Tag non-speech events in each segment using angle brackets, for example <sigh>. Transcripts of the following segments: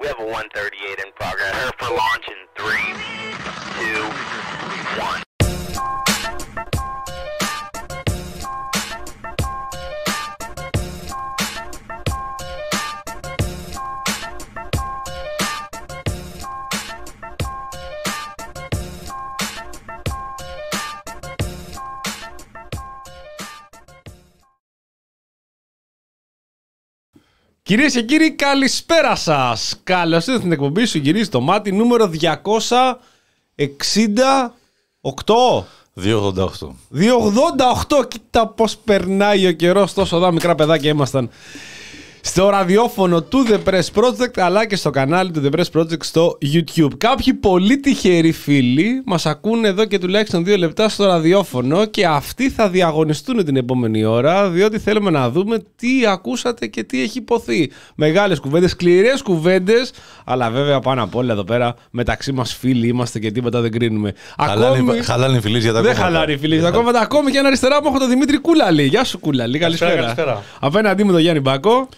We have a 138 in progress. Prepare for launch in three, two, one. Κυρίες και κύριοι, καλησπέρα σας. Καλώς ήρθατε στην εκπομπή σου, γυρίζει το μάτι νούμερο 268. 288. 288, κοίτα πώς περνάει ο καιρός. Τόσο εδώ μικρά παιδάκια ήμασταν στο ραδιόφωνο του The Press Project αλλά και στο κανάλι του The Press Project στο YouTube. Κάποιοι πολύ τυχεροί φίλοι μας ακούνε εδώ και τουλάχιστον δύο λεπτά στο ραδιόφωνο και αυτοί θα διαγωνιστούν την επόμενη ώρα διότι θέλουμε να δούμε τι ακούσατε και τι έχει υποθεί. Μεγάλες κουβέντες, σκληρές κουβέντες αλλά βέβαια πάνω απ' όλα εδώ πέρα μεταξύ μας φίλοι είμαστε και τίποτα δεν κρίνουμε. Χαλάνε, χαλάνε οι φιλίες για τα Δεν κόμματα. χαλάρει οι φίλοι. Τα κόμματα ακόμη και ένα αριστερά μου έχω τον Δημήτρη Κούλαλη. Γεια σου Κούλαλη, καλησπέρα. καλησπέρα. Απέναντί μου τον Γιάννη Μπάκο.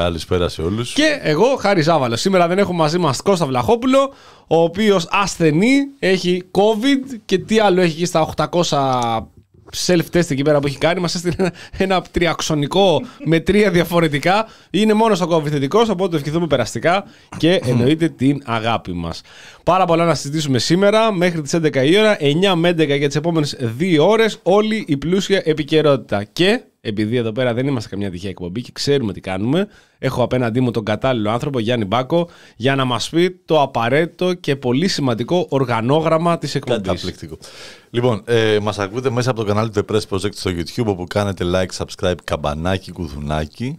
Καλησπέρα σε όλους. Και εγώ, Χάρη Ζάβαλος. Σήμερα δεν έχουμε μαζί μας Κώστα Βλαχόπουλο, ο οποίος ασθενεί, έχει COVID και τι άλλο έχει εκεί στα 800 self-test εκεί πέρα που έχει κάνει. Μας έστειλε ένα, ένα τριαξονικό με τρία διαφορετικά. Είναι μόνος στο COVID θετικός, οπότε το ευχηθούμε περαστικά και εννοείται την αγάπη μας. Πάρα πολλά να συζητήσουμε σήμερα μέχρι τις 11 η ώρα, 9 με 11 για τις επόμενες 2 ώρες, όλη η πλούσια επικαιρότητα. Και επειδή εδώ πέρα δεν είμαστε καμιά τυχαία εκπομπή και ξέρουμε τι κάνουμε, έχω απέναντί μου τον κατάλληλο άνθρωπο, Γιάννη Μπάκο, για να μας πει το απαραίτητο και πολύ σημαντικό οργανόγραμμα της εκπομπής. Καταπληκτικό. Λοιπόν, ε, μας ακούτε μέσα από το κανάλι του The Press Project στο YouTube όπου κάνετε like, subscribe, καμπανάκι, κουδουνάκι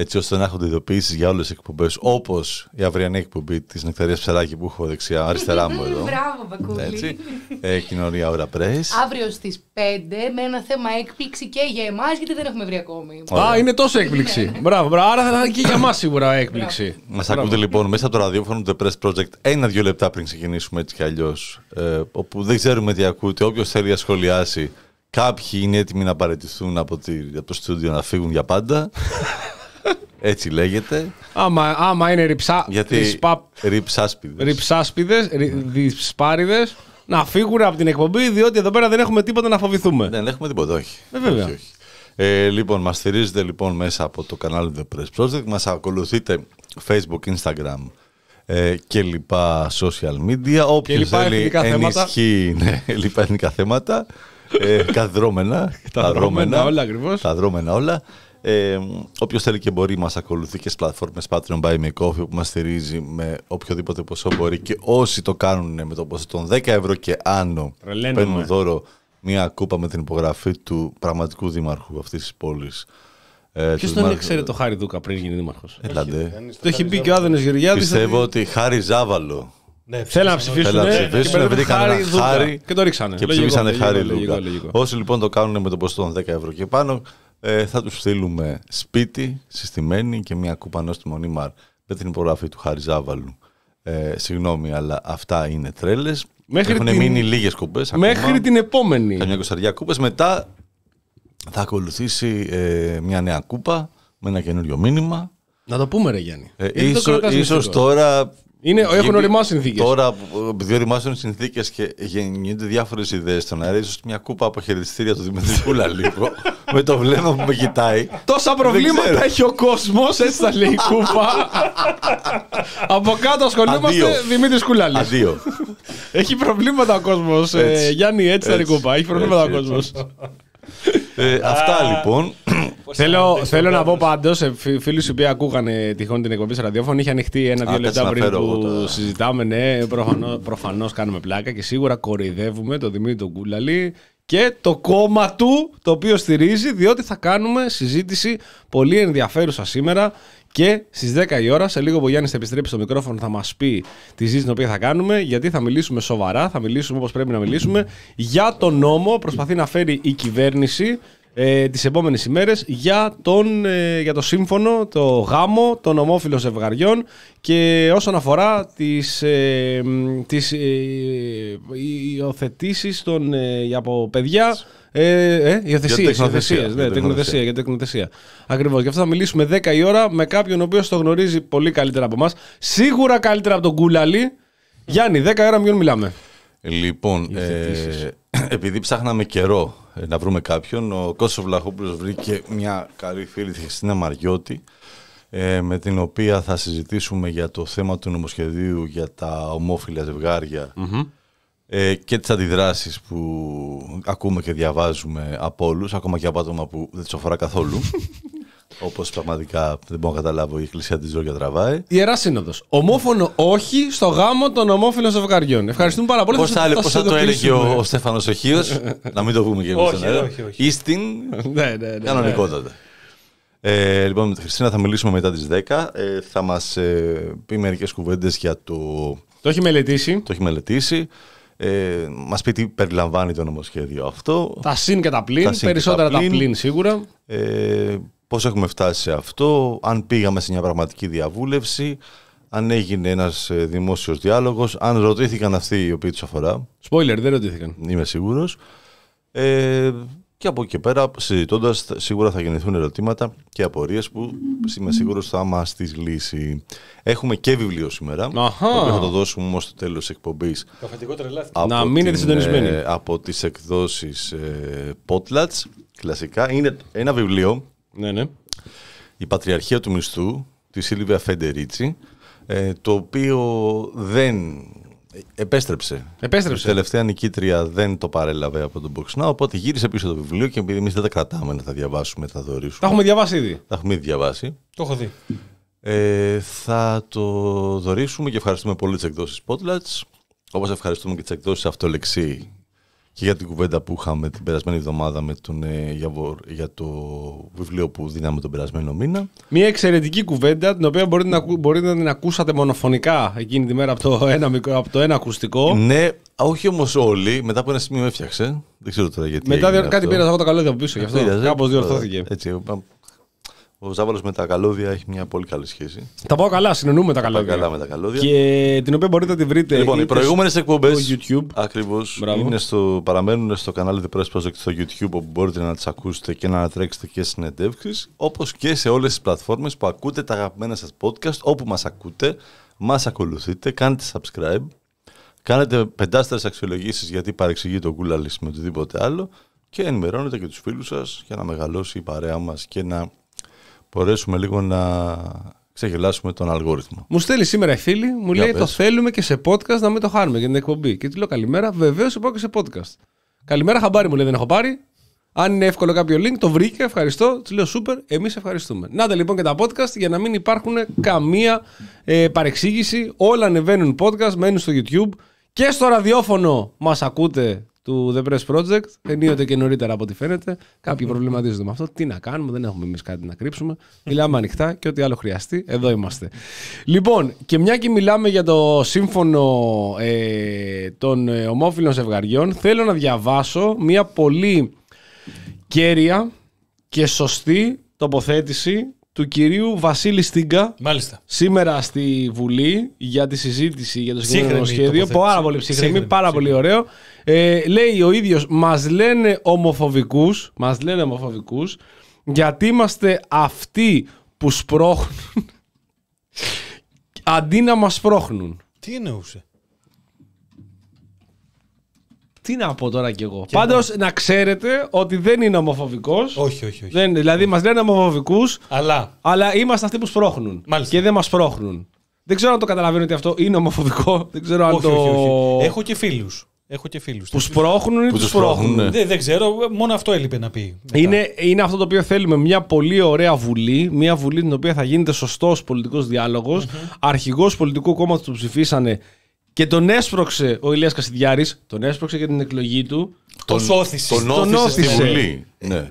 έτσι ώστε να έχετε ειδοποιήσεις για όλες τις εκπομπές όπως η αυριανή εκπομπή της Νεκταρίας Ψεράκη που έχω δεξιά, αριστερά μου εδώ. <laughs> Μπράβο, Μπακούλη. Έτσι. Ε, κοινωνία ώρα press. Αύριο στις 5 με ένα θέμα έκπληξη και για εμάς, γιατί δεν έχουμε βρει ακόμη. Α, είναι τόσο έκπληξη. <laughs> μπράβο, μπράβο. Άρα θα είναι και για μας σίγουρα έκπληξη. Μας ακούτε λοιπόν μέσα από το ραδιόφωνο του The Press Project ένα-δύο λεπτά πριν ξεκινήσουμε έτσι κι αλλιώς. Ε, όπου δεν ξέρουμε τι ακούτε. Όποιος θέλει να σχολιάσει, κάποιοι είναι έτοιμοι να παραιτηθούν από, τη, από το στούντιο να φύγουν για πάντα. <laughs> έτσι λέγεται. Άμα, άμα είναι ριψά, Γιατί ρισπα- ριψάσπιδες. ριψάσπιδες, ρι- διspάριδες, να φύγουν από την εκπομπή, διότι εδώ πέρα δεν έχουμε τίποτα να φοβηθούμε. Δεν έχουμε τίποτα, όχι. Ε, βέβαια. Όχι, όχι. Ε, λοιπόν, μας στηρίζετε λοιπόν μέσα από το κανάλι του The Press Project. Μας ακολουθείτε Facebook, Instagram ε, και λοιπά social media. Όποιος λοιπά θέλει εθνικά θέματα. ενισχύει ναι, <laughs> λοιπά εθνικά θέματα. Ε, καθδρόμενα. <laughs> Τα δρόμενα όλα ακριβώς. Τα δρόμενα όλα. Ε, όποιος θέλει και μπορεί μας ακολουθεί και στις πλατφόρμες Patreon Buy Me Coffee που μας στηρίζει με οποιοδήποτε ποσό μπορεί και όσοι το κάνουν με το ποσό των 10 ευρώ και άνω Τρελαίνομαι. παίρνουν δώρο μια κούπα με την υπογραφή του πραγματικού δήμαρχου αυτής της πόλης. Ε, Ποιος του τον Δημάρχου- ήξερε το Χάρη Δούκα πριν γίνει δήμαρχος; Έλαντε. Το έχει πει και ο Άδωνος Γεωργιάδης. Πιστεύω ότι ότι χάρη Ζάβαλο Ναι, Θέλουν να ψηφίσαμε. ψηφίσουν. Θέλουν να και ψηφίσουν, μπερδεύουν βρήκαν Χάρη ένα Δούκα. χάρη Και το ρίξανε. και Λογικό, ψήφισανε λογικό, χάρη λογικό, Λούκα. λογικό. Όσοι λοιπόν το κάνουν με το ποσό των 10 ευρώ και πάνω, ε, θα τους στείλουμε σπίτι, συστημένη και μια κούπα νόστιμο νήμαρ με την υπογραφή του Χάρη Ζάβαλου. Ε, συγγνώμη, αλλά αυτά είναι τρέλες. Μέχρι Έχουν την- μείνει λίγες κούπες Μέχρι την επόμενη. Καμιά κοσαριά κούπες. Μετά θα ακολουθήσει ε, μια νέα κούπα με ένα καινούριο μήνυμα. Να το πούμε, ρε Γιάννη. Ε, Γιατί το ίσως, κρατάς ίσως μυστικό. τώρα. Είναι- έχουν γίνει- οριμάσει συνθήκες. Τώρα, που- επειδή οριμάσουν συνθήκες και γεννιούνται διάφορες ιδέες στον αέρα, ίσως μια κούπα από χαιρετιστήρια του Δημήτρη Κούλα λίγο. <laughs> με το βλέμμα που με κοιτάει. Τόσα ξέρω. προβλήματα έχει ο κόσμος, έτσι θα λέει η κούπα. Από κάτω ασχολούμαστε Αντίο. Δημήτρης Κουλάλη. Αντίο. Έχει προβλήματα ο κόσμος. Έτσι. Γιάννη, έτσι θα είναι η Έτσι. κούπα. Έχει προβλήματα ο Έτσι, έτσι. κόσμος. ε, αυτά λοιπόν. Θέλω, θέλω να πω πάντως, φίλοι οι οποίοι ακούγανε τυχόν την εκπομπή σε ραδιόφωνο, είχε ανοιχτεί ένα-δύο Α, λεπτά κάτσε να πριν φέρω που εγώ τα- συζητάμε. Ναι, προφανώς προφανώς κάνουμε πλάκα και σίγουρα κοροϊδεύουμε τον Δημήτρη τον Κούλαλη και το κόμμα του το οποίο στηρίζει, διότι θα κάνουμε συζήτηση πολύ ενδιαφέρουσα σήμερα και στις 10 η ώρα, σε λίγο που ο Γιάννης θα επιστρέψει στο μικρόφωνο, θα μας πει τη συζήτηση την οποία θα κάνουμε, γιατί θα μιλήσουμε σοβαρά, θα μιλήσουμε όπως πρέπει να μιλήσουμε για τον νόμο. Προσπαθεί να φέρει η κυβέρνηση ε, τις επόμενες ημέρες για, τον, ε, για το σύμφωνο, το γάμο των ομόφυλων ζευγαριών και όσον αφορά τις, ε, μ, τις ε, υιοθετήσεις των, ε, από παιδιά ε, ε, υιοθεσίες, τεκνοθεσία, υιοθεσίες, για ναι, τεκνοθεσία, για τεκνοθεσία. Ακριβώς. Γι' αυτό θα μιλήσουμε 10 η ώρα με κάποιον ο οποίος το γνωρίζει πολύ καλύτερα από εμάς. Σίγουρα καλύτερα από τον Κούλαλη. Γιάννη, 10 η ώρα με ποιον μιλάμε; Λοιπόν, ε, <clears throat> επειδή ψάχναμε καιρό ε, να βρούμε κάποιον, ο Κώστας Βλαχόπουλος βρήκε μια καλή φίλη τη Χριστίνα Μαριώτη, ε, με την οποία θα συζητήσουμε για το θέμα του νομοσχεδίου για τα ομόφυλα ζευγάρια ε, και τις αντιδράσεις που ακούμε και διαβάζουμε από όλους, ακόμα και από άτομα που δεν τους αφορά καθόλου. <laughs> Όπως πραγματικά δεν μπορώ να καταλάβω η Εκκλησία της Ζόρια τραβάει. Ιερά Σύνοδος. Ομόφωνο όχι στο γάμο των ομόφυλων ζευγαριών. Ευχαριστούμε πάρα πολύ. Πώς θα, σας- πώς σας θα το έλεγε ειδοποιήσουμε. ο, ο Στέφανος Οχίος, <laughs> να μην το πούμε και εμείς Όχι, στον αέρα. όχι, όχι. Ίστην <laughs> Ναι, ναι, ναι. Κανονικότατα. Ε, λοιπόν, με τη Χριστίνα θα μιλήσουμε μετά τις 10. Ε, θα μας ε, πει μερικές κουβέντες για το... Το έχει μελετήσει. Το έχει μελετήσει. Ε, μας πει τι περιλαμβάνει το νομοσχέδιο αυτό. Τα συν και τα πλήν. Τα συν και Περισσότερα τα τα πλην. πλήν σίγουρα. Ε, πώς έχουμε φτάσει σε αυτό. Αν πήγαμε σε μια πραγματική διαβούλευση. Αν έγινε ένας ε, δημόσιος διάλογος. Αν ρωτήθηκαν αυτοί οι οποίοι τους αφορά. Spoiler, δεν ρωτήθηκαν. Είμαι σίγουρος. Ε, και από εκεί και πέρα, συζητώντας, σίγουρα θα γεννηθούν ερωτήματα και απορίες που είμαι σίγουρος θα μας τις λύσει. Έχουμε και βιβλίο σήμερα. Αχα. Το οποίο θα το δώσουμε όμως στο τέλος της εκπομπής. Το αφεντικό τρελάθηκε. Από Να μείνετε την, συντονισμένοι. ε, από τις εκδόσεις ε, Potlats, κλασικά. Είναι ένα βιβλίο, Ναι, ναι. Η Πατριαρχία του Μισθού, τη Σίλβια Φεντερίτσι, ε, το οποίο δεν επέστρεψε. Επέστρεψε. Η τελευταία νικήτρια δεν το παρέλαβε από τον Box Now, οπότε γύρισε πίσω το βιβλίο και επειδή εμείς δεν τα κρατάμε να τα διαβάσουμε, να τα Τα δωρήσουμε. έχουμε διαβάσει ήδη. Τα έχουμε ήδη διαβάσει. Το έχω δει. Ε, θα το δωρήσουμε και ευχαριστούμε πολύ τις εκδόσεις Potlats. Όπως ευχαριστούμε και τις εκδόσεις Αυτολεξή και για την κουβέντα που είχαμε την περασμένη εβδομάδα με τον ε, Γιαβορ για το βιβλίο που δίναμε τον περασμένο μήνα. Μια εξαιρετική κουβέντα την οποία μπορείτε να, ακού- μπορείτε να την ακούσατε μονοφωνικά εκείνη τη μέρα από το ένα, μικρό, από το ένα ακουστικό. Ναι, όχι όμως όλοι. Μετά από ένα σημείο έφτιαξε. Δεν ξέρω τώρα γιατί. Μετά έγινε δια- κάτι αυτό. πήρα εγώ τα καλώδια από πίσω γι' αυτό. Πήραζε. Κάπως διορθώθηκε. Έτσι, ο- ο Ζάβαλος με τα καλώδια έχει μια πολύ καλή σχέση. Τα πάω καλά, συνεννοούμε τα Πάει καλώδια. καλά με τα καλώδια. Και την οποία μπορείτε να τη βρείτε. Λοιπόν, οι είτε προηγούμενες εκπομπές. στο YouTube. Ακριβώς. Μπράβο. Είναι στο, παραμένουν στο κανάλι The Press Project στο YouTube όπου μπορείτε να τις ακούσετε και να ανατρέξετε και συνεντεύξεις. Όπως και σε όλες τις πλατφόρμες που ακούτε τα αγαπημένα σας podcast. Όπου μας ακούτε, μας ακολουθείτε, κάντε subscribe. Κάνετε πεντάστερες αξιολογήσεις γιατί παρεξηγεί το Google με οτιδήποτε άλλο. Και ενημερώνετε και τους φίλους σας για να μεγαλώσει η παρέα μας και να μπορέσουμε λίγο να ξεγελάσουμε τον αλγόριθμο. Μου στέλνει σήμερα η φίλη, μου Για λέει πες. το θέλουμε και σε podcast να μην το χάνουμε για την εκπομπή. Και τη λέω καλημέρα, βεβαίως πάω και σε podcast. Καλημέρα, χαμπάρι μου λέει δεν έχω πάρει. Αν είναι εύκολο κάποιο link, το βρήκε, ευχαριστώ. Τη λέω σούπερ, εμείς ευχαριστούμε. Να τα λοιπόν και τα podcast για να μην υπάρχουν καμία ε, παρεξήγηση. Όλα ανεβαίνουν podcast, μένουν στο YouTube και στο ραδιόφωνο μας ακούτε του The Press Project. Ενίοτε και νωρίτερα από ό,τι φαίνεται. Κάποιοι προβληματίζονται με αυτό. Τι να κάνουμε, δεν έχουμε εμείς κάτι να κρύψουμε. Μιλάμε ανοιχτά και ό,τι άλλο χρειαστεί, εδώ είμαστε. Λοιπόν, και μια και μιλάμε για το σύμφωνο ε, των ε, ομόφυλων ζευγαριών, θέλω να διαβάσω μια πολύ κέρια και σωστή τοποθέτηση του κυρίου Βασίλη Στίγκα Μάλιστα. σήμερα στη Βουλή για τη συζήτηση για το συγκεκριμένο Ψύχρεμη σχέδιο. τοποθέτηση. Πάρα πολύ ψύχρεμη, Ψύχρεμη, πάρα πολύ ωραίο. Ε, λέει ο ίδιος, μας λένε ομοφοβικούς, μας λένε ομοφοβικούς, γιατί είμαστε αυτοί που σπρώχνουν <laughs> αντί να μας σπρώχνουν. Τι εννοούσε; Τι να πω τώρα κι εγώ. Πάντως να ξέρετε ότι δεν είναι ομοφοβικός. Όχι, όχι, όχι. Δεν, δηλαδή μας λένε ομοφοβικούς, Αλλά αλλά είμαστε αυτοί που σπρώχνουν. Μάλιστα. Και δεν μας σπρώχνουν. Δεν ξέρω αν το καταλαβαίνω ότι αυτό είναι ομοφοβικό. Δεν ξέρω αν όχι, το. όχι, όχι. Έχω και φίλους. Έχω και φίλους. Που σπρώχνουν ή Που τους τους σπρώχνουν; σπρώχνουν, ναι. Δεν, δεν ξέρω, μόνο αυτό έλειπε να πει. μετά. Είναι, είναι αυτό το οποίο θέλουμε. Μια πολύ ωραία βουλή. Μια βουλή την οποία θα γίνεται σωστός πολιτικός διάλογος. Αρχηγός πολιτικού κόμματος του ψηφίσανε και τον έσπρωξε ο Ηλίας Κασιδιάρης, τον έσπρωξε για την εκλογή του. Το σώθησε. Τον Τον όθησε στη όθησε. Βουλή. Ναι.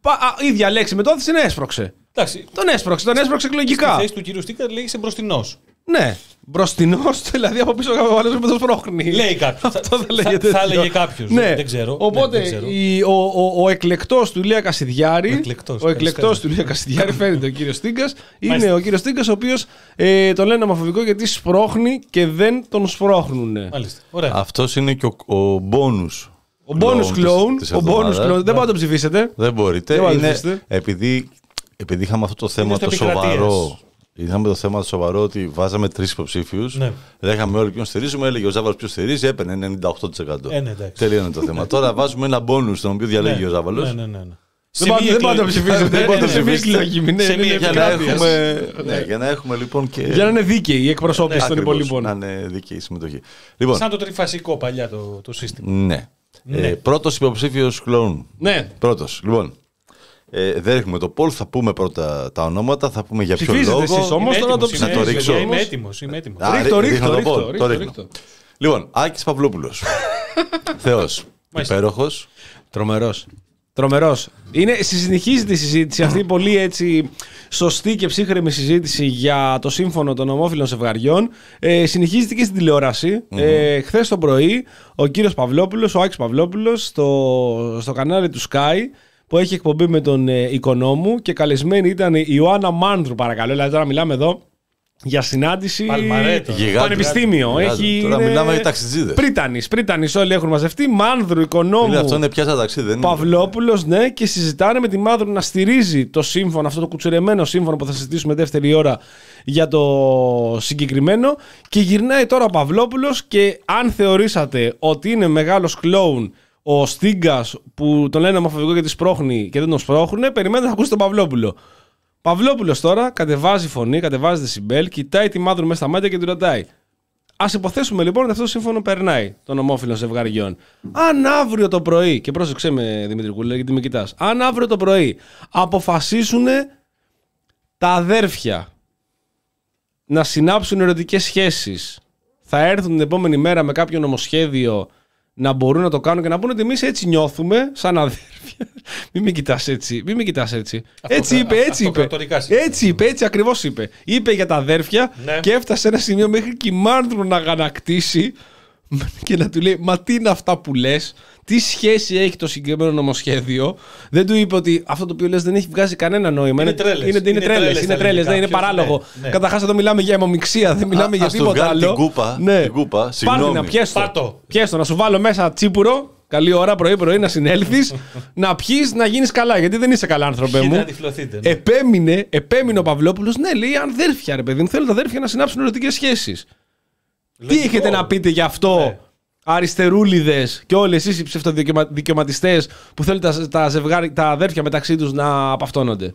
Πα, α, ίδια λέξη με το όθησε, έσπρωξε. Εντάξει. Τον έσπρωξε, τον έσπρωξε Στη εκλογικά. θέση του κύριου Στίκα λέγει μπροστινός. Ναι. Μπροστινό, δηλαδή από πίσω ο άλλο με το σπρώχνει. Λέει κάποιο. θα, Αυτό δεν θα, λέγεται θα τέτοιο. έλεγε κάποιος. Ναι. Δεν ξέρω. Οπότε Ναι, δεν ξέρω. η- ο, ο, ο εκλεκτός του Ηλία Κασιδιάρη. Ο εκλεκτός, ο εκλεκτός ευχαριστώ. του Ηλία Κασιδιάρη φαίνεται ο κύριος Τίγκα. Είναι Μάλιστα. ο κύριος Τίγκα, ο οποίος ε, τον λένε ομοφοβικό γιατί σπρώχνει και δεν τον σπρώχνουν. Μάλιστα. Ωραία. Αυτός είναι και ο, ο bonus. Ο bonus της- clone, της ο bonus εβδομάδας. clone, δεν μπορείτε να τον ψηφίσετε. Δεν μπορείτε. Δεν μπορείτε να είναι, ψηφίσετε. επειδή, επειδή είχαμε αυτό το θέμα στο το επικρατείας. σοβαρό. Είχαμε το θέμα το σοβαρό ότι βάζαμε τρεις υποψήφιους. Ναι. Λέγαμε όλοι ποιον στηρίζουμε. Έλεγε ο Ζάβαλος ποιος στηρίζει. Έπαιρνε 98%. Ε, ναι, εντάξει. Τελείωνε το θέμα. Τώρα βάζουμε ένα bonus τον οποίο διαλέγει Ναι. ο Ζάβαλος. Ναι, ναι, ναι. ναι. Δεν πάτε- δεν πάτε να τον ψηφίσετε. Δεν Δεν πάτε πάτε να να ψηφίσετε. ψηφίσετε. λογική, Σε είναι- μία είναι Για να, επικράτειας. έχουμε, ναι, για να έχουμε λοιπόν και. Για να είναι δίκαιη η εκπροσώπηση των Ακριβώς, υπολείπων. Να είναι δίκαιη η συμμετοχή. Λοιπόν, Σαν το τριφασικό παλιά το, το σύστημα. ναι. Ναι. Ε, Πρώτος υποψήφιος κλόουν. Ναι. Πρώτος. Λοιπόν. Ε, δεν έχουμε το Πολ, θα πούμε πρώτα τα ονόματα, θα πούμε για ποιο Ψηφίζετε λόγο. εσείς όμως, Είμαι τώρα το έτοιμος, Να είμαι το έτοιμος, ρίξω. Είμαι έτοιμος. Είμαι έτοιμος. Α, Ρίχτω, ρί- ρίχτω, ρίχνω το ρίχτω, Πολ, το ρίχτω, ρίχνω. ρίχτω. Λοιπόν, Άκης Παυλόπουλος. <laughs> Θεός. Μάλιστα. Υπέροχος. Τρομερός. Τρομερός. Είναι, συνεχίζεται η συζήτηση αυτή, πολύ έτσι σωστή και ψύχρεμη συζήτηση για το σύμφωνο των ομόφυλων ζευγαριών. Ε, συνεχίζεται και στην τηλεόραση. Ε, Χθες το πρωί, ο κύριος Παυλόπουλος, ο Άκης Παυλόπουλος, στο, στο κανάλι του Sky, που έχει εκπομπή με τον ε, οικονόμου και καλεσμένη ήταν η Ιωάννα Μάνδρου, παρακαλώ. Δηλαδή, τώρα μιλάμε εδώ για συνάντηση. Παλμαρέτο. Γιγάντη. Πανεπιστήμιο. Γιγάντη. Έχει, Τώρα είναι- μιλάμε για ταξιτζίδες. Πρίτανης, Πρίτανης όλοι έχουν μαζευτεί. Μάνδρου, οικονόμου. Είναι αυτό είναι πιάσα ταξίδι, δεν είναι. Παυλόπουλος, ναι, και συζητάνε με τη Μάνδρου να στηρίζει το σύμφωνο, αυτό το κουτσουρεμένο σύμφωνο που θα συζητήσουμε δεύτερη ώρα για το συγκεκριμένο. Και γυρνάει τώρα ο Παυλόπουλος και αν θεωρήσατε ότι είναι μεγάλος κλόουν ο Στίγκας που τον λένε ομοφοβικό γιατί σπρώχνει και δεν τον σπρώχουνε, περιμένετε να ακούσετε τον Παυλόπουλο. Παυλόπουλος τώρα κατεβάζει φωνή, κατεβάζει δεσιμπέλ, κοιτάει τη Μάνδρου μέσα στα μάτια και του ρωτάει. Α υποθέσουμε λοιπόν ότι αυτό το σύμφωνο περνάει των ομόφυλων ζευγαριών. Αν αύριο το πρωί, και πρόσεξε με Δημήτρη Κούλε, γιατί με κοιτάς, αν αύριο το πρωί αποφασίσουν τα αδέρφια να συνάψουν ερωτικές σχέσεις, θα έρθουν την επόμενη μέρα με κάποιο νομοσχέδιο να μπορούν να το κάνουν και να πούνε ότι εμείς έτσι νιώθουμε σαν αδέρφια. <laughs> Μην με κοιτάς έτσι. Μην με κοιτάς έτσι. έτσι είπε, έτσι είπε. αυτοκρατορικά σύστημα. Έτσι είπε, έτσι ακριβώς είπε. Είπε για τα αδέρφια Ναι. και έφτασε σε ένα σημείο μέχρι και η Μάνδρου να αγανακτήσει <laughs> και να του λέει Μα τι είναι αυτά που λες, τι σχέση έχει το συγκεκριμένο νομοσχέδιο; Δεν του είπε ότι αυτό το οποίο λες δεν έχει βγάζει κανένα νόημα. Είναι τρέλες. Είναι, είναι Είναι τρέλες, τρέλες, είναι θα τρέλες, λέγει ναι, είναι κάποιος, παράλογο. ναι, ναι. Καταρχάς εδώ μιλάμε για αιμομηξία, δεν μιλάμε Α, για ας του τίποτα βγάλει άλλο. την κούπα, Ναι. την κούπα, Πάρτε συγγνώμη. να πιέσω. Πάρ' το. Πιέστο, να σου βάλω μέσα τσίπουρο. Καλή ώρα πρωί-πρωί να συνέλθεις, <laughs> να πιεις, να γίνεις καλά. Γιατί δεν είσαι καλά, άνθρωπε Έχετε μου. να τυφλωθείτε, ναι. Επέμεινε, επέμεινε ο Παυλόπουλος, ναι, λέει αδέρφια, ρε παιδί μου. Θέλω τα αδέρφια να συνάψουν ερωτικές σχέσεις. Τι Λογικό. έχετε να πείτε γι' αυτό, Ναι. Αριστερούλιδες και όλοι εσείς οι ψευτοδικαιωματιστέ που θέλετε τα, τα, ζευγάρι, τα αδέρφια μεταξύ τους να απαυτώνονται.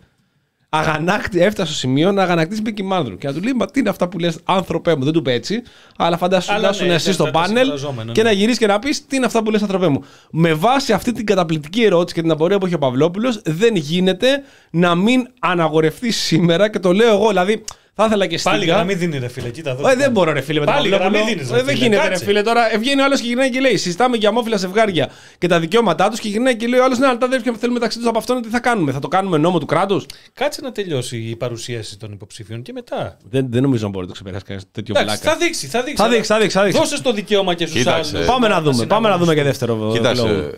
Αγανάκτη, έφτασε στο σημείο να αγανακτήσει με Μάνδρου και να του λέει: Μα τι είναι αυτά που λες, άνθρωπέ μου, δεν του είπε έτσι. Αλλά φαντάσου Αλλά να σου ναι, εσύ δεν στο θα τα πάνελ συμφραζόμενο, και ναι. να γυρίσεις και να πεις: Τι είναι αυτά που λες, άνθρωπέ μου. Με βάση αυτή την καταπληκτική ερώτηση και την απορία που έχει ο Παυλόπουλος, δεν γίνεται να μην αναγορευτεί σήμερα και το λέω εγώ. Δηλαδή, θα ήθελα και Πάλι στην. γραμμή δίνει ρε φίλε, κοίτα εδώ. Ε, δεν μπορώ, ρε φίλε, με τον Πάλι Παυλόπουλο. γραμμή δίνεις, ρε Ε, Δεν φίλε, γίνεται, ρε κάτσε. φίλε. Τώρα ε, βγαίνει ο άλλος και γυρνάει και λέει: Συζητάμε για ομόφυλα ζευγάρια και τα δικαιώματά τους και γυρνάει και λέει: Ο άλλος, ναι, αλλά τα αδέρφια που θέλουμε μεταξύ τους από αυτόν, τι θα κάνουμε. Θα το κάνουμε νόμο του κράτους; Κάτσε να τελειώσει η παρουσίαση των υποψηφίων και μετά. Δεν, δεν νομίζω να μπορεί να το ξεπεράσει κανένα τέτοιο Εντάξει, βλάκα. θα δείξει, θα δείξει. Θα δείξει, θα δείξει, θα δείξει. Δώσε το δικαίωμα και στους Κοίταξε. άλλους. Πάμε να δούμε. Πάμε να δούμε και δεύτερο Κοίταξε, λόγο.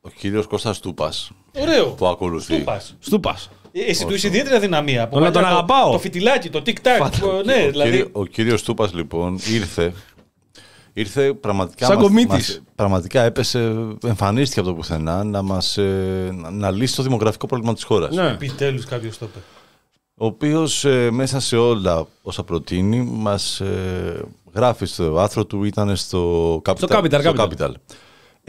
ο κύριος Κώστας Τούπας Ωραίο. που ακολουθεί. Του πας. Στούπας. Ε, Εσύ του είσαι ιδιαίτερη δυναμία. Από Τον- παλιά τον το- αγαπάω. Το φιτιλάκι, το tic-tac. το- Ναι, ο, δηλαδή. κύριο, ο κύριος Τούπας λοιπόν ήρθε Ήρθε πραγματικά. Σαν μας- κομίτης. μας- πραγματικά έπεσε, εμφανίστηκε από το πουθενά να, μας, ε, να, να λύσει το δημογραφικό πρόβλημα της χώρας. Ναι. Επιτέλους κάποιος το είπε. Ο οποίος ε, μέσα σε όλα όσα προτείνει μας ε, γράφει στο άρθρο του ήταν στο Capital. Στο Capital, στο Capital. Capital.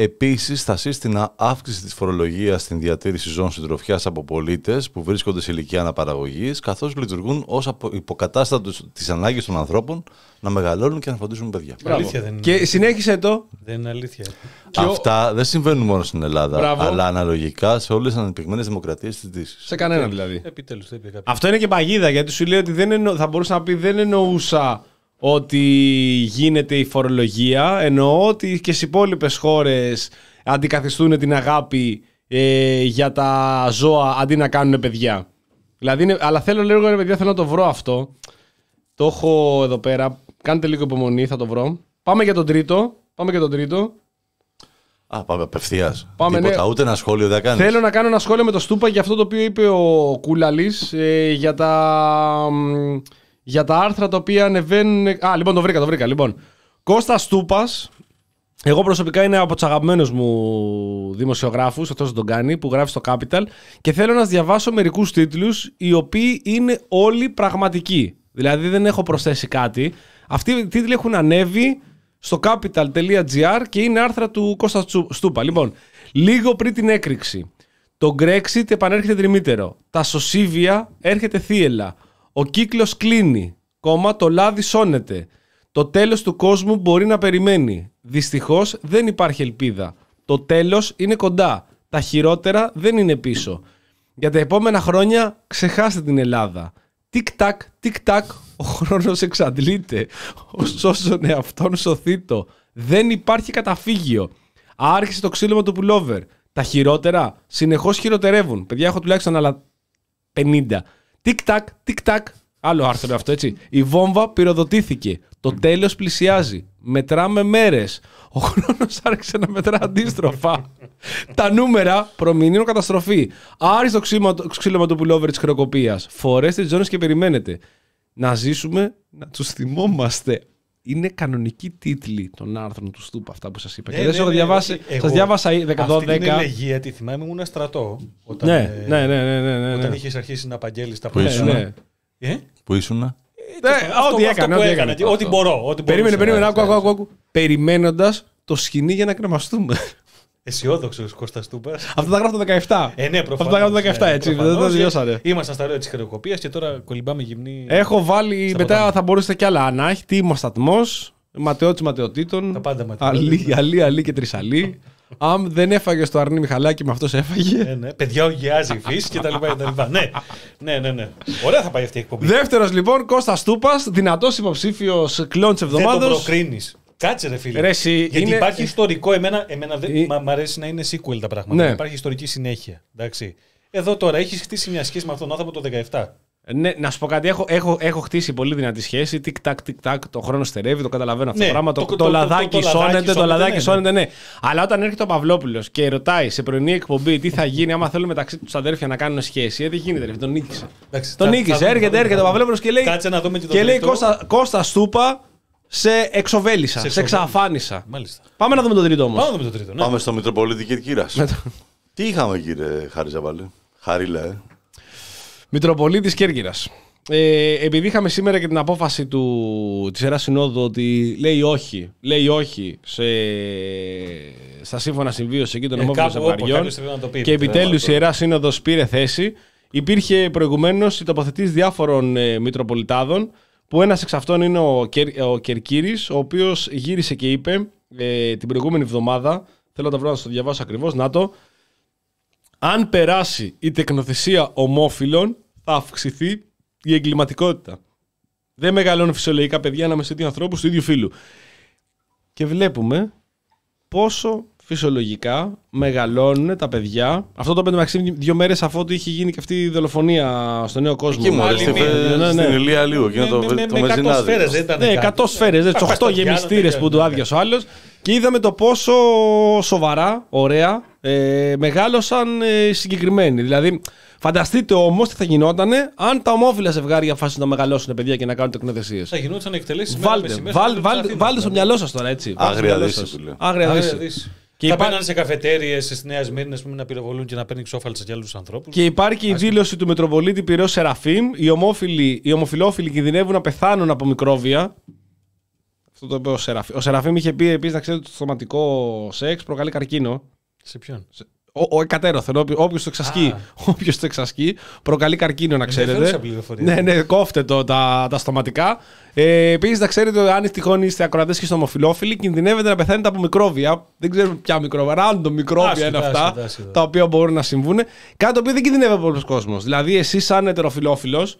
Επίσης θα σύστηνα αύξηση της φορολογίας στην διατήρηση ζώων συντροφιάς από πολίτες που βρίσκονται σε ηλικία αναπαραγωγής καθώς λειτουργούν ως απο- υποκατάστατος της ανάγκης των ανθρώπων να μεγαλώνουν και να φροντίζουν παιδιά. Αλήθεια δεν είναι. Και συνέχισε το. Δεν είναι αλήθεια. Και ο- Αυτά δεν συμβαίνουν μόνο στην Ελλάδα, Μπράβο. αλλά αναλογικά σε όλες τις αναπτυγμένες δημοκρατίες της Δύσης. Σε κανένα δηλαδή. Επιτέλους το είπε κάποιος. Αυτό είναι και παγίδα γιατί σου λέει ότι δεν εννο... θα μπορούσα να πει δεν εννοούσα ότι γίνεται η φορολογία. Εννοώ ότι και στις υπόλοιπες χώρες αντικαθιστούν την αγάπη ε, για τα ζώα αντί να κάνουν παιδιά. Δηλαδή, είναι... αλλά θέλω λίγο ρε παιδιά, θέλω να το βρω αυτό. Το έχω εδώ πέρα. Κάντε λίγο υπομονή, θα το βρω. Πάμε για τον τρίτο. Πάμε για τον τρίτο. Α, πάμε απευθείας. Πάμε, Τίποτα, ναι. ούτε ένα σχόλιο δεν κάνεις. Θέλω να κάνω ένα σχόλιο με το Στούπα για αυτό το οποίο είπε ο Κούλαλης ε, για, τα, μ, για τα άρθρα τα οποία ανεβαίνουν. Α, λοιπόν, το βρήκα, το βρήκα. Λοιπόν, Κώστας Στούπα, εγώ προσωπικά είναι από τους αγαπημένους μου δημοσιογράφους, αυτός τον κάνει, που γράφει στο Capital και θέλω να σας διαβάσω μερικούς τίτλους οι οποίοι είναι όλοι πραγματικοί. Δηλαδή δεν έχω προσθέσει κάτι. Αυτοί οι τίτλοι έχουν ανέβει στο capital.gr και είναι άρθρα του Κώστας Τσου- Στούπα. Λοιπόν, λίγο πριν την έκρηξη. Το Brexit επανέρχεται τριμήτερο. Τα σωσίβια έρχεται θύελα. Ο κύκλος κλείνει. Κόμμα το λάδι σώνεται. Το τέλος του κόσμου μπορεί να περιμένει. Δυστυχώς δεν υπάρχει ελπίδα. Το τέλος είναι κοντά. Τα χειρότερα δεν είναι πίσω. Για τα επόμενα χρόνια ξεχάστε την Ελλάδα. Τικ-τακ, τικ-τακ, ο χρόνος εξαντλείται. Ο σώσον εαυτόν σωθήτο. Δεν υπάρχει καταφύγιο. Άρχισε το ξύλωμα του πουλόβερ. Τα χειρότερα συνεχώς χειροτερεύουν. Παιδιά, έχω τουλάχιστον άλλα 50. Τικ-τακ, τικ-τακ. Άλλο άρθρο είναι αυτό, έτσι. Η βόμβα πυροδοτήθηκε. Το τέλος πλησιάζει. Μετράμε μέρες. Ο χρόνος άρχισε να μετρά αντίστροφα. Τα νούμερα προμηνύουν καταστροφή. Άριστο το ξύλωμα, το ξύλωμα του πουλόβερ της χρεοκοπίας. Φορέστε τις ζώνες και περιμένετε. Να ζήσουμε, να τους θυμόμαστε. Είναι κανονική τίτλη των άρθρων του Στούπα αυτά που σας είπα. και δεν σας έχω διαβάσει. Εγώ- Σας διάβασα 10-12. Αυτή την ελεγία τη θυμάμαι, ήμουν στρατό. Όταν, Ναι, ε, ναι, ναι, ναι, ναι, ναι, Όταν ναι. είχες αρχίσει να απαγγέλεις τα Που Ναι, ήσουν. ναι. Ε; Που ήσουν. Ναι, Αυτό- ό,τι αυτό έκανε, που ό,τι έκανα, έκανε. Ό,τι μπορώ. Ό,τι Περίμενε, μπορούσα. περίμενε, άκου, άκου, άκου, άκου. Περιμένοντας το σκηνή για να κρεμαστούμε. Αισιόδοξος Κώστας Τούμπα. Αυτό τα γράφω το 17. Ε, ναι, Αυτό προφανώς. τα γράφω το 17, ναι, έτσι. Δεν προφανώς. το τελειώσανε. Ήμασταν στα ρέα της χρεοκοπία και τώρα κολυμπάμε γυμνή. Έχω βάλει, Στα μετά ποτάμια. θα μπορούσατε κι άλλα. Ανάχη, τι σταθμό, ματαιώτης ματαιωτήτων. Τα πάντα ματαιώτη. Αλή, αλή, αλή και τρισαλή. Αν δεν έφαγε το αρνί Μιχαλάκι με αυτός έφαγε. Ναι, ναι. Παιδιά, οργιάζει η φύση και τα λοιπά. και τα λοιπά. ναι, ναι, ναι, ναι. Ωραία θα πάει αυτή η εκπομπή. Δεύτερος λοιπόν, Κώστας Τούπας, δυνατός υποψήφιος κλόνς τη Δεν τον εβδομάδα. προκρίνεις. Κάτσε ρε φίλε. Ρε, εσύ, Γιατί είναι- υπάρχει ιστορικό, εμένα, εμένα δεν, Ε- μα, μ' αρέσει να είναι sequel τα πράγματα. Ναι. Υπάρχει ιστορική συνέχεια. Εντάξει. Εδώ τώρα έχεις χτίσει μια σχέση με αυτόν τον άνθρωπο το 17. Ναι, να σου πω κάτι, έχω, έχω, έχω χτίσει πολύ δυνατή σχέση. Τικ-τακ, τικ-τακ, το χρόνο στερεύει, το καταλαβαίνω αυτό Ναι, το πράγμα. Το, το- το, το- το- λαδάκι το- το λαδάκι σώνεται, το σώνεται, λαδάκι ναι, σώνεται, ναι. Αλλά όταν έρχεται ο Παυλόπουλος και ρωτάει σε πρωινή εκπομπή τι θα γίνει άμα θέλουν μεταξύ τους αδέρφια να κάνουν σχέση, ε, δεν γίνεται, ρε, τον νίκησε. Εντάξει, Τον θα- νίκησε, θα- έρχεται, θα- έρχεται ο Παυλόπουλος και λέει. Κάτσε να δούμε και το Και λέει τρίτο. Κώστα, Κώστα Στούπα, σε εξοβέλησα, σε, εξοβέλησα. εξαφάνισα. Μάλιστα. Πάμε να δούμε τον τρίτο όμως. Πάμε να δούμε το τρίτο. Ναι. Πάμε στο Μητροπολίτη Κυρκύρα. Τι είχαμε, κύριε Χάρη Ζαβάλη; Χαρίλα, ε. Μητροπολίτης Κέρκυρας. Ε, επειδή είχαμε σήμερα και την απόφαση του, της Ιεράς Συνόδου ότι λέει όχι, λέει όχι σε, στα σύμφωνα συμβίωση εκεί των Ε, ομόφυλων κάπου όπου ζευγαριών κάποιος πρέπει να το πει. και επιτέλους η Ιεράς Σύνοδος πήρε θέση, υπήρχε προηγουμένως η τοποθετής διάφορων ε, Μητροπολιτάδων που ένας εξ αυτών είναι ο, Κερ, ο Κερκύρης, ο οποίος γύρισε και είπε ε, την προηγούμενη εβδομάδα, θέλω να το βρω να σας το διαβάσω ακριβώς, να το, αν περάσει η τεκνοθεσία ομόφυλων, θα αυξηθεί η εγκληματικότητα. Δεν μεγαλώνουν φυσιολογικά παιδιά ανάμεσα σε δύο ανθρώπους του ίδιου φύλου. Και βλέπουμε πόσο φυσιολογικά μεγαλώνουν τα παιδιά. Αυτό το πέντε μεταξύ δύο μέρες αφού του είχε γίνει και αυτή η δολοφονία στο νέο κόσμο. Εκεί μου άλλη αρέσει. μία. Ναι, ναι. Στην Ηλία λίγο. Εκείνο Με- το, με- με- το με 100 μεζινάδι. σφαίρες, δεν ήταν Ναι, κάτι. 100 σφαίρες, Θα πας 8 στο διάλογο, γεμιστήρες τελειώνει. που του άδειασε ο άλλος. Και είδαμε το πόσο σοβαρά, ωραία, ε, μεγάλωσαν ε, οι συγκεκριμένοι. Δηλαδή, φανταστείτε όμως τι θα γινότανε αν τα ομόφυλα ζευγάρια φάσουν να μεγαλώσουν παιδιά και να κάνουν τεκνοθεσίες. Θα γινόταν εκτελέσεις Βάλτε, βάλτε, βάλτε, βάλτε στο μυαλό σας τώρα έτσι. Βάλτε στο Άγρια μυαλό δύση σας. που λέω. Άγρια δύση. Και θα υπά- μπαίνανε σε καφετέρειε στη Νέα Σμύρνη ας πούμε, να πυροβολούν και να παίρνει ξόφαλτσα για άλλους ανθρώπους. Και υπάρχει και η δήλωση του Μητροπολίτη Πυρό Σεραφείμ. Οι, ομόφυλοι, οι ομοφυλόφιλοι κινδυνεύουν να πεθάνουν από μικρόβια. Αυτό το είπε ο Σεραφείμ. Ο Σεραφείμ είχε πει επίσης να ξέρετε ότι το σωματικό σεξ προκαλεί καρκίνο. Σε ποιον; Ο, ο εκατέρωθεν, όποιος το εξασκεί. Α. <laughs> Όποιος το εξασκεί προκαλεί καρκίνο, να ξέρετε. Ενδιαφέρουσα πληροφορία. Ναι, ναι, κόφτε το, τα, τα στοματικά. Ε, Επίσης, να ξέρετε ότι αν τυχόν είστε ακροατές και στομοφιλόφιλοι, κινδυνεύετε να πεθάνετε από μικρόβια. Δεν ξέρουμε ποια μικρόβια. Random μικρόβια Άσχετα, είναι αυτά. άσχετα, άσχετα. Τα οποία μπορούν να συμβούν. Κάτι το οποίο δεν κινδυνεύει από πολλού κόσμος. Δηλαδή, εσύ, σαν ετεροφιλόφιλος,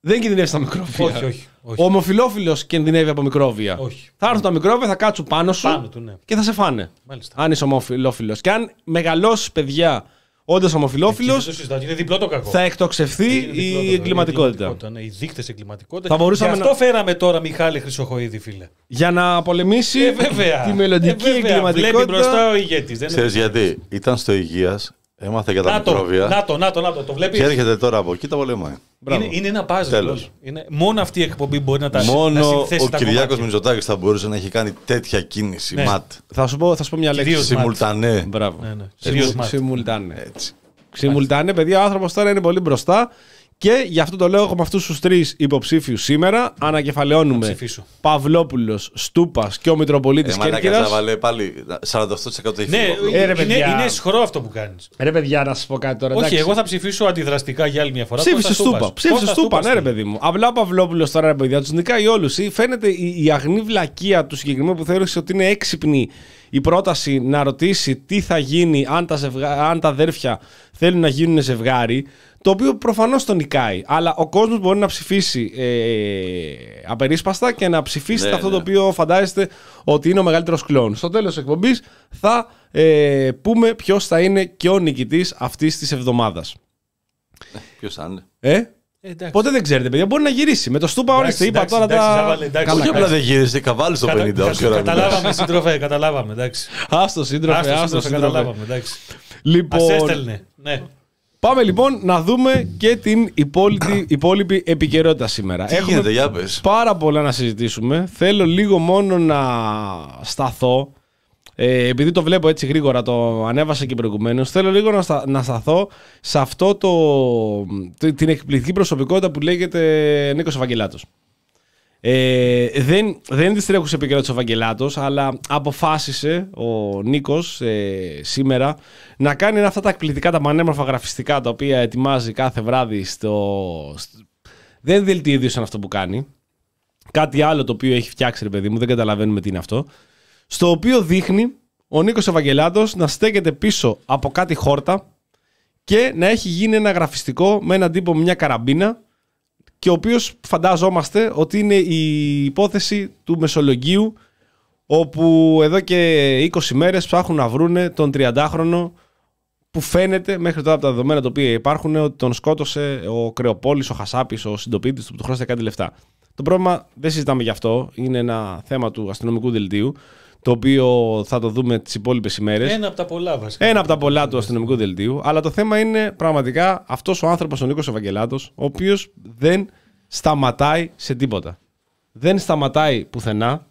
δεν κινδυνεύεις τα μικρόβια. Όχι, όχι, όχι. Ο ομοφιλόφιλος κινδυνεύει από μικρόβια. Όχι. Θα έρθουν τα μικρόβια, θα κάτσουν πάνω σου Πάνω του, ναι. και θα σε φάνε. Μάλιστα. Αν είσαι ομοφιλόφιλος. Και αν μεγαλώσεις παιδιά Όντα Εκεί ομοφυλόφιλο, δεν το συζητάω, Είναι διπλό το κακό. θα εκτοξευθεί Εκεί είναι διπλό το η κακό. εγκληματικότητα. Ναι, οι δείκτες εγκληματικότητα. Θα μπορούσαμε Γι' αυτό να- φέραμε τώρα Μιχάλη Χρυσοχοίδη, φίλε. Για να πολεμήσει Ε, βέβαια. τη μελλοντική Ε, βέβαια. Βλέπει εγκληματικότητα. μπροστά ο ηγέτης. Ξέρεις γιατί. Ήταν στο υγείας, έμαθε για τα Να το, μικρόβια να το, να το, να το. Το βλέπεις; και έρχεται τώρα από εκεί τα πολεμάει. Μπράβο. Είναι, είναι ένα puzzle. Τέλος. όλο. Είναι, μόνο αυτή η εκπομπή μπορεί να τα να Μόνο συνθέσει ο τα Κυριάκος κομμάτια. Μητσοτάκης θα μπορούσε να έχει κάνει τέτοια κίνηση. Ναι. Ματ. Θα σου πω, θα σου πω μια λέξη. Κυρίως Συμμουλτανέ. Μπράβο. Ναι, ναι. Κυρίως μάτ. Simultane. Έτσι. Simultane, παιδιά, ο άνθρωπος τώρα είναι πολύ μπροστά. Και γι' αυτό το λέω έχουμε αυτούς τους τρεις υποψήφιους σήμερα. Ανακεφαλαιώνουμε ψηφίσω. Παυλόπουλος, Στούπας και ο Μητροπολίτης Ε, μαλάκα Κέρκυρας. Ζαβαλέ, πάλι 48% έχει Ναι, φύγει. Ε, ρε, είναι, παιδιά. είναι σχρό αυτό που κάνεις. Ρε, παιδιά, να σας πω κάτι τώρα. Όχι, εντάξει. εγώ θα ψηφίσω αντιδραστικά για άλλη μια φορά. Ψήφισε Κώστας Στούπα. Στούπας. Ψήφισε Κώστας Στούπα, ναι, ρε Στούπας. παιδί μου. Απλά ο Παυλόπουλος τώρα, ρε παιδιά, τους νικάει όλους. Φαίνεται η, η αγνή βλακεία του συγκεκριμένου που θεώρησε ότι είναι έξυπνη η πρόταση να ρωτήσει τι θα γίνει αν τα, ζευγά, αν τα αδέρφια θέλουν να γίνουν ζευγάρι. Το οποίο προφανώς τον νικάει. Αλλά ο κόσμος μπορεί να ψηφίσει ε, απερίσπαστα και να ψηφίσει Ναι, αυτό ναι. το οποίο φαντάζεστε ότι είναι ο μεγαλύτερος κλόν. Στο τέλος της εκπομπής θα ε, πούμε ποιος θα είναι και ο νικητής αυτής της εβδομάδας. Ποιος θα είναι; Ε; Ε, εντάξει. Ποτέ δεν ξέρετε, παιδιά. Μπορεί να γυρίσει. Με το Στούπα, ορίστε, είπα εντάξει, τώρα εντάξει, τα. Ζάβαλε, εντάξει. Καλά, Όχι καλά. απλά δεν γύρισε, καβάλει στο 50 Κατα- όση ώρα μιλάς. Καταλάβαμε, σύντροφε, καταλάβαμε. Εντάξει. Άστο, σύντροφε, Άστο, άστο, σύντροφε, σύντροφε. καταλάβαμε. Εντάξει. Ας Λοιπόν, έστελνε. Ναι. Πάμε λοιπόν να δούμε και την υπόλοιπη, υπόλοιπη επικαιρότητα σήμερα. Τι γίνεται, για πες. πάρα πολλά να συζητήσουμε. Θέλω λίγο μόνο να σταθώ. Ε, επειδή το βλέπω έτσι γρήγορα, το ανέβασα και προηγουμένως. Θέλω λίγο να, στα- να σταθώ σε αυτό το, τη- την εκπληκτική προσωπικότητα που λέγεται Νίκος Ευαγγελάτος. Ε, δεν, δεν είναι τη τρέχουσα επικαιρότητα ο Ευαγγελάτος, αλλά αποφάσισε ο Νίκος ε, σήμερα να κάνει ένα αυτά τα εκπληκτικά, τα πανέμορφα γραφιστικά τα οποία ετοιμάζει κάθε βράδυ στο. στο- δεν δελτίωδησαν αυτό που κάνει. Κάτι άλλο το οποίο έχει φτιάξει, ρε παιδί μου, δεν καταλαβαίνουμε τι είναι αυτό. Στο οποίο δείχνει ο Νίκος Ευαγγελάτος να στέκεται πίσω από κάτι χόρτα και να έχει γίνει ένα γραφιστικό με έναν τύπο με μια καραμπίνα και ο οποίος φαντάζομαστε ότι είναι η υπόθεση του Μεσολογγίου όπου εδώ και 20 μέρες ψάχνουν να βρούνε τον 30χρονο που φαίνεται μέχρι τώρα από τα δεδομένα τα οποία υπάρχουν ότι τον σκότωσε ο Κρεοπόλης, ο Χασάπης, ο συντοπίτης του που του χρώσετε κάτι λεφτά. Το πρόβλημα δεν συζητάμε γι' αυτό, είναι ένα θέμα του αστυνομικού δελτίου το οποίο θα το δούμε τις υπόλοιπες ημέρες. Ένα από τα πολλά βασικά. Ένα από τα πολλά του αστυνομικού δελτίου. Αλλά το θέμα είναι πραγματικά αυτός ο άνθρωπος, ο Νίκος Ευαγγελάτος, ο οποίος δεν σταματάει σε τίποτα. Δεν σταματάει πουθενά.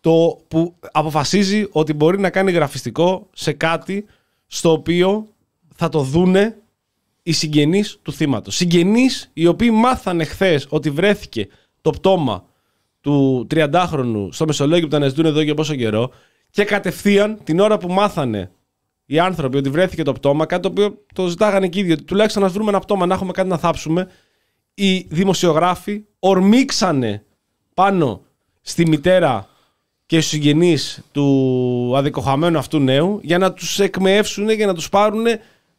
Το που αποφασίζει ότι μπορεί να κάνει γραφιστικό σε κάτι στο οποίο θα το δούνε οι συγγενείς του θύματος. Συγγενείς οι οποίοι μάθανε χθες ότι βρέθηκε το πτώμα του 30χρονου στο Μεσολόγιο που τον αναζητούν εδώ και πόσο καιρό και κατευθείαν την ώρα που μάθανε οι άνθρωποι ότι βρέθηκε το πτώμα, κάτι το οποίο το ζητάγανε και οι ίδιοι, ότι τουλάχιστον να βρούμε ένα πτώμα, να έχουμε κάτι να θάψουμε, οι δημοσιογράφοι ορμήξανε πάνω στη μητέρα και στους συγγενείς του αδικοχαμένου αυτού νέου για να τους εκμεεύσουν, για να τους πάρουν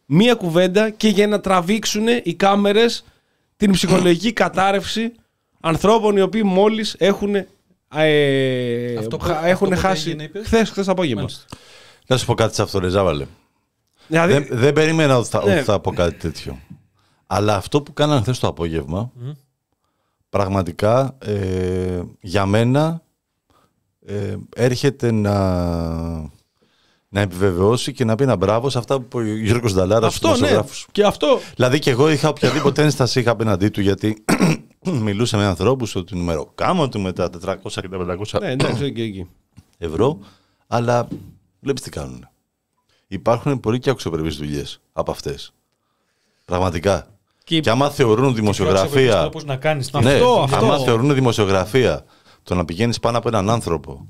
μία κουβέντα και για να τραβήξουν οι κάμερες την ψυχολογική κατάρρευση ανθρώπων οι οποίοι μόλις έχουν, ε, Αυτό που- χα- αυτό έχουν πότε χάσει έγινε, είπες; χθες, χθες απόγευμα. Μάλιστα. Να σου πω κάτι σε αυτό, ρε Ζάβαλε. Δηλαδή, Δεν, δεν περίμενα ότι θα, Ναι. ότι θα πω κάτι τέτοιο. Αλλά αυτό που κάνανε χθες το απόγευμα, πραγματικά ε, για μένα ε, έρχεται να, να επιβεβαιώσει και να πει ένα μπράβο σε αυτά που είπε ο Γιώργος Νταλάρα στους αυτό ναι. δημοσιογράφους. Και αυτό. Δηλαδή και εγώ είχα οποιαδήποτε ένσταση είχα απέναντί του γιατί μιλούσε με ανθρώπους ότι νούμερο του με τα 400 και τα 500 Ναι, εντάξει, εκεί, εκεί. ευρώ, αλλά βλέπεις τι κάνουν. Υπάρχουν πολύ και αξιοπρεπείς δουλειές από αυτές. Πραγματικά. Και- Και, άμα θεωρούν δημοσιογραφία. Τρόπους να κάνεις Ναι, Αυτό, αυτό. άμα θεωρούν δημοσιογραφία το να πηγαίνεις πάνω από έναν άνθρωπο,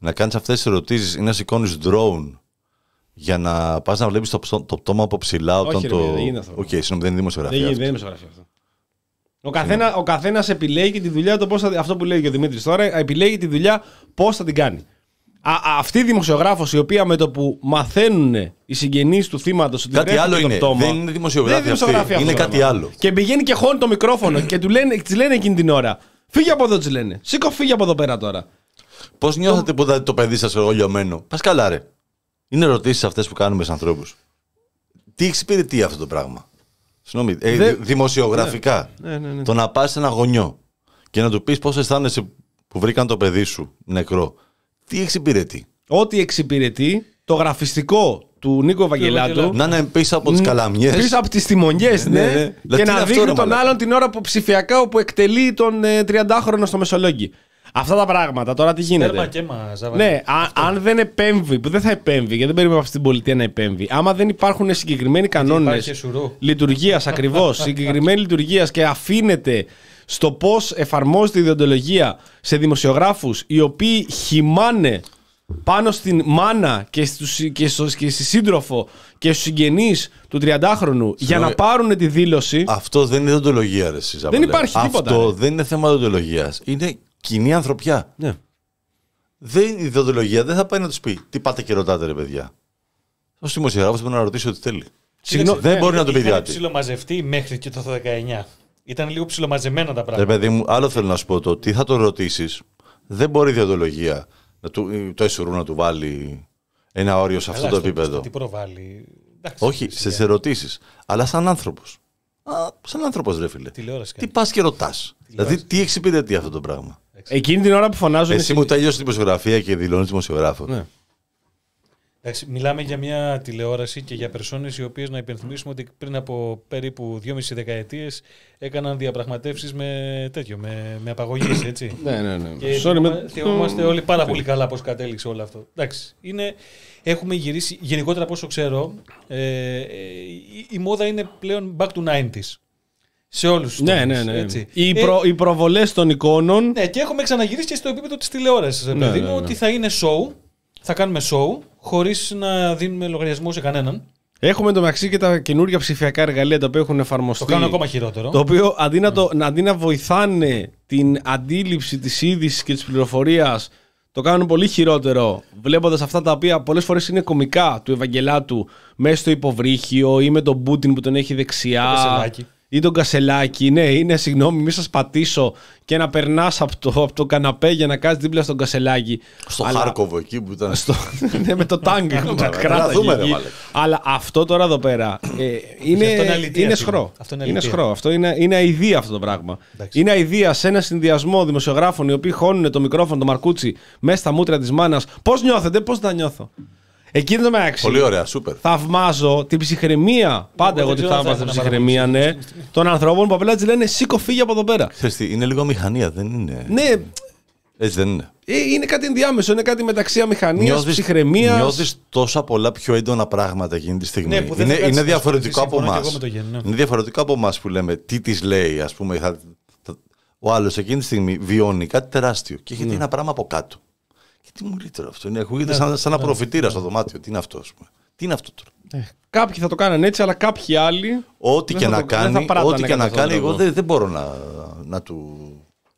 να κάνεις αυτές τις ερωτήσεις ή να σηκώνεις drone για να πας να βλέπεις το, ψω- το πτώμα από ψηλά όταν Όχι, ρε το. παιδί, δεν γίνεται αυτό. Οκ, συγγνώμη, δεν είναι δημοσιογραφία. Δεν αυτό. γίνεται, δεν είναι δημοσιογραφία αυτό. Ο, καθένα, ο καθένας επιλέγει τη δουλειά του πώς θα, αυτό που λέει και ο Δημήτρης τώρα, επιλέγει τη δουλειά πώς θα την κάνει. Α, α, αυτή η δημοσιογράφος η οποία με το που μαθαίνουν οι συγγενείς του θύματος ότι Κάτι βρέθηκε άλλο το είναι. πτώμα, Δεν είναι δημοσιογράφη δεν αυτή. δημοσιογράφη αυτό Είναι το κάτι πράγμα. άλλο. Και πηγαίνει και χώνει το μικρόφωνο και του λένε, της λένε εκείνη την ώρα. Φύγε από εδώ, της λένε. Σήκω, φύγε από εδώ πέρα τώρα. Πώς νιώθετε που είδατε το παιδί σας εγώ λιωμένο. Πας καλά, ρε. Είναι ερωτήσεις αυτές που κάνουμε στους ανθρώπους. Τι εξυπηρετεί αυτό το πράγμα; Συγγνώμη, ε, Δεν- δη- δημοσιογραφικά. Ναι, ναι, ναι. Το να πας σε ένα γονιό και να του πεις πώς αισθάνεσαι που βρήκαν το παιδί σου νεκρό. Τι εξυπηρετεί; Ό,τι εξυπηρετεί το γραφιστικό του Νίκο Ευαγγελάτου. Ευαγγελάτου. Να είναι πίσω από τις καλαμιές. Πίσω από τις τιμονιέ, ναι. Ναι, ναι. Και Δηλαδή, τι να είναι αυτό, δείχνει ρε τον μαλάκα; άλλον την ώρα που ψηφιακά όπου εκτελεί τον ε, 30χρονο στο Μεσολόγγι. Αυτά τα πράγματα τώρα τι γίνεται; Τέρμα και μα, Ζάβα. Ναι, α- αν δεν επέμβει, που δεν θα επέμβει, γιατί δεν περιμένουμε αυτή την πολιτεία να επέμβει. Άμα δεν υπάρχουν συγκεκριμένοι κανόνες υπάρχει σουρού. λειτουργίας, ακριβώς, <laughs> συγκεκριμένη λειτουργίας και αφήνεται στο πώς εφαρμόζεται η ιδεοντολογία σε δημοσιογράφους οι οποίοι χυμάνε πάνω στην μάνα και, στους, και, στο, και στη σύντροφο και στους συγγενείς του 30χρονου για να πάρουν τη δήλωση. Αυτό δεν είναι ιδεοντολογία, ρε εσύ, Ζαβαλέ. υπάρχει τίποτα, Αυτό ρε. δεν είναι θέμα ιδεοντολογία. Είναι κοινή ανθρωπιά. Ναι. Δεν, η ιδεοντολογία δεν θα πάει να τους πει τι πάτε και ρωτάτε, ρε παιδιά. Ο δημοσιογράφος πρέπει να ρωτήσει ό,τι θέλει. Συγγνώμη, δεν ναι, μπορεί να του πει Είχαν κάτι. ψιλομαζευτεί μέχρι και το 19. Ήταν λίγο ψιλομαζεμένα τα Ρε πράγματα. παιδί μου, άλλο θέλω να σου πω το τι θα το ρωτήσεις. Δεν μπορεί η ιδεοντολογία να του, το εσουρού να του βάλει ένα όριο σε αυτό Καλά, το στο- επίπεδο. στο Τι προβάλλει. Εντάξει, Όχι, φυσικά. στι ερωτήσει. Αλλά σαν άνθρωπος. Σαν άνθρωπος, ρε φίλε. Τηλεόραση Τι κάνει. πας και ρωτάς. Δηλαδή, τι εξυπηρετεί αυτό το πράγμα. Εκείνη την ώρα που φωνάζουν. Εσύ μου τέλειωσε τη δημοσιογραφία και δηλώνεις δημοσιογράφο. Ναι. Εντάξει, μιλάμε για μια τηλεόραση και για περσόνες οι οποίες να υπενθυμίσουμε ότι πριν από περίπου 2,5 δεκαετίες έκαναν διαπραγματεύσεις με τέτοιο, με, με απαγωγή, <coughs> έτσι. Ναι, ναι, ναι. Και Sorry, με- θυμά- θυμόμαστε όλοι πάρα πολύ καλά πώς κατέληξε όλο αυτό. Εντάξει, είναι, έχουμε γυρίσει, γενικότερα από όσο ξέρω, ε, ε, η, η μόδα είναι πλέον back to 90s. Σε όλους τους Ναι, ναι, ναι. Έτσι. Οι, Ε, προ, οι προβολές των εικόνων. ναι, και έχουμε ξαναγυρίσει και στο επίπεδο της τηλεόρασης. Ναι, παιδί ναι, μου, ναι. ότι θα είναι show, θα κάνουμε show, χωρίς να δίνουμε λογαριασμό σε κανέναν. Έχουμε εντωμεταξύ και τα καινούργια ψηφιακά εργαλεία τα οποία έχουν εφαρμοστεί. Το κάνουν ακόμα χειρότερο. Το οποίο αντί να, το, να- αντί να βοηθάνε την αντίληψη της είδησης και της πληροφορίας το κάνουν πολύ χειρότερο βλέποντας αυτά τα οποία πολλές φορές είναι κομικά του Ευαγγελάτου μέσα στο υποβρύχιο ή με τον Πούτιν που τον έχει δεξιά Το Κασελάκη. Ή τον Κασελάκη. Ναι, είναι συγγνώμη, μη σας πατήσω και να περνάς από το, από το καναπέ για να κάθεις δίπλα στον Κασελάκη. Στο Αλλά- Χάρκοβο εκεί που ήταν. στο, <laughs> ναι, με το τάγκ που τα Μαλάκα, κράταγε δούμε, ρε εκεί. μαλάκα. Αλλά αυτό τώρα εδώ πέρα ε, είναι, Αυτό είναι αλητεία, είναι φίλε. σχρό. Αυτό είναι είναι αλητεία. σχρό. Αυτό είναι, είναι αηδία αυτό το πράγμα. Εντάξει. Είναι αηδία σε ένα συνδυασμό δημοσιογράφων οι οποίοι χώνουν το μικρόφωνο, το μαρκούτσι, μέσα στα μούτρα της μάνας. Πώς νιώθετε, πώς θα νιώθω; Εκείνο το μεταξύ. Πολύ ωραία, σούπερ. Θαυμάζω την ψυχραιμία. Πάντα δεν εγώ τη ξέρω αν θα θαύμαζα την ήθελα να ψυχραιμία, ναι. Των ανθρώπων που απλά της λένε Σήκω, φύγει από εδώ πέρα. Ξέρεις τι, είναι λίγο μηχανία, δεν είναι. Ναι, Έτσι δεν είναι. ε, είναι κάτι ενδιάμεσο. Είναι κάτι μεταξύ αμηχανίας, ψυχραιμίας. νιώθεις τόσα πολλά πιο έντονα πράγματα εκείνη τη στιγμή. Ναι, που δεν είναι, θα κάτσεις είναι να διαφορετικό σκεφτείς, από συμφωνώ εμάς. και εγώ με το Γιάννη, ναι. Είναι διαφορετικό από εμάς που λέμε τι της λέει, ας πούμε. Θα, θα- ο άλλος εκείνη τη στιγμή βιώνει κάτι τεράστιο και Ναι. έχει δει ένα πράγμα από κάτω. Και τι μου λέει τώρα αυτό, είναι, ακούγεται σαν, σαν ένα προφητήρα στο δωμάτιο. Τι είναι αυτό, ας πούμε. Τι είναι αυτό τώρα. Ε, Κάποιοι θα το κάνανε έτσι, αλλά κάποιοι άλλοι. Ό,τι Δεν και θα να το- δεν θα κάνει, πράτανε ό,τι και κατά να αυτόν τον κάνει, εγώ τρόπο. δεν, δεν μπορώ να, να, του,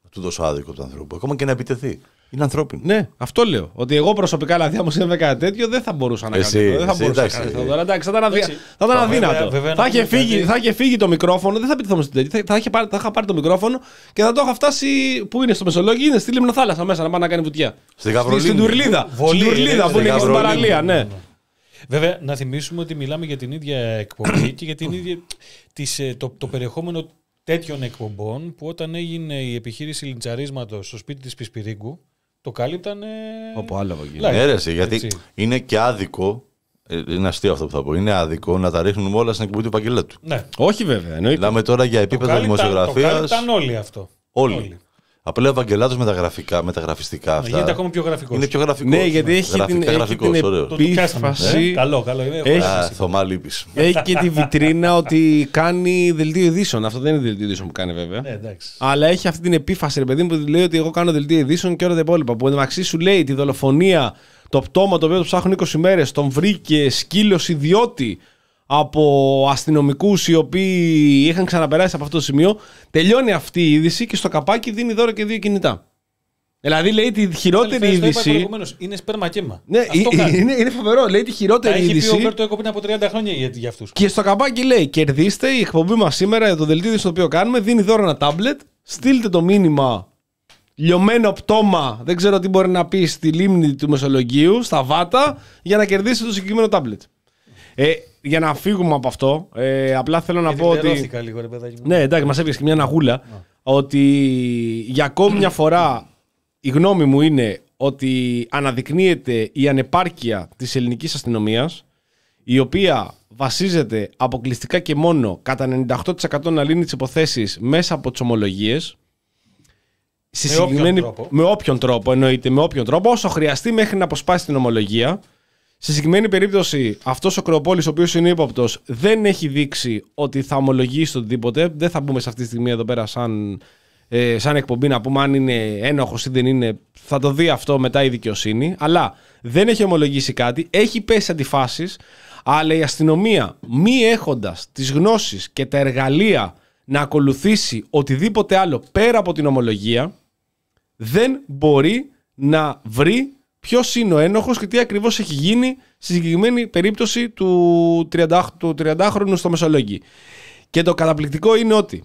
να του δώσω άδικο του ανθρώπου. Ακόμα και να επιτεθεί. Είναι ανθρώπινο. Ναι, αυτό λέω. Ότι εγώ προσωπικά, δηλαδή, άμα συμβεί κάτι τέτοιο, δεν θα μπορούσα να Εσύ, κάνω. αυτό. Δεν θα εσύ, μπορούσα εντάξει. να κάνω αυτό. τώρα. Εντάξει, θα ήταν, αδυ... Εντάξει. θα ήταν Βέβαια, αδύνατο. βέβαια, θα, να είχε πούμε φύγει, κάτι. θα είχε φύγει το μικρόφωνο, δεν θα πείτε όμως τέτοιο. Θα, είχε πάρει, θα είχα πάρει το μικρόφωνο και θα το είχα φτάσει. Πού είναι στο Μεσολόγιο, είναι στη Λίμνο Θάλασσα μέσα να πάει να κάνει βουτιά. Στη Γαβρολίνη. Στην Τουρλίδα. Βολή, Στην Τουρλίδα ρε, που είναι εκεί στην Γαβρολίνη. παραλία, ναι. Βέβαια, να θυμίσουμε ότι μιλάμε για την ίδια εκπομπή και για την ίδια, τις, ε, το, το περιεχόμενο τέτοιων εκπομπών που όταν έγινε η επιχείρηση λιντσαρίσματος στο σπίτι της Πισπυρίγκου το κάλυπταν. ε, Όπου άλλο από εκεί. live. Ναι, ρε, εσύ, γιατί Έτσι. είναι και άδικο. ε, Είναι αστείο αυτό που θα πω. Είναι άδικο να τα ρίχνουμε όλα στην εκπομπή του Παγγελάτου. Ναι. Όχι βέβαια, εννοείται. Μιλάμε τώρα για Το επίπεδο κάλυπταν, το δημοσιογραφίας. κάλυπταν όλοι αυτό. Όλοι. Απλά ο Ευαγγελάτο με τα γραφικά, με τα γραφιστικά Να αυτά. γίνεται ακόμα πιο γραφικός. Είναι πιο γραφικός. Ναι, γιατί έχει την, Γραφικά, έχει γραφικός, την ωραίο. Το, το πιάσαμε. επίφαση. Ε, καλό, καλό. Έχω Έχει- γράψει. Α, Θωμά λείπεις. Έχει και τη βιτρίνα ότι κάνει δελτίο ειδήσεων. Αυτό δεν είναι δελτίο ειδήσεων που κάνει βέβαια. Ναι, εντάξει. Αλλά έχει αυτή την επίφαση, ρε παιδί μου, που λέει ότι εγώ κάνω δελτίο ειδήσεων και όλα τα υπόλοιπα. Που εντωμεταξύ σου λέει τη δολοφονία, το πτώμα το οποίο το ψάχνουν 20 μέρες, τον βρήκε σκύλος ιδιώτη από αστυνομικούς οι οποίοι είχαν ξαναπεράσει από αυτό το σημείο. Τελειώνει αυτή η είδηση και στο καπάκι δίνει δώρο και δύο κινητά. Δηλαδή λέει τη χειρότερη Το είπα είδηση. προηγουμένως, Είναι σπέρμα κέμα. Ναι, Αυτό ε- κάνει. είναι, είναι φοβερό. Λέει τη Τα χειρότερη έχει πει ο είδηση. Μπέρτο Έκο πριν από 30 χρόνια για, για αυτούς. Και στο καπάκι λέει: Κερδίστε η εκπομπή μας σήμερα για το δελτίο στο οποίο κάνουμε. Δίνει δώρο ένα τάμπλετ. Στείλτε το μήνυμα. Λιωμένο πτώμα, δεν ξέρω τι μπορεί να πει στη λίμνη του Μεσολογγίου, στα Βάτα, για να κερδίσετε το συγκεκριμένο τάμπλετ. Ε, για να φύγουμε από αυτό, ε, απλά θέλω να Γιατί πω ότι. μπλερώθηκα λίγο, ρε παιδάκι μου. Ναι, εντάξει, μας έπιασε και μια ναγούλα. Ότι για ακόμη μια φορά η γνώμη μου είναι ότι αναδεικνύεται η ανεπάρκεια της ελληνικής αστυνομίας η οποία βασίζεται αποκλειστικά και μόνο κατά 98% να λύνει τις υποθέσεις μέσα από τις ομολογίες Στη Με όποιον συγκεκριμένη- τρόπο. με όποιον τρόπο εννοείται, με όποιον τρόπο, όσο χρειαστεί μέχρι να αποσπάσει την ομολογία. Στη συγκεκριμένη περίπτωση, αυτός ο Κρεοπόλης, ο οποίος είναι ύποπτος, δεν έχει δείξει ότι θα ομολογήσει οτιδήποτε. Δεν θα μπούμε σε αυτή τη στιγμή εδώ πέρα σαν, ε, σαν εκπομπή να πούμε αν είναι ένοχος ή δεν είναι. Θα το δει αυτό μετά η δικαιοσύνη. Αλλά δεν έχει ομολογήσει κάτι. Έχει πέσει σε αντιφάσεις. Αλλά η αστυνομία, μη έχοντας τις γνώσεις και τα εργαλεία να ακολουθήσει οτιδήποτε άλλο πέρα από την ομολογία, δεν μπορεί να βρει ποιος είναι ο ένοχος και τι ακριβώς έχει γίνει στη συγκεκριμένη περίπτωση του 30, του 30χρονου στο Μεσολόγγι. Και το καταπληκτικό είναι ότι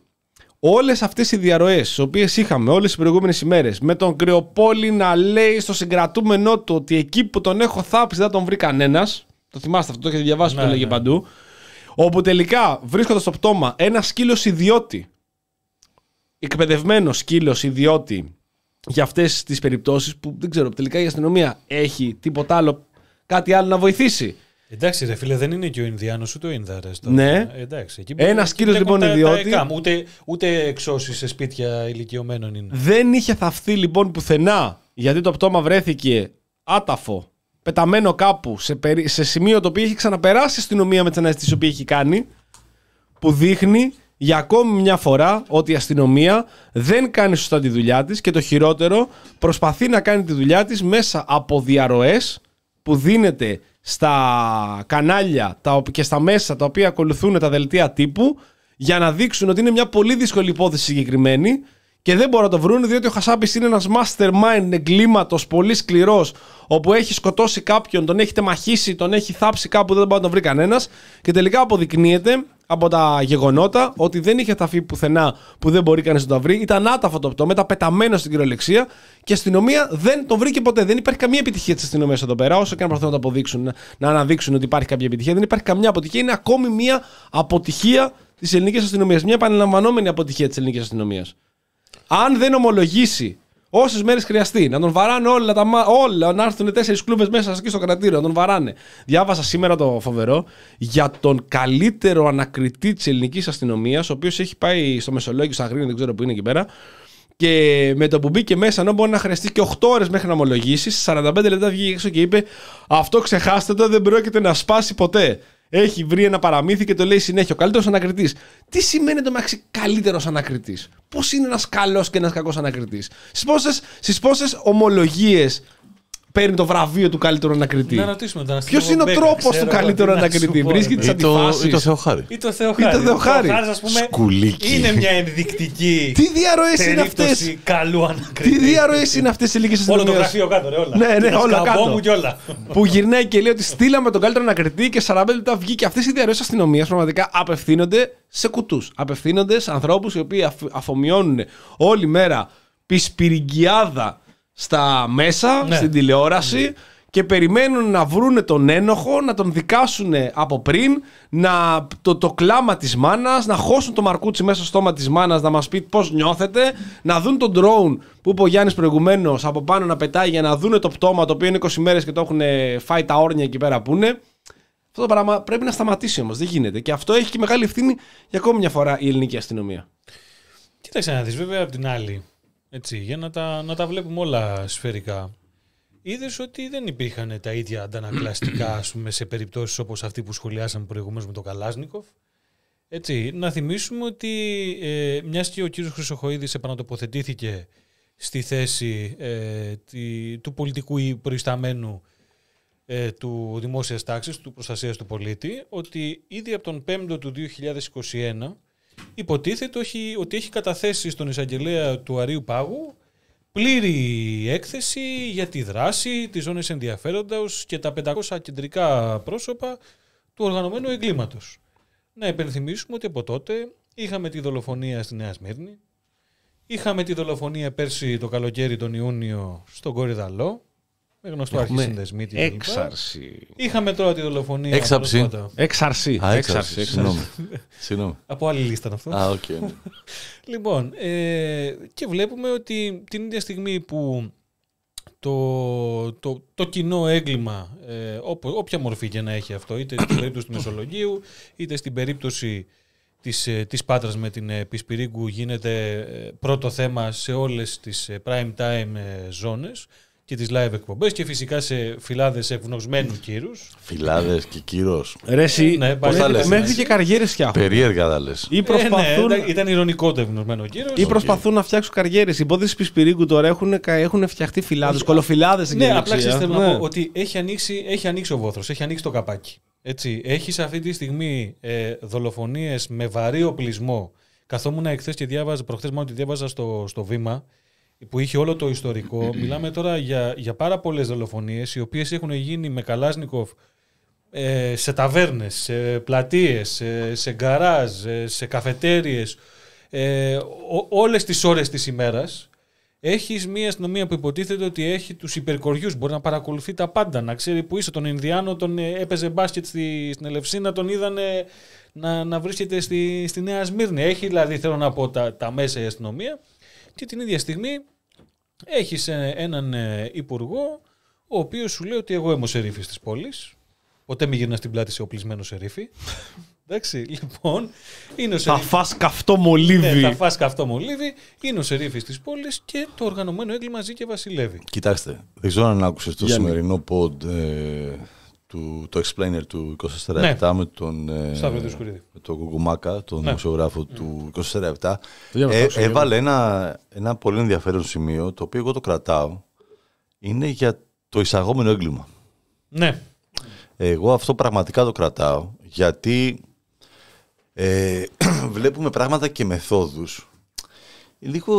όλες αυτές οι διαρροές, τις οποίες είχαμε όλες τι προηγούμενες ημέρες, με τον Κρεοπόλη να λέει στο συγκρατούμενό του ότι εκεί που τον έχω θάψει δεν τον βρει κανένας. Το θυμάστε αυτό, το έχετε διαβάσει, Ναι, το έλεγε ναι. παντού. Όπου τελικά βρίσκοντας στο πτώμα ένα σκύλος ιδιώτη, εκπαιδευμένος σκύλος ιδιώτη για αυτές τις περιπτώσεις που δεν ξέρω, τελικά η αστυνομία έχει τίποτα άλλο, κάτι άλλο να βοηθήσει. Εντάξει, ρε φίλε, δεν είναι και ο Ινδιάνος ούτε ο Ινδάρε. Ναι. Εντάξει, εκεί Ένας εκεί κύριος, μπλέκουν λοιπόν, τα- ιδιώτη. τα ΕΚΑΜ, ούτε, ούτε εξώσεις σε σπίτια ηλικιωμένων είναι. Δεν είχε θαυθεί λοιπόν πουθενά γιατί το πτώμα βρέθηκε άταφο, πεταμένο κάπου σε, περι- σε σημείο το οποίο έχει ξαναπεράσει η αστυνομία με τις αναζητήσει που έχει κάνει, που δείχνει για ακόμη μια φορά ότι η αστυνομία δεν κάνει σωστά τη δουλειά της και το χειρότερο προσπαθεί να κάνει τη δουλειά της μέσα από διαρροές που δίνεται στα κανάλια τα, οπ- και στα μέσα τα οποία ακολουθούν τα δελτία τύπου για να δείξουν ότι είναι μια πολύ δύσκολη υπόθεση συγκεκριμένη και δεν μπορούν να το βρουν διότι ο Χασάπης είναι ένας mastermind εγκλήματος πολύ σκληρός όπου έχει σκοτώσει κάποιον, τον έχει τεμαχίσει, τον έχει θάψει κάπου δεν μπορεί να τον βρει κανένας και τελικά αποδεικνύεται από τα γεγονότα ότι δεν είχε ταφεί πουθενά που δεν μπορεί κανείς να το βρει. Ήταν άταφο το πτώμα, ήταν πεταμένο στην κυριολεξία και η αστυνομία δεν το βρήκε ποτέ. Δεν υπάρχει καμία επιτυχία της αστυνομίας εδώ πέρα, όσο και αν προσπαθούν να το αποδείξουν, να- να αναδείξουν ότι υπάρχει κάποια επιτυχία. Δεν υπάρχει καμιά αποτυχία. Είναι ακόμη μια αποτυχία της ελληνικής αστυνομίας. Μια επαναλαμβανόμενη αποτυχία της ελληνικής αστυνομίας. Αν δεν ομολογήσει όσες μέρες χρειαστεί να τον βαράνε όλα, τα, μα- όλα να έρθουν τέσσερις κλούβες μέσα εκεί στο κρατήριο, να τον βαράνε. Διάβασα σήμερα το φοβερό για τον καλύτερο ανακριτή της ελληνικής αστυνομίας, ο οποίος έχει πάει στο Μεσολόγιο, στα Αγρίνια, δεν ξέρω που είναι εκεί πέρα. Και με το που μπήκε μέσα, ενώ μπορεί να χρειαστεί και 8 ώρες μέχρι να ομολογήσει, στις 45 λεπτά βγήκε έξω και είπε: Αυτό ξεχάστε το, δεν πρόκειται να σπάσει ποτέ. Έχει βρει ένα παραμύθι και το λέει συνέχεια. Ο καλύτερος ανακριτής. Τι σημαίνει το μεταξύ καλύτερος ανακριτής; Πώς είναι ένας καλός και ένας κακός ανακριτής; Στις πόσες ομολογίες παίρνει το βραβείο του καλύτερου ανακριτή. Να ρωτήσουμε τον Ποιος αστυνομικό είναι ο Μπέκα, τρόπος ξέρω του εγώ καλύτερου τι να σου ανακριτή; πω, Βρίσκει ρε. τι Ή το, ή αντιφάσεις. το Θεοχάρη. Ή το Θεοχάρη. Ή το Θεοχάρη. ας πούμε, Σκουλίκι. είναι μια ενδεικτική Τι διαρροές είναι αυτές; περίπτωση καλού ανακριτή. Τι διαρροές είναι αυτές οι ελληνικέ Όλο το αστυνομίες; γραφείο κάτω, ρε, όλα. Ναι, ναι, Τα όλα σκαμπό κάτω. μου κι όλα. που γυρνάει και λέει ότι στείλαμε τον καλύτερο ανακριτή και 45 λεπτά βγήκε. Αυτές οι διαρροές αστυνομίας πραγματικά απευθύνονται σε κουτούς. Απευθύνονται σε ανθρώπους οι οποίοι αφ- αφομοιώνουν όλη μέρα πισπυριγκιάδα στα μέσα, Ναι. στην τηλεόραση και περιμένουν να βρούνε τον ένοχο, να τον δικάσουν από πριν, να, το, το κλάμα της μάνας, να χώσουν το μαρκούτσι μέσα στο στόμα της μάνας, να μας πει πώς νιώθετε, να δουν τον drone που είπε ο Γιάννης προηγουμένως από πάνω να πετάει για να δουν το πτώμα το οποίο είναι 20 μέρες και το έχουν φάει τα όρνια εκεί πέρα που είναι. Αυτό το πράγμα πρέπει να σταματήσει όμως, δεν γίνεται. Και αυτό έχει και μεγάλη ευθύνη για ακόμη μια φορά η ελληνική αστυνομία. Κοίταξε να δεις βέβαια από την άλλη, έτσι, για να τα, να τα βλέπουμε όλα σφαιρικά. Είδες ότι δεν υπήρχαν τα ίδια αντανακλαστικά <clears throat> ας πούμε, σε περιπτώσεις όπως αυτή που σχολιάσαμε προηγουμένως με τον Καλάσνικοφ; Έτσι, να θυμίσουμε ότι ε, μιας και ο κύριος Χρυσοχοίδης επανατοποθετήθηκε στη θέση ε, τη, του πολιτικού ή προϊσταμένου ε, του δημόσιας τάξης, του προστασίας του πολίτη, ότι ήδη από τον 5ο του 2021 υποτίθεται όχι- ότι έχει καταθέσει στον εισαγγελέα του Αρίου Πάγου πλήρη έκθεση για τη δράση, τις ζώνες ενδιαφέροντος και τα 500 κεντρικά πρόσωπα του οργανωμένου εγκλήματος. Να επενθυμίσουμε ότι από τότε είχαμε τη δολοφονία στη Νέα Σμύρνη, είχαμε τη δολοφονία πέρσι το καλοκαίρι τον Ιούνιο στον Κορυδαλό, Με γνωστό Έχουμε αρχισυνδεσμί. τι λοιπά. Έξαρση. Είχαμε τώρα τη δολοφονία. Έξαψη. τέλος πάντων. Έξαρση. Α, Έξαρση. έξαρση. Συγγνώμη. <laughs> Συγγνώμη. Από άλλη λίστα είναι αυτό. Α, οκ. ναι. <laughs> Λοιπόν, ε, και βλέπουμε ότι την ίδια στιγμή που το, το, το κοινό έγκλημα, ε, όπο- όποια μορφή και να έχει αυτό, είτε στην περίπτωση του Μεσολογγίου, είτε στην περίπτωση της, ε, της Πάτρας με την ε, Πισπυρίγκου γίνεται ε, πρώτο θέμα σε όλες τις ε, prime time ε, ζώνες και τις live εκπομπές και φυσικά σε φυλάδες εγνωσμένου κύρους. Φιλάδε και κύρος. Ρε, εσύ, Ναι, πώς θα μέχρι- λες, μέχρι ναι. και καριέρες φτιάχνουν. Περίεργα θα λες. Ή προσπαθούν, Ε, ναι, ήταν ηρωνικό το ευγνωσμένο κύρος. ή προσπαθούν να φτιάξουν καριέρες. Οι υπόθεση Πισπυρίγκου τώρα έχουν, κα- έχουν φτιαχτεί φυλάδες, κολοφυλάδες στην Ναι, κυριολεξία. απλά ξέρεις, θέλω Ναι. να πω ότι έχει ανοίξει, έχει ανοίξει ο βόθρος, έχει ανοίξει το καπάκι. Έτσι, έχεις αυτή τη στιγμή ε, δολοφονίες με βαρύ οπλισμό. Καθόμουν εχθές και διάβαζα, προχθές μόνο τη διάβαζα στο, στο βήμα, που είχε όλο το ιστορικό. Μιλάμε τώρα για, για πάρα πολλές δολοφονίες, οι οποίες έχουν γίνει με Καλάσνικοφ ε, σε ταβέρνες, σε πλατείες, σε, σε γκαράζ, ε, σε καφετέριες, ε, ό- όλες τις ώρες της ημέρας. Έχεις μια αστυνομία που υποτίθεται ότι έχει τους υπερκοριούς, μπορεί να παρακολουθεί τα πάντα, να ξέρει που είσαι. Τον Ινδιάνο τον ε, έπαιζε μπάσκετ στη, στην Ελευσίνα, τον είδανε να, να βρίσκεται στη, στη Νέα Σμύρνη. Έχει δηλαδή, θέλω να πω, τα, τα μέσα η αστυνομία και την ίδια στιγμή έχεις ε, έναν ε, υπουργό ο οποίος σου λέει ότι εγώ είμαι ο σερίφης της πόλης. Ποτέ μην γυρνάς στην πλάτη σε οπλισμένο σερίφη. Εντάξει, λοιπόν, είναι ο Θα σερίφης. φας καυτό μολύβι. Ναι, θα φας καυτό μολύβι, είναι ο σερίφης της πόλης και το οργανωμένο έγκλημα ζει και βασιλεύει. Κοιτάξτε, δεν ξέρω αν άκουσες το Γιάννη. σημερινό pod ε, του, το explainer του 24-7 Ναι. με τον, ε, Σταύρο Διοσκουρίδη. με τον Κουκουμάκα, τον Ναι. δημοσιογράφο του 24-7. διάβασα, Ε, άκουσα, έβαλε ένα, ένα πολύ ενδιαφέρον σημείο, το οποίο εγώ το κρατάω. Είναι για το εισαγόμενο έγκλημα. Ναι, Εγώ αυτό πραγματικά το κρατάω, γιατί ε, <clears throat> βλέπουμε πράγματα και μεθόδους λίγο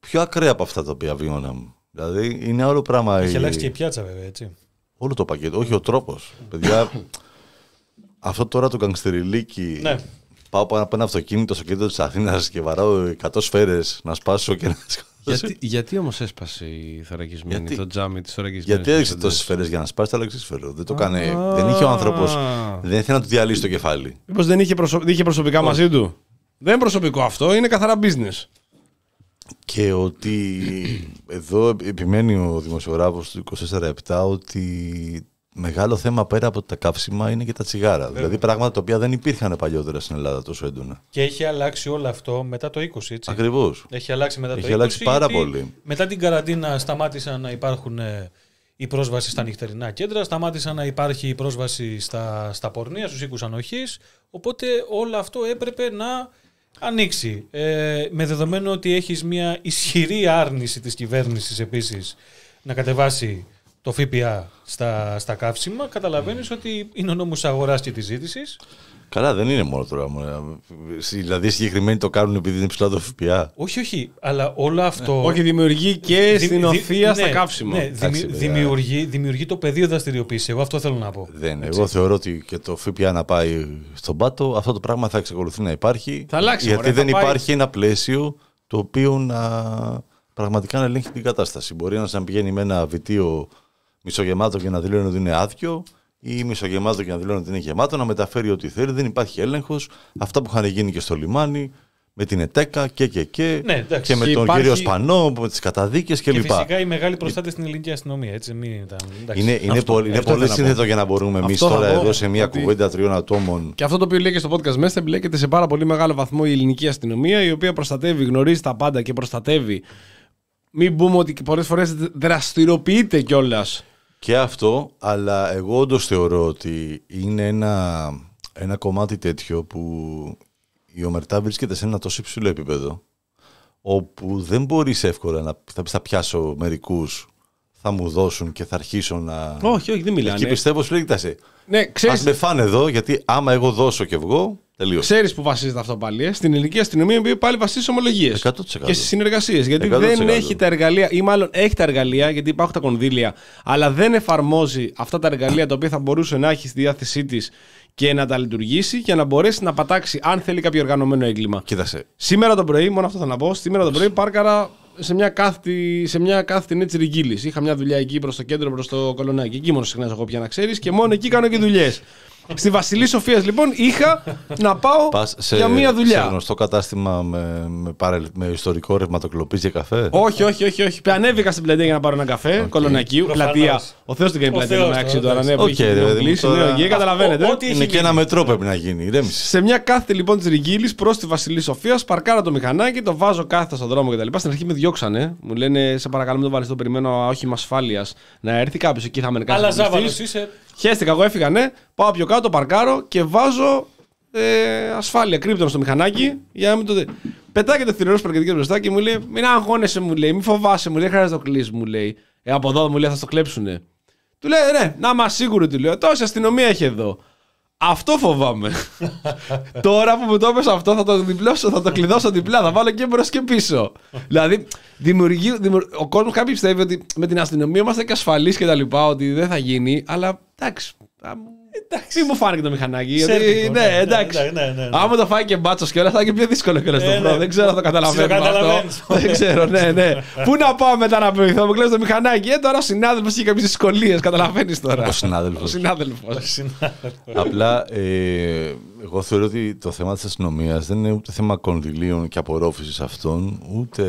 πιο ακραία από αυτά τα οποία βιώναμε. Δηλαδή είναι άλλο πράγμα. έχει η- αλλάξει και η πιάτσα βέβαια, έτσι. Όλο το πακέτο, όχι ο τρόπος. Παιδιά, αυτό τώρα το γκαγκστεριλίκι. Ναι. Πάω πάνω από ένα αυτοκίνητο στο κέντρο της Αθήνας και βαράω 100 σφαίρες να σπάσω και να σκοτώσω. Γιατί, γιατί όμως έσπασε η θωρακισμένη, Γιατί- το τζάμι της θωρακισμένης. Γιατί έδειξε τόσες σφαίρες για να σπάσει το αλεξίσφαιρο. Δεν το έκανε. Δεν είχε ο άνθρωπος. Δεν ήθελε να του διαλύσει το κεφάλι. Μήπως δεν είχε, προσω... είχε προσωπικά μαζί του; Δεν είναι προσωπικό αυτό, είναι καθαρά business. Και ότι εδώ επιμένει ο δημοσιογράφος του 24-7 ότι μεγάλο θέμα πέρα από τα καύσιμα είναι και τα τσιγάρα. Δηλαδή πράγματα τα οποία δεν υπήρχαν παλιότερα στην Ελλάδα τόσο έντονα. Και έχει αλλάξει όλο αυτό μετά το 20, έτσι. Ακριβώς. Έχει αλλάξει μετά το Έχει 20. αλλάξει πάρα γιατί πολύ. Μετά την καραντίνα σταμάτησαν να υπάρχουν ε, η πρόσβαση στα νυχτερινά κέντρα, σταμάτησαν να υπάρχει η πρόσβαση στα, στα πορνεία, στους οίκους ανοχής, οπότε όλο αυτό έπρεπε να ανοίξει. Ε, με δεδομένο ότι έχεις μια ισχυρή άρνηση της κυβέρνησης επίσης να κατεβάσει το ΦΠΑ στα, στα καύσιμα, καταλαβαίνεις ότι είναι ο νόμος της αγοράς και της ζήτησης. Καλά, δεν είναι μόνο τώρα. μόνο. Δηλαδή, συγκεκριμένοι το κάνουν επειδή είναι ψηλά το ΦΠΑ. Όχι, όχι, αλλά όλο αυτό... Όχι, δημιουργεί και Δη- στην δη- οθεία στα ναι, καύσιμα. Ναι, Εντάξει, δημι- παιδιά. δημιουργεί, δημιουργεί το πεδίο δραστηριοποίησης. Εγώ αυτό θέλω να πω. Δεν. Εγώ θεωρώ ότι και το ΦΠΑ να πάει στον πάτο, αυτό το πράγμα θα εξακολουθεί να υπάρχει. Θα αλλάξει, Γιατί μωρέ, θα δεν πάει- υπάρχει ένα πλαίσιο το οποίο να πραγματικά να ελέγχει την κατάσταση. Μπορεί ένας να πηγαίνει με ένα βιτίο μισογεμάτο και να δηλώνει ότι είναι άδειο ή μισογεμάτο και να δηλώνει ότι είναι γεμάτο, να μεταφέρει ό,τι θέλει. Δεν υπάρχει έλεγχος. Αυτά που είχαν γίνει και στο λιμάνι, με την ΕΤΕΚΑ και και και, Ναι, εντάξει. και με Και τον υπάρχει- κύριο Σπανό, με τις καταδίκες Και κλπ. φυσικά οι μεγάλοι προστάτες στην ελληνική αστυνομία. Έτσι, μην ήταν, εντάξει. Είναι, είναι, Αυτό- πολύ, είναι αυτό πολύ ήθελα να σύνθετο πω. για να μπορούμε εμείς Αυτό θα τώρα πω, εδώ σε μια ότι- κουβέντα τριών ατόμων. Και αυτό το οποίο λέει και στο podcast μέσα εμπλέκεται σε πάρα πολύ μεγάλο βαθμό η ελληνική αστυνομία, η οποία προστατεύει, γνωρίζει τα πάντα και προστατεύει. Μην πούμε ότι πολλές φορές δραστηριοποιείται κιόλας. Και αυτό, αλλά εγώ όντως θεωρώ ότι είναι ένα, ένα κομμάτι τέτοιο που η ομερτά βρίσκεται σε ένα τόσο υψηλό επίπεδο όπου δεν μπορείς εύκολα να θα, πεις, θα πιάσω μερικούς θα μου δώσουν και θα αρχίσω να... Όχι, όχι, δεν μιλάνε. Εκεί πιστεύω σου λέει, «Κοίταξε, Ναι, ας ξέρεις, με φάνε εδώ γιατί άμα εγώ δώσω και βγω, τελείωσε. ξέρεις που βασίζεται αυτό πάλι. Ε; Στην ελληνική αστυνομία η οποία πάλι βασίζεται σε ομολογίε. 100%. Και στις συνεργασίες. Γιατί 100%. δεν έχει τα εργαλεία, ή μάλλον έχει τα εργαλεία, γιατί υπάρχουν τα κονδύλια, αλλά δεν εφαρμόζει αυτά τα εργαλεία τα οποία θα μπορούσε να έχει στη διάθεσή της και να τα λειτουργήσει για να μπορέσει να πατάξει αν θέλει κάποιο οργανωμένο έγκλημα. Κοίταξε, Σήμερα το πρωί, μόνο αυτό θα να πω, σήμερα το πρωί πάρκαρα σε μια κάθετη, σε μια κάθετη έτσι ριγγύλη. Είχα μια δουλειά εκεί προς το κέντρο, προς το κολονάκι. Εκεί μόνο συχνά εγώ πια να ξέρεις και μόνο εκεί κάνω και δουλειές. Στη Βασιλή Σοφίας λοιπόν είχα να πάω Πας σε, για μία σε δουλειά. γνωστό κατάστημα με, με, παρελ- με ιστορικό ρευματοκλοπής για καφέ; Όχι, όχι, όχι, όχι. Ανέβηκα στην πλατεία για να πάρω ένα καφέ. Κολωνακίου. Προφανώς. Πλατεία. Ο Θεός την κάνει Ο πλατεία Θεός μεταξύ το, τώρα. Ναι, εντάξει. που Οκ, είχε ρε, την παιδί μου, κλείσει, τώρα- ναι, εκεί, καταλαβαίνετε. Ο- ό,τι Είναι έχει και ένα μείνει. μετρό πρέπει να γίνει. Ηρέμησε. Σε μια κάθετη λοιπόν της Ρηγίλλης προς τη Βασιλίσσης Σοφίας, παρκάρω το μηχανάκι, το βάζω κάθετα στον δρόμο κτλ. Στην αρχή με διώξανε. Μου λένε, σε παρακαλώ, μην το βάλεις, το περιμένω όχημα ασφάλειας να έρθει κάποιος εκεί, θα με κάνει. Αλλά ζάβαλο είσαι. Χέστηκα, εγώ έφυγα, ναι. Πάω πιο κάτω, παρκάρω και βάζω ε, ασφάλεια, κρύπτον στο μηχανάκι για να μην το. δει. Πετάει και το θηρορό παρκετικό μπροστά και μου λέει: Μην αγχώνεσαι, μου λέει, μην φοβάσαι, μου λέει, δεν χρειάζεται να το κλείσει, μου λέει. Ε, από εδώ μου λέει, θα στο κλέψουνε. Του λέει: Ναι, να είμαστε σίγουροι, του λέω. Τόση αστυνομία έχει εδώ. Αυτό φοβάμαι. <laughs> Τώρα που μου το έπεσε αυτό, θα το διπλώσω, θα το κλειδώσω διπλά, θα βάλω και μπρος και πίσω. δηλαδή, δημιουργεί, δημιουργεί- ο κόσμος κάποιοι πιστεύει ότι με την αστυνομία είμαστε και ασφαλείς και τα λοιπά, ότι δεν θα γίνει, αλλά εντάξει. Α, Εντάξει. Μην μου φάνηκε το μηχανάκι. Γιατί, Σέρβικο, ναι, ναι, ναι, εντάξει. ναι, ναι, ναι. Άμα το φάει και μπάτσος και όλα, θα είναι και πιο δύσκολο και Ε, στο ναι. Δεν ξέρω αν το καταλαβαίνω. αυτό. Ψιλοκαταλαβαίνεις. <laughs> Δεν ξέρω, ναι, ναι. Πού να πάω μετά να πει, θα μου κλέψει το μηχανάκι. Ε, τώρα ο συνάδελφος είχε κάποιες δυσκολίες, καταλαβαίνεις τώρα. Ο συνάδελφος. Ο συνάδελφος. Απλά ε, εγώ θεωρώ ότι το θέμα της αστυνομίας δεν είναι ούτε θέμα κονδυλίων και απορρόφησης αυτών, ούτε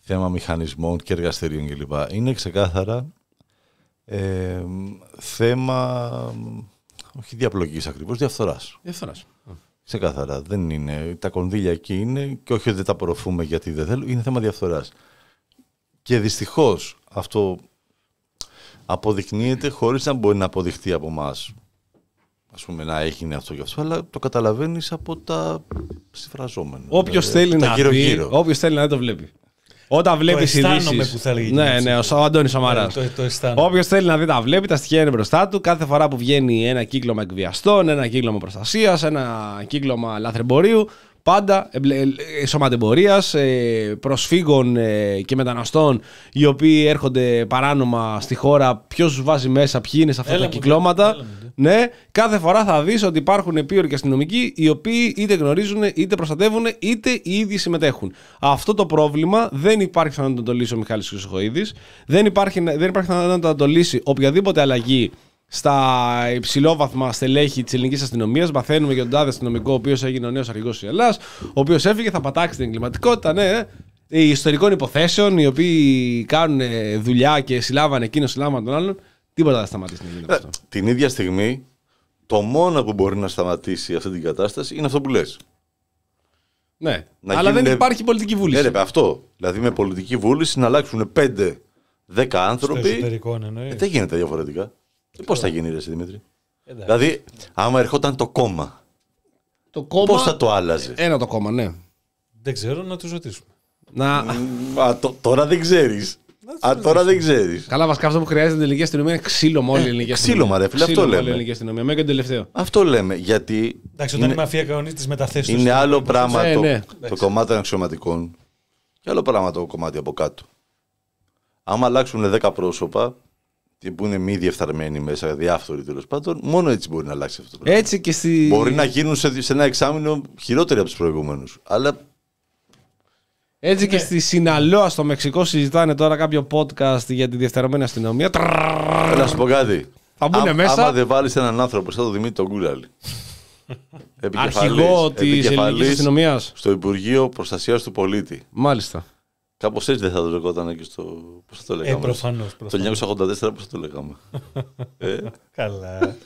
θέμα μηχανισμών και εργαστηρίων κλπ. Είναι ξεκάθαρα ε, θέμα, όχι διαπλοκής ακριβώς, διαφθοράς. Διαφθοράς. Ξεκάθαρα. Δεν είναι. Τα κονδύλια εκεί είναι και όχι ότι δεν τα απορροφούμε γιατί δεν θέλουμε. Είναι θέμα διαφθοράς. Και δυστυχώς αυτό αποδεικνύεται χωρίς να μπορεί να αποδειχτεί από εμάς. Ας πούμε να έγινε αυτό και αυτό, αλλά το καταλαβαίνεις από τα συμφραζόμενα. Όποιος Δηλαδή, θέλει τα να γύρω δει, γύρω. όποιος θέλει να δει το βλέπει. Όταν βλέπεις αισθάνομαι ειδήσει. που θα έλεγε η Ναι, Κίνηση. ναι, ο, ο Αντώνης Σαμαράς. Ε, το- το αισθάνομαι. Όποιος θέλει να δει τα βλέπει, τα στοιχεία είναι μπροστά του. Κάθε φορά που βγαίνει ένα κύκλωμα εκβιαστών, ένα κύκλωμα προστασίας, ένα κύκλωμα λαθρεμπορίου, πάντα σωματεμπορία, προσφύγων ε, και μεταναστών οι οποίοι έρχονται παράνομα στη χώρα. Ποιος του βάζει μέσα, ποιοι είναι σε αυτά Έλα τα μου, κυκλώματα. έλα μου, Ναι, κάθε φορά θα δεις ότι υπάρχουν επίοροι και αστυνομικοί οι οποίοι είτε γνωρίζουν, είτε προστατεύουν, είτε οι ίδιοι συμμετέχουν. Αυτό το πρόβλημα δεν υπάρχει πιθανότητα να το λύσει ο Μιχάλης Χρυσοχοίδης. Δεν υπάρχει, δεν υπάρχει πιθανότητα να το λύσει οποιαδήποτε αλλαγή στα υψηλόβαθμα στελέχη της ελληνικής αστυνομίας. Μαθαίνουμε για τον τάδε αστυνομικό, ο οποίος έγινε ο νέος αρχηγός της Ελλάδα, ο οποίος έφυγε, θα πατάξει την εγκληματικότητα, ναι. ε. Οι ιστορικών υποθέσεων, οι οποίοι κάνουν ε, δουλειά και συλλάβανε εκείνο, συλλάβανε τον άλλον, τίποτα δεν θα σταματήσει να γίνεται Ε, αυτό. Την ίδια στιγμή, το μόνο που μπορεί να σταματήσει αυτή την κατάσταση είναι αυτό που λες. Ναι. να Αλλά δεν γίνουνε- υπάρχει πολιτική Ναι, βούληση. ρε, παι, αυτό. Δηλαδή με πολιτική βούληση να αλλάξουν 5-10 Στο άνθρωποι. εσωτερικό εννοείς. Ε, δεν γίνεται διαφορετικά. Πώς θα γίνει, ρε, εσύ, Δημήτρη; Εντάξει. Δηλαδή, άμα ερχόταν το κόμμα, το κόμμα. πώς θα το άλλαζε; Ένα το κόμμα, ναι. Δεν ξέρω να του ρωτήσουμε. Να... Α, το- τώρα δεν ξέρεις. Α, τώρα δεν ξέρεις. Καλά, βασικά αυτό που χρειάζεται την ελληνική αστυνομία είναι ξύλο με όλη η ελληνική αστυνομία. ξύλωμα, ρε φίλε, αυτό Ξύλο με όλη η λέμε. ελληνική αστυνομία. Μέχρι και το τελευταίο. Αυτό λέμε. Γιατί Εντάξει, όταν είναι, η μαφία κανονίζει τις μεταθέσεις είναι άλλο πράγμα Ε, το, ναι. το κομμάτι των αξιωματικών και άλλο πράγμα το κομμάτι από κάτω. Άμα αλλάξουν 10 πρόσωπα και που είναι μη διεφθαρμένοι μέσα, διάφοροι τέλος πάντων, μόνο έτσι μπορεί να αλλάξει αυτό το πράγμα. Έτσι και στη. Μπορεί να γίνουν σε, σε ένα εξάμεινο χειρότεροι από τους προηγούμενους. Αλλά Έτσι Ναι. και στη Σιναλόα στο Μεξικό συζητάνε τώρα κάποιο podcast για τη διεφθαρμένη αστυνομία. Τρρρρρ. να σου πω κάτι. Θα μπουνε Ά- μέσα. Άμα δεν βάλεις έναν άνθρωπο σαν τον Δημήτρη τον Κούλαλη. Αρχηγό της ελληνικής αστυνομίας. στο Υπουργείο Προστασίας του Πολίτη. Μάλιστα. Κάπως έτσι δεν θα το λεγόταν και στο. Πώς θα το Ε, λέγαμε; προφανώς. το 1984 πώς θα το λέγαμε; <laughs> ε, Καλά.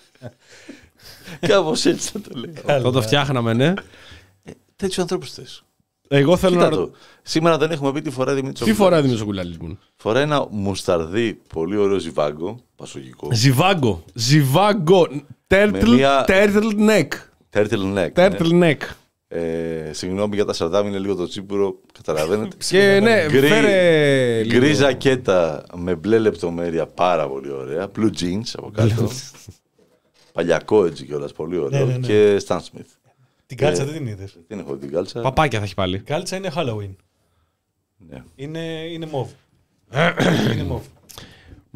Κάπως έτσι θα το λέγαμε. Θα το Καλά. φτιάχναμε, ναι. Τέτοιους ανθρώπους θες. Εγώ θέλω Κοίτα να. το. Σήμερα δεν έχουμε πει τι φοράει Δημήτρη Τι ο φοράει Κούλαλης. Δημήτρη Κουλάλη μου. Φοράει ένα μουσταρδί πολύ ωραίο ζιβάγκο, πασογικό. Ζιβάγκο. Ζιβάγκο. Turtle, μία- turtleneck. Turtleneck. ναι. Turtleneck. Ε, συγγνώμη για τα σαρδάμ, είναι λίγο το τσίπουρο, καταλαβαίνετε. Και ναι, Γκρι- φέρε. λίγο. Γκρι ζακέτα με μπλε λεπτομέρεια, πάρα πολύ ωραία. Blue jeans από κάτω. Παλιακό έτσι κιόλας, πολύ ωραίο. Ναι, ναι, ναι. Και Stan Smith. Την κάλτσα Ε, δεν την είδες. Δεν έχω την κάλτσα. Παπάκια θα έχει πάλι. Η κάλτσα είναι Halloween. Ναι. Είναι, είναι μοβ. <coughs> είναι μοβ.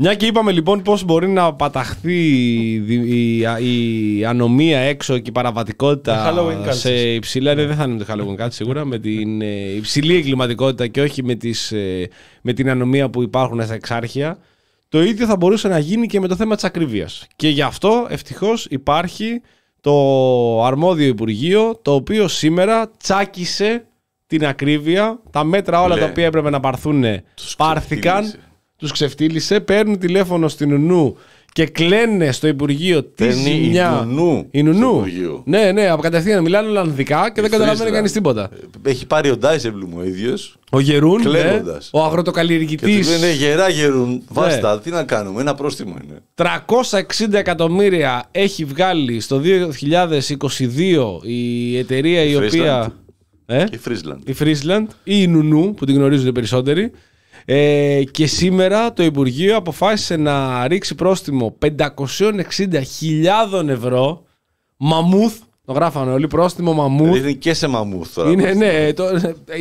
Μια και είπαμε λοιπόν πώς μπορεί να παταχθεί η, η, η ανομία έξω και η παραβατικότητα Με Halloween σε cults. υψηλά. Ναι, δεν θα είναι με το Halloween κάτι σίγουρα. Με την ε, υψηλή εγκληματικότητα και όχι με, τις, ε, με την ανομία που υπάρχουν στα εξάρχεια. Το ίδιο θα μπορούσε να γίνει και με το θέμα της ακρίβειας. Και γι' αυτό ευτυχώς υπάρχει το αρμόδιο Υπουργείο το οποίο σήμερα τσάκισε την ακρίβεια. Τα μέτρα όλα Λέ. τα οποία έπρεπε να πάρθουν Τους πάρθηκαν ξεφτύλισε. Τους ξεφτύλισε, παίρνουν τηλέφωνο στην Ουνού και κλαίνε στο Υπουργείο της Παίρνει η ζημιά. Νουνού Η στο Νουνού. Υπουργείο. Ναι, ναι, από κατευθείαν μιλάνε Ολλανδικά και δεν καταλαβαίνει Φρίσλα. κανείς τίποτα. Έχει πάρει ο Ντάισεμπλουμ ο ίδιος. Ο Γερούν, ναι, Κλαίνοντας. ο Και αγροτοκαλλιεργητή. του λένε γερά γερούν. Ναι. Βάστα, τι να κάνουμε. Ένα πρόστιμο είναι. 360 εκατομμύρια έχει βγάλει στο 2022 η εταιρεία η, Η οποία. Ε; Και η Φρίσλαντ. η Friesland ή η Νουνού που την γνωρίζουν οι περισσότεροι. Ε, και σήμερα το Υπουργείο αποφάσισε να ρίξει πρόστιμο 560.000 ευρώ. Μαμούθ, το γράφανε όλοι, πρόστιμο μαμούθ. Είναι και σε μαμούθ τώρα. Είναι, ναι, το,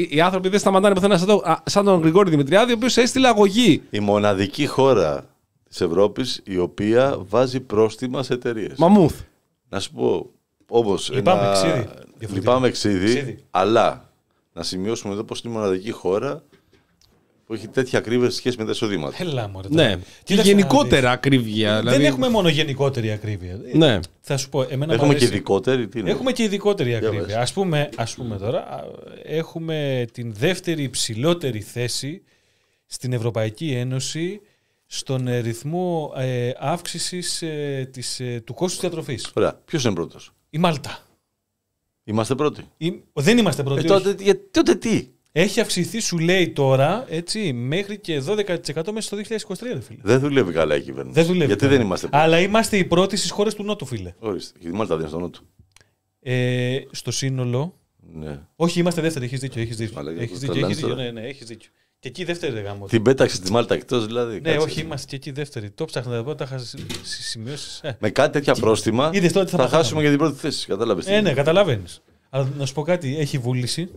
οι άνθρωποι δεν σταματάνε πουθενά σαν, το, α, σαν τον Γρηγόρη Δημητριάδη, ο οποίος έστειλε αγωγή. Η μοναδική χώρα της Ευρώπης η οποία βάζει πρόστιμα σε εταιρείες. Μαμούθ. Να σου πω, όπως. Λυπάμαι, ξύδι. Διαφορετικά. Λυπάμαι ξύδι, Ξύδι. αλλά να σημειώσουμε εδώ πως είναι η μοναδική χώρα που έχει τέτοια ακρίβεια σε σχέση με τα εισοδήματα. Έλα μωρέ. Ναι. τώρα. Και Κοίταξε να γενικότερα δεις. ακρίβεια. δηλαδή- Δεν έχουμε μόνο γενικότερη ακρίβεια. Ναι. Θα σου πω, εμένα Έχουμε μ' και αρέσει- ειδικότερη. Τι είναι; Έχουμε και ειδικότερη πες. ακρίβεια. Ας πούμε, ας πούμε τώρα, α, έχουμε την δεύτερη υψηλότερη θέση στην Ευρωπαϊκή Ένωση στον ε, ρυθμό ε, αύξησης ε, της, ε, του κόστους διατροφής. Ωραία. Ποιος είναι πρώτος; Η Μάλτα. Είμαστε πρώτοι. Η- δεν είμαστε Ε, πρώτοι. όχι. τότε, για, τότε τι; Έχει αυξηθεί, σου λέει τώρα, έτσι, μέχρι και 12% μέσα στο 2023, ρε φίλε. Δεν δουλεύει καλά η κυβέρνηση. Δεν δουλεύει. Γιατί καλά. δεν είμαστε πρώτοι. Αλλά είμαστε οι πρώτοι στις χώρες του Νότου, φίλε. Ορίστε. Γιατί η Μάλτα δεν είναι στο νότο. Ε, στο σύνολο, Ναι. όχι, είμαστε δεύτεροι. Έχεις δίκιο. Έχεις δίκιο. Μαλάκα, Έχεις το δίκιο, τρελάνεις έχεις δίκιο, τώρα. ναι, ναι, έχεις δίκιο. Και εκεί δεύτερη ρε γάμος. Την πέταξες τη Μάλτα εκτός δηλαδή. Ναι, Κάτσε. όχι, είμαστε και εκεί δεύτεροι. Το ψάχνα εδώ, τα είχα σημειώσεις. Ε. Με κάτι τέτοια πρόστιμα Είδες τώρα τι θα θα πάθαμε. χάσουμε για την πρώτη θέση. Κατάλαβες. ε, ναι, καταλαβαίνεις. Αλλά να σου πω κάτι, έχει βούληση.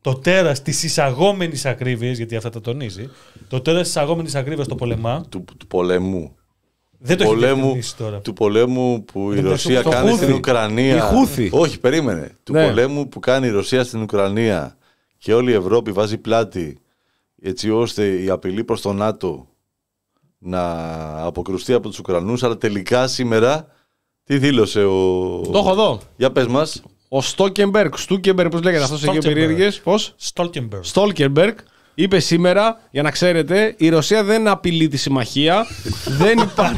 Το τέρας της εισαγόμενης ακρίβειας, γιατί αυτά τα τονίζει, το τέρας της εισαγόμενης ακρίβειας στο πολεμά, Του, του πολέμου. δεν το έχει πολέμου, διευκρινίσει τώρα. του πολέμου που η Δεν Ρωσία το κάνει Χούθι. στην Ουκρανία. Η Χούθι. Όχι, περίμενε. Του Ναι. πολέμου που κάνει η Ρωσία στην Ουκρανία και όλη η Ευρώπη βάζει πλάτη έτσι ώστε η απειλή προς το ΝΑΤΟ να αποκρουστεί από τους Ουκρανούς αλλά τελικά σήμερα τι δήλωσε ο... Το έχω εδώ. Για πες μας. Ο Στόλτενμπεργκ, Στούκεμπεργκ, πώς λέγεται αυτός εκεί ο Στόλκεμπεργκ. περίεργε. Πώς; Στόλκεμπεργκ. Στόλκεμπεργκ είπε σήμερα, για να ξέρετε, η Ρωσία δεν απειλεί τη συμμαχία. <laughs> δεν, υπάρχει,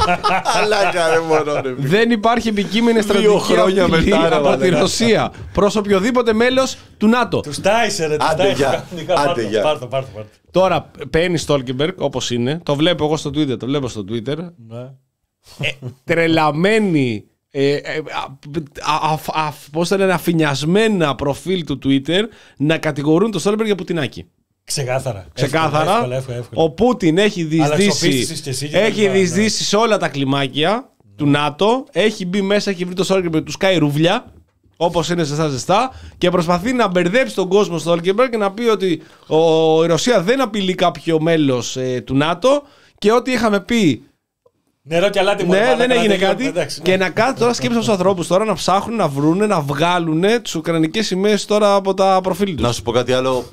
Αλλά κάνε μόνο ρε. δεν υπάρχει επικείμενη Δύο στρατηγική χρόνια απειλή μετά, ρε, από τη μαλάκα. Ρωσία προς οποιοδήποτε μέλος του ΝΑΤΟ. Τους τάισε, ρε, τους Άντε, τάισε. γεια. κανονικά. Άντε, Πάρ' το, γεια. Πάρ' το, πάρ' το, πάρ' το. Τώρα παίρνει Στόλκεμπεργκ όπως είναι. Το βλέπω εγώ στο Twitter. Το βλέπω στο Twitter. Ναι. τρελαμένη. Ε, ε, α, α, α, πώς θα λένε, αφηνιασμένα προφίλ του Twitter να κατηγορούν τον Στόλμπεργκ για Πουτινάκι. Ξεκάθαρα. Ξεκάθαρα. Εύκολα, εύκολα, εύκολα. Ο Πούτιν έχει διεισδύσει, και εσύ και έχει λοιπά, ναι. διεισδύσει σε όλα τα κλιμάκια του ΝΑΤΟ. Έχει μπει μέσα, έχει βρει το Στόλμπεργκ, τους σκάει ρούβλια. Όπως είναι ζεστά ζεστά. Και προσπαθεί να μπερδέψει τον κόσμο στο Στόλμπεργκ και να πει ότι ο, η Ρωσία δεν απειλεί κάποιο μέλος του ΝΑΤΟ. Και ό,τι είχαμε πει Νερό και αλάτι μου. ναι, ρε, δεν μαλάκα, έγινε να τελειώνουμε, κάτι. εντάξει, και ναι. να κάθουν τώρα σκέψουν τους ανθρώπους τώρα να ψάχνουν, να βρούνε, να βγάλουν τις ουκρανικές σημαίες τώρα από τα προφίλ τους. Να σου πω κάτι άλλο.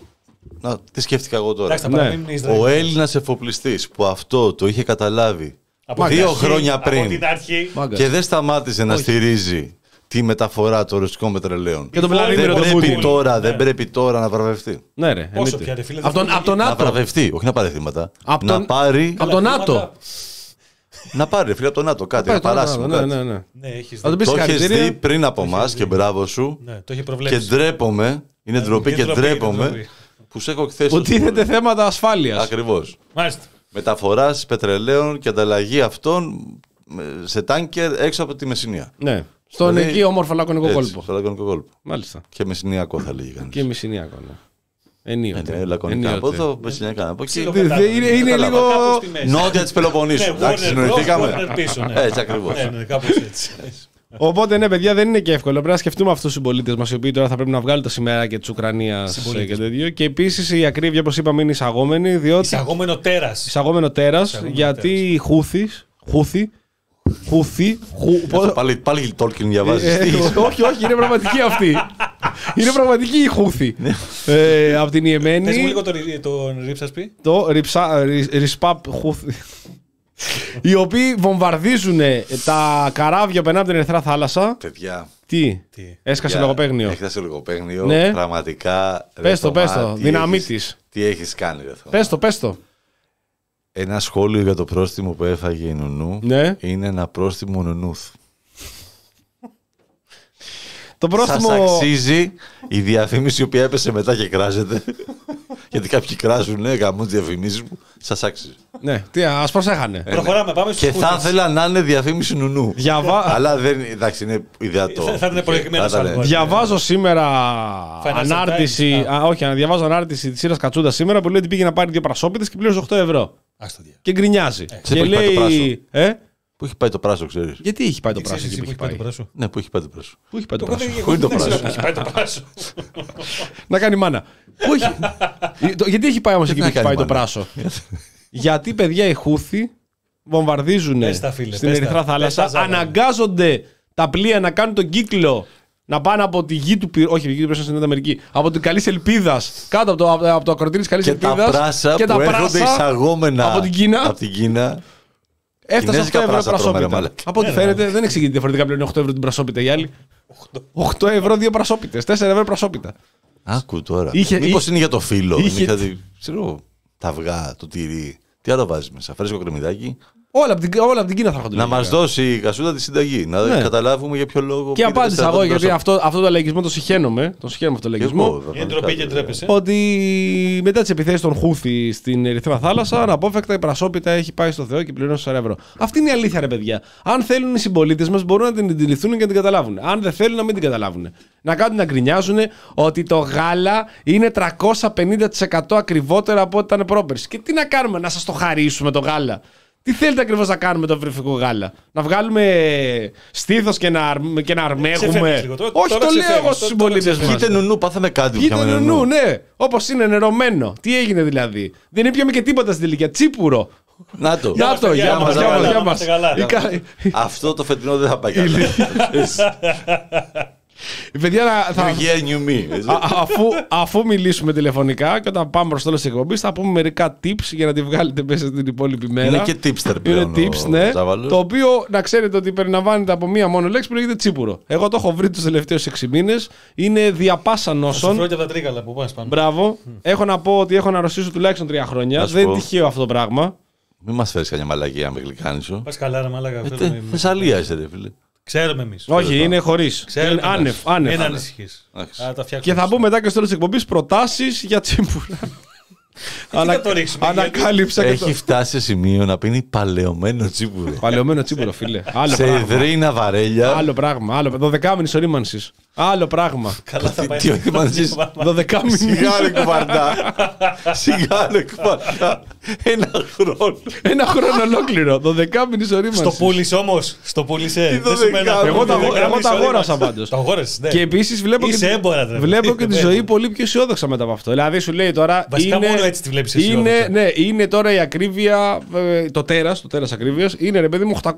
Να, τι σκέφτηκα εγώ τώρα. Εντάξει, θα Ναι. παραμείνουν οι Ισραηλοί. Ο Έλληνας εφοπλιστής που αυτό το είχε καταλάβει Από την δύο αρχή, χρόνια Από πριν την αρχή. και δεν σταμάτησε να στηρίζει τη μεταφορά των ρωσικών πετρελαίων. Και τον Δεν Βλαδίμηρο Δεν τον πρέπει, Πούτιν. τώρα, δεν Ναι. πρέπει τώρα να βραβευτεί. Ναι, ρε. Πόσο εννοείται. πια, ρε φίλε, Από τον, δεν από τον Να ΝΑΤΟ. βραβευτεί, όχι να πάρει θύματα. Απ' να τον- πάρει, Από τον Καλά, ΝΑΤΟ. Χρήματα- να πάρει, ρε φίλε, από το ΝΑΤΟ κάτι, να Πάει τώρα, παράσιμο Ναι, κάτι. ναι, ναι. Ναι, έχεις Θα τον δει. πεις Το έχεις δει συγχαρητήρια. πριν από εμά έχεις και δει. μπράβο σου. Ναι, το έχει Και προβλέψει. ντρέπομαι, είναι ντροπή είναι και ντροπή, είναι ντρέπομαι ντροπή. που σε έχω εκθέσει. Που τίθεται θέματα ασφάλειας. Ακριβώς. Μάλιστα. Μεταφοράς πετρελαίων και ανταλλαγή αυτών με- σε τάνκερ έξω από τη Μεσσηνία. Ναι. Στον Δηλαδή, εκεί όμορφο λακωνικό Έτσι, κόλπο. Στο λακωνικό κόλπο. Μάλιστα. Και μεσηνιακό θα λέγει κανείς. Και μισηνιακό, ναι. Ενίοτε. Ναι, λακωνικά από Ενίοτε. εδώ, μεσηνιακά από εκεί. Ξύλο Δε- δε- πετάμε. είναι- είναι Κατάλαβα. λίγο- Κάπου στη μέση. Νότια της Πελοποννήσου. Ναι, Εντάξει, Warner Bros, συνοηθήκαμε. Warner πίσω, ναι. Έτσι ακριβώς. Ναι, ναι, κάπως έτσι. Οπότε ναι, παιδιά, δεν είναι και εύκολο. Πρέπει να σκεφτούμε αυτούς τους συμπολίτες μας, οι οποίοι τώρα θα πρέπει να βγάλουν το σημαία και της Ουκρανίας Συμπολίτες. και τέτοιο. Και επίσης η ακρίβεια, όπως είπαμε, είναι εισαγόμενη, διότι. Εισαγόμενο τέρας. Εισαγόμενο τέρας, γιατί οι Χούθη. Χούθη. Χούθη. Χου, πώς- Πάλι, πάλι Tolkien διαβάζεις. Ε, όχι, όχι, είναι πραγματική αυτή. <laughs> είναι πραγματική η Χούθη. ε, από την Πες μου Ιεμένη. λίγο τον, τον ρίψασπι. Το ριψα, ρι- ρισπαπ Χούθη. οι οποίοι βομβαρδίζουν τα καράβια που περνάνε από την Ερυθρά Θάλασσα. Παιδιά. Τι, Τι; έσκασε για- λογοπαίγνιο. Έχασε λογοπαίγνιο. Ναι. Πραγματικά. ρε Πες το, Θωμά, πες το. τι Δυναμίτης. έχεις- Τι έχεις κάνει, ρε Θωμά. Πες το, πες το. Ένα σχόλιο για το πρόστιμο που έφαγε η Νουνού Ναι. είναι ένα πρόστιμο Νουνούθ. Το Σας πρόστιμο. αξίζει η διαφήμιση η οποία έπεσε μετά και κράζεται. <laughs> Γιατί κάποιοι κράζουν, ναι, γαμούν διαφημίσεις μου. Σας άξιζε. Ναι, τι, ας προσέχανε. Προχωράμε, πάμε στους Και θα Χούθες. ήθελα να είναι διαφήμιση νουνού. Διαβα... Αλλά δεν. Εντάξει, είναι ιδεατό. Θα- θα ήταν προηγμένος Θα ήταν- αργότερα. Διαβάζω σήμερα Financial ανάρτηση. Times, Α, όχι, διαβάζω ανάρτηση της Σύρας Κατσούντας σήμερα που λέει ότι πήγε να πάρει δύο πρασόπιτες και πλήρωσε 8 ευρώ. Ας το δια. Και γκρινιάζει. Σε Και πού έχει πάει το λέει. Ε, Πού έχει πάει το πράσο, ξέρεις. γιατί έχει πάει το Ξέρεις πράσο εκεί εσύ που που έχει έχει πάει; το πάει. πράσο; Ναι, πού έχει πάει το πράσο. Πού έχει πάει το Εγώ πράσο. δεν- Πού είναι το εγώ δεν ξέρω πράσο; που έχει πάει το πράσο. <laughs> <laughs> Να κάνει μάνα. Πού έχει... Ε, το- Γιατί έχει πάει όμως εκεί που να έχει κάνει πάει το μάνα; πράσο; <laughs> Γιατί παιδιά οι Χούθοι βομβαρδίζουν Πες τα, φίλε, στην πες Ερυθρά τα, πες θάλασσα, τα, Ζάβα. αναγκάζονται τα πλοία να κάνουν τον κύκλο να πάνε από τη γη του πυρός, όχι η γη του πυρός είναι στην Νότια Αμερική, από την καλής ελπίδας, κάτω από το, από, από το ακροτήρι της καλής Και τα ελπίδας. πράσα που έρχονται εισαγόμενα από την Κίνα. Από την Κίνα. Έφτασε 8 Κινέζικα ευρώ πράσα τρώμε, ρε πρασόπιτα. μαλάκα. Από ό,τι Ναι, φαίνεται δεν εξηγείται διαφορετικά πλέον 8 ευρώ την πρασόπιτα οι άλλοι. 8 ευρώ δύο πρασόπιτες, 4 ευρώ πρασόπιτα. Άκου τώρα. Είχε- Μήπως είχε- είναι για το φύλλο. είχε- Είχε... Είχα... Ξέρω, τα αυγά, το τυρί. Τι άλλο βάζεις μέσα. Φρέσκο κρεμμυδάκι. Όλα από την, όλα από την Κίνα θα έρχονται. Να μας λογικά. δώσει η κασούτα τη συνταγή. Να Ναι. καταλάβουμε για ποιο λόγο. Και πήρε απάντησα τέσσερα εγώ, τον γιατί πρόσωπο. αυτό, αυτό το λαϊκισμό το συχαίνομαι. Το συχαίνομαι αυτό το Και λαϊκισμό. εγώ, Είναι ντροπή και ντρέπεσαι. Ότι μετά τις επιθέσεις των Χούθη στην Ερυθρά Θάλασσα, αναπόφευκτα η πρασόπιτα έχει πάει στο Θεό και πληρώνει 4 ευρώ. Αυτή είναι η αλήθεια, ρε παιδιά. Αν θέλουν οι συμπολίτες μας, μπορούν να την αντιληφθούν και να την καταλάβουν. Αν δεν θέλουν, να μην την καταλάβουν. Να κάνουν να γκρινιάζουν ότι το γάλα είναι 350% ακριβότερο από ό,τι ήταν πρόπερση. Και τι να κάνουμε, να σας το χαρίσουμε το γάλα. Τι θέλετε ακριβώς να κάνουμε το βρεφικό γάλα; Να βγάλουμε στήθος και να, αρ- και να αρμέγουμε; Ξεφεύγεις λίγο. Τώρα- Όχι, τώρα το λέω ξεφεύγεις. εγώ στους Τώρα συμπολίτες μας. Πείτε νουνού, πάθαμε κάτι που Κοίτα είχαμε νου, ναι. Όπως είναι νερωμένο. Τι έγινε δηλαδή; Δεν ήπιαμε και τίποτα στην ηλικία. Τσίπουρο. Να το. Για το, για για μας, μας, για για μας, μας. για μας, καλά. Αυτό το φετινό δεν θα πάει καλά. Παιδιά, να- θα, New year, new me. α- αφού, αφού μιλήσουμε τηλεφωνικά και όταν πάμε προς τέλος της εκπομπής, θα πούμε μερικά tips για να τη βγάλετε μέσα στην υπόλοιπη μέρα. Είναι και tipster Είναι πλέον tips, ο ναι. Ζάβαλος. Το οποίο να ξέρετε ότι περιλαμβάνεται από μία μόνο λέξη που λέγεται τσίπουρο. Εγώ το έχω βρει τους τελευταίους 6 μήνες. Είναι διαπάσα Σου νόσων. φέρω και από τα τρίγαλα που πας πάνω. Μπράβο. Έχω να πω ότι έχω να αρρωστήσω τουλάχιστον τρία χρόνια. Να σου Δεν είναι πω. τυχαίο αυτό το πράγμα. Μην μας φέρεις κανένα μαλακία με γλυκάνισο. Πας καλά ρε μαλάκα. Ε, αυτό τε- είναι- Θεσσαλία είσαι, ρε φίλε. Ξέρουμε εμείς. Όχι, είναι χωρίς. Ξέρουμε Άνευ, εμείς. άνευ. Μην ανησυχείς. Εντάξει. Θα τα φτιάξουμε. Και θα πούμε μετά και στο τέλος της εκπομπής προτάσεις για τσίπουρα. Θα το ρίξουμε, γιατί- Ανακάλυψα και το. Έχει φτάσει σε σημείο να πίνει παλαιωμένο τσίπουρο. Παλαιωμένο τσίπουρο, φίλε. Άλλο σε πράγμα. εδρύνα βαρέλια. Άλλο πράγμα. Άλλο... Δωδεκάμινης ορίμανσης. Άλλο πράγμα. Καλά θα πάει. Τι όχι μαζί. Δωδεκάμινης. Σιγά ρε κουβαρτά. Σιγά ρε κουβαρτά. Ένα χρόνο. Ένα χρόνο ολόκληρο. Δωδεκάμινης ορίμανσης. Στο πούλησε όμως. Στο πούλησε. Τι Δεν σου μένει δωδεκάμινης. Εγώ τα, ακόμα. εγώ τα αγόρασα πάντως. Το αγόρασες, ναι. Και επίσης βλέπω, Είσαι και, έμπορας, ρε. βλέπω και τη Ναι. ζωή πολύ πιο αισιόδοξα μετά από αυτό. Δηλαδή σου λέει τώρα. Βασικά είναι, μόνο έτσι τη βλέπεις είναι, αισιόδοξα. ναι, είναι τώρα η ακρίβεια. ε, το τέρας, το τέρας ακρίβειας. Είναι ρε παιδί μου 800%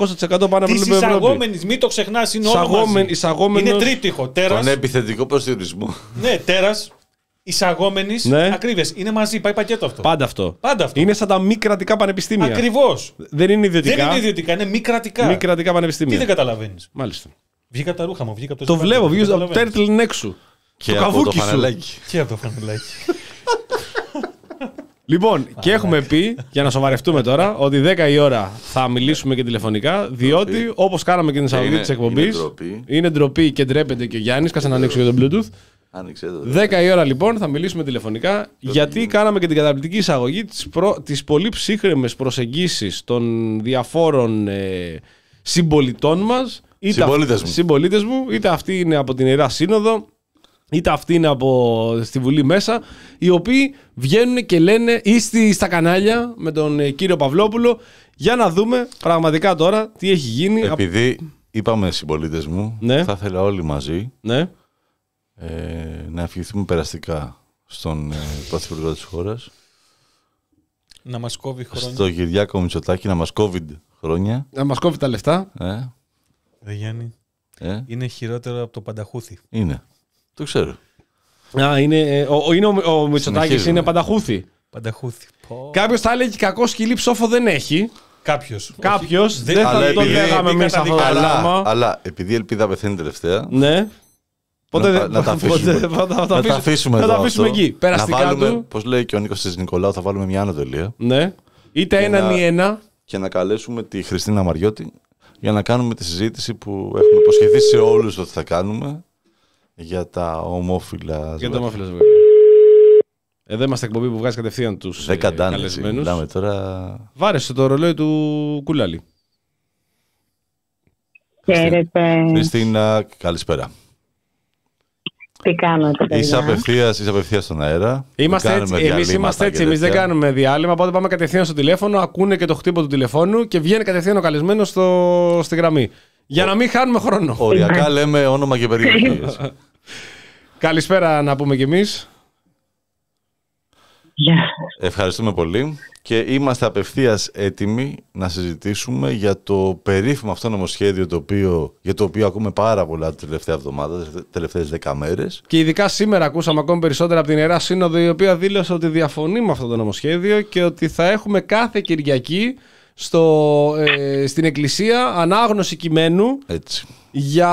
πάνω από Τη την Ευρώπη. εισαγόμενη, μην το ξεχνάς, είναι όλο Εισαγόμενη- μαζί. εισαγόμενος- Είναι τρίπτυχο. Τέρας. Τον επιθετικό προσδιορισμό. Ναι, τέρας. Εισαγόμενη Ναι. ακρίβεια. Είναι μαζί, πάει πακέτο αυτό. Πάντα αυτό. Πάντα αυτό. Είναι σαν τα μη κρατικά πανεπιστήμια. Ακριβώς. Δεν είναι ιδιωτικά. Δεν είναι ιδιωτικά, είναι μη κρατικά. Μη κρατικά Τι πανεπιστήμια. δεν καταλαβαίνεις; Μάλιστα. Βγήκα τα ρούχα μου, βγήκα από το Το ζευγάρι, βλέπω, δεν βγήκε από το καταλαβαίνεις. turtle neck σου. Και Το από το καβούκι σου. φανελάκι. Και από το φανελάκι. <laughs> Λοιπόν, και έχουμε πει, για να σοβαρευτούμε τώρα, ότι 10 η ώρα θα μιλήσουμε και τηλεφωνικά, διότι όπως κάναμε και την εισαγωγή Είναι- της εκπομπής. είναι ντροπή. Είναι ντροπή και ντρέπεται και ο Γιάννης. Κάτσε να ανοίξω για τον Bluetooth. Άνοιξε το. 10 η ώρα λοιπόν θα μιλήσουμε τηλεφωνικά, γιατί κάναμε και την καταπληκτική εισαγωγή της τις πολύ ψύχρεμες προσεγγίσεις των διαφόρων ε, συμπολιτών μας. είτε Συμπολίτες αυ- μου. συμπολίτες μου, είτε αυτοί είναι από την Ιερά Σύνοδο, είτε αυτοί είναι από στη Βουλή μέσα, οι οποίοι βγαίνουν και λένε ή στη- στα κανάλια με τον ε, κύριο Παυλόπουλο για να δούμε πραγματικά τώρα τι έχει γίνει. Επειδή είπαμε συμπολίτες μου, Ναι. θα ήθελα όλοι μαζί Ναι. ε, να ευχηθούμε περαστικά στον ε, Πρωθυπουργό της χώρας, Να μας κόβει χρόνια. στο Κυριάκο Μητσοτάκη, να μας COVID χρόνια. Να μας κόβει τα λεφτά. Ε, Ρε Γιάννη, ε, είναι χειρότερο από το πανταχούθι. είναι. Το ξέρω. Α, είναι, ε, ο, ο, είναι ο, ο Μητσοτάκης Συνεχίζουμε. είναι πανταχούθι. Πανταχούθι. Πω. Κάποιος θα έλεγε κακό σκυλί ψόφο δεν έχει. Κάποιος. Κάποιος. Όχι, Δεν Αλλά θα το επειδή- λέγαμε εμεί αυτό το Αλλά, πράγμα. αλλά επειδή η ελπίδα πεθαίνει τελευταία, Ναι. Πότε Να- δεν- να τα <laughs> πότε- αφήσουμε. θα- θα- θα να τα αφήσουμε- αφήσουμε θα εδώ τα αφήσουμε αυτό. εκεί. Περαστικά να βάλουμε, του. Πώς λέει και ο Νίκος της Νικολάου, θα βάλουμε μια άνω τελεία Ναι. Είτε Και έναν να- ή ένα. και να καλέσουμε τη Χριστίνα Μαριώτη για να κάνουμε τη συζήτηση που έχουμε υποσχεθεί σε όλους ότι θα κάνουμε για τα ομόφυλα Για το ζευγάρια. μάφιλα ζευγάρι. Εδώ είμαστε εκπομπή που βγάζει κατευθείαν τους Δεν καντάνε εσύ. καλεσμένου. Μιλάμε τώρα... Βάρεσε το ρολόι του κουλάλι. Χαίρετε. Χριστίνα, καλησπέρα. Τι κάνετε, Είσαι παιδιά. απευθείας, είσαι απευθείας στον αέρα. Είμαστε Δεν έτσι, κάνουμε εμείς διαλύματα είμαστε έτσι, και εμείς δεν τέτοια. κάνουμε διάλειμμα, οπότε πάμε κατευθείαν στο τηλέφωνο, ακούνε και το χτύπο του τηλεφώνου και βγαίνει κατευθείαν ο καλεσμένος στο, στη γραμμή. Για να μην χάνουμε χρόνο. Οριακά λέμε όνομα και περιοχή. <laughs> Καλησπέρα να πούμε κι εμείς. Γεια σας. Ευχαριστούμε πολύ και είμαστε απευθείας έτοιμοι να συζητήσουμε για το περίφημο αυτό νομοσχέδιο το οποίο, για το οποίο ακούμε πάρα πολλά την τελευταία εβδομάδα, τις τελευταίες δέκα μέρες. Και ειδικά σήμερα ακούσαμε ακόμη περισσότερα από την Ιερά Σύνοδο η οποία δήλωσε ότι διαφωνεί με αυτό το νομοσχέδιο και ότι θα έχουμε κάθε Κυριακή στο, ε, στην Εκκλησία ανάγνωση κειμένου Έτσι. για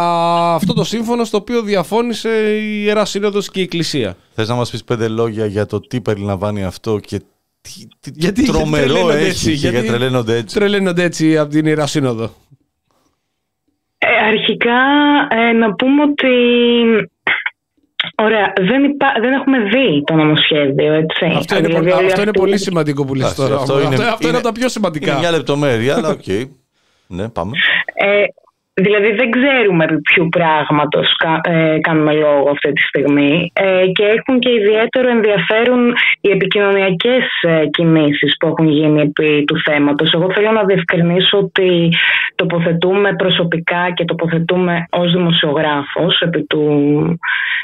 αυτό το σύμφωνο στο οποίο διαφώνησε η Ιερά Σύνοδος και η Εκκλησία. Θες να μας πεις πέντε λόγια για το τι περιλαμβάνει αυτό και τι, τι Γιατί- γιατί τρομερό τρελαίνονται έχει έτσι, και γιατί- γιατί τρελαίνονται έτσι. Τρελαίνονται έτσι από την Ιερά Σύνοδο. Ε, αρχικά ε, να πούμε ότι ωραία, δεν, υπά... δεν έχουμε δει το νομοσχέδιο, έτσι. Αυτό είναι, Δηλαδή, πολύ, όλη αυτό είναι αυτή- πολύ σημαντικό που λες Εντάξει, τώρα. αυτό Αυτό, είναι- αυτό, αυτό είναι είναι- από τα πιο σημαντικά. Είναι μια λεπτομέρεια, αλλά οκ. Ναι, πάμε. Ε, δηλαδή δεν ξέρουμε επί ποιου πράγματος κα- ε, κάνουμε λόγο αυτή τη στιγμή. Ε, και έχουν και ιδιαίτερο ενδιαφέρον οι επικοινωνιακές ε, κινήσεις που έχουν γίνει επί του θέματος. Εγώ θέλω να διευκρινίσω ότι τοποθετούμε προσωπικά και τοποθετούμε ως δημοσιογράφος επί του,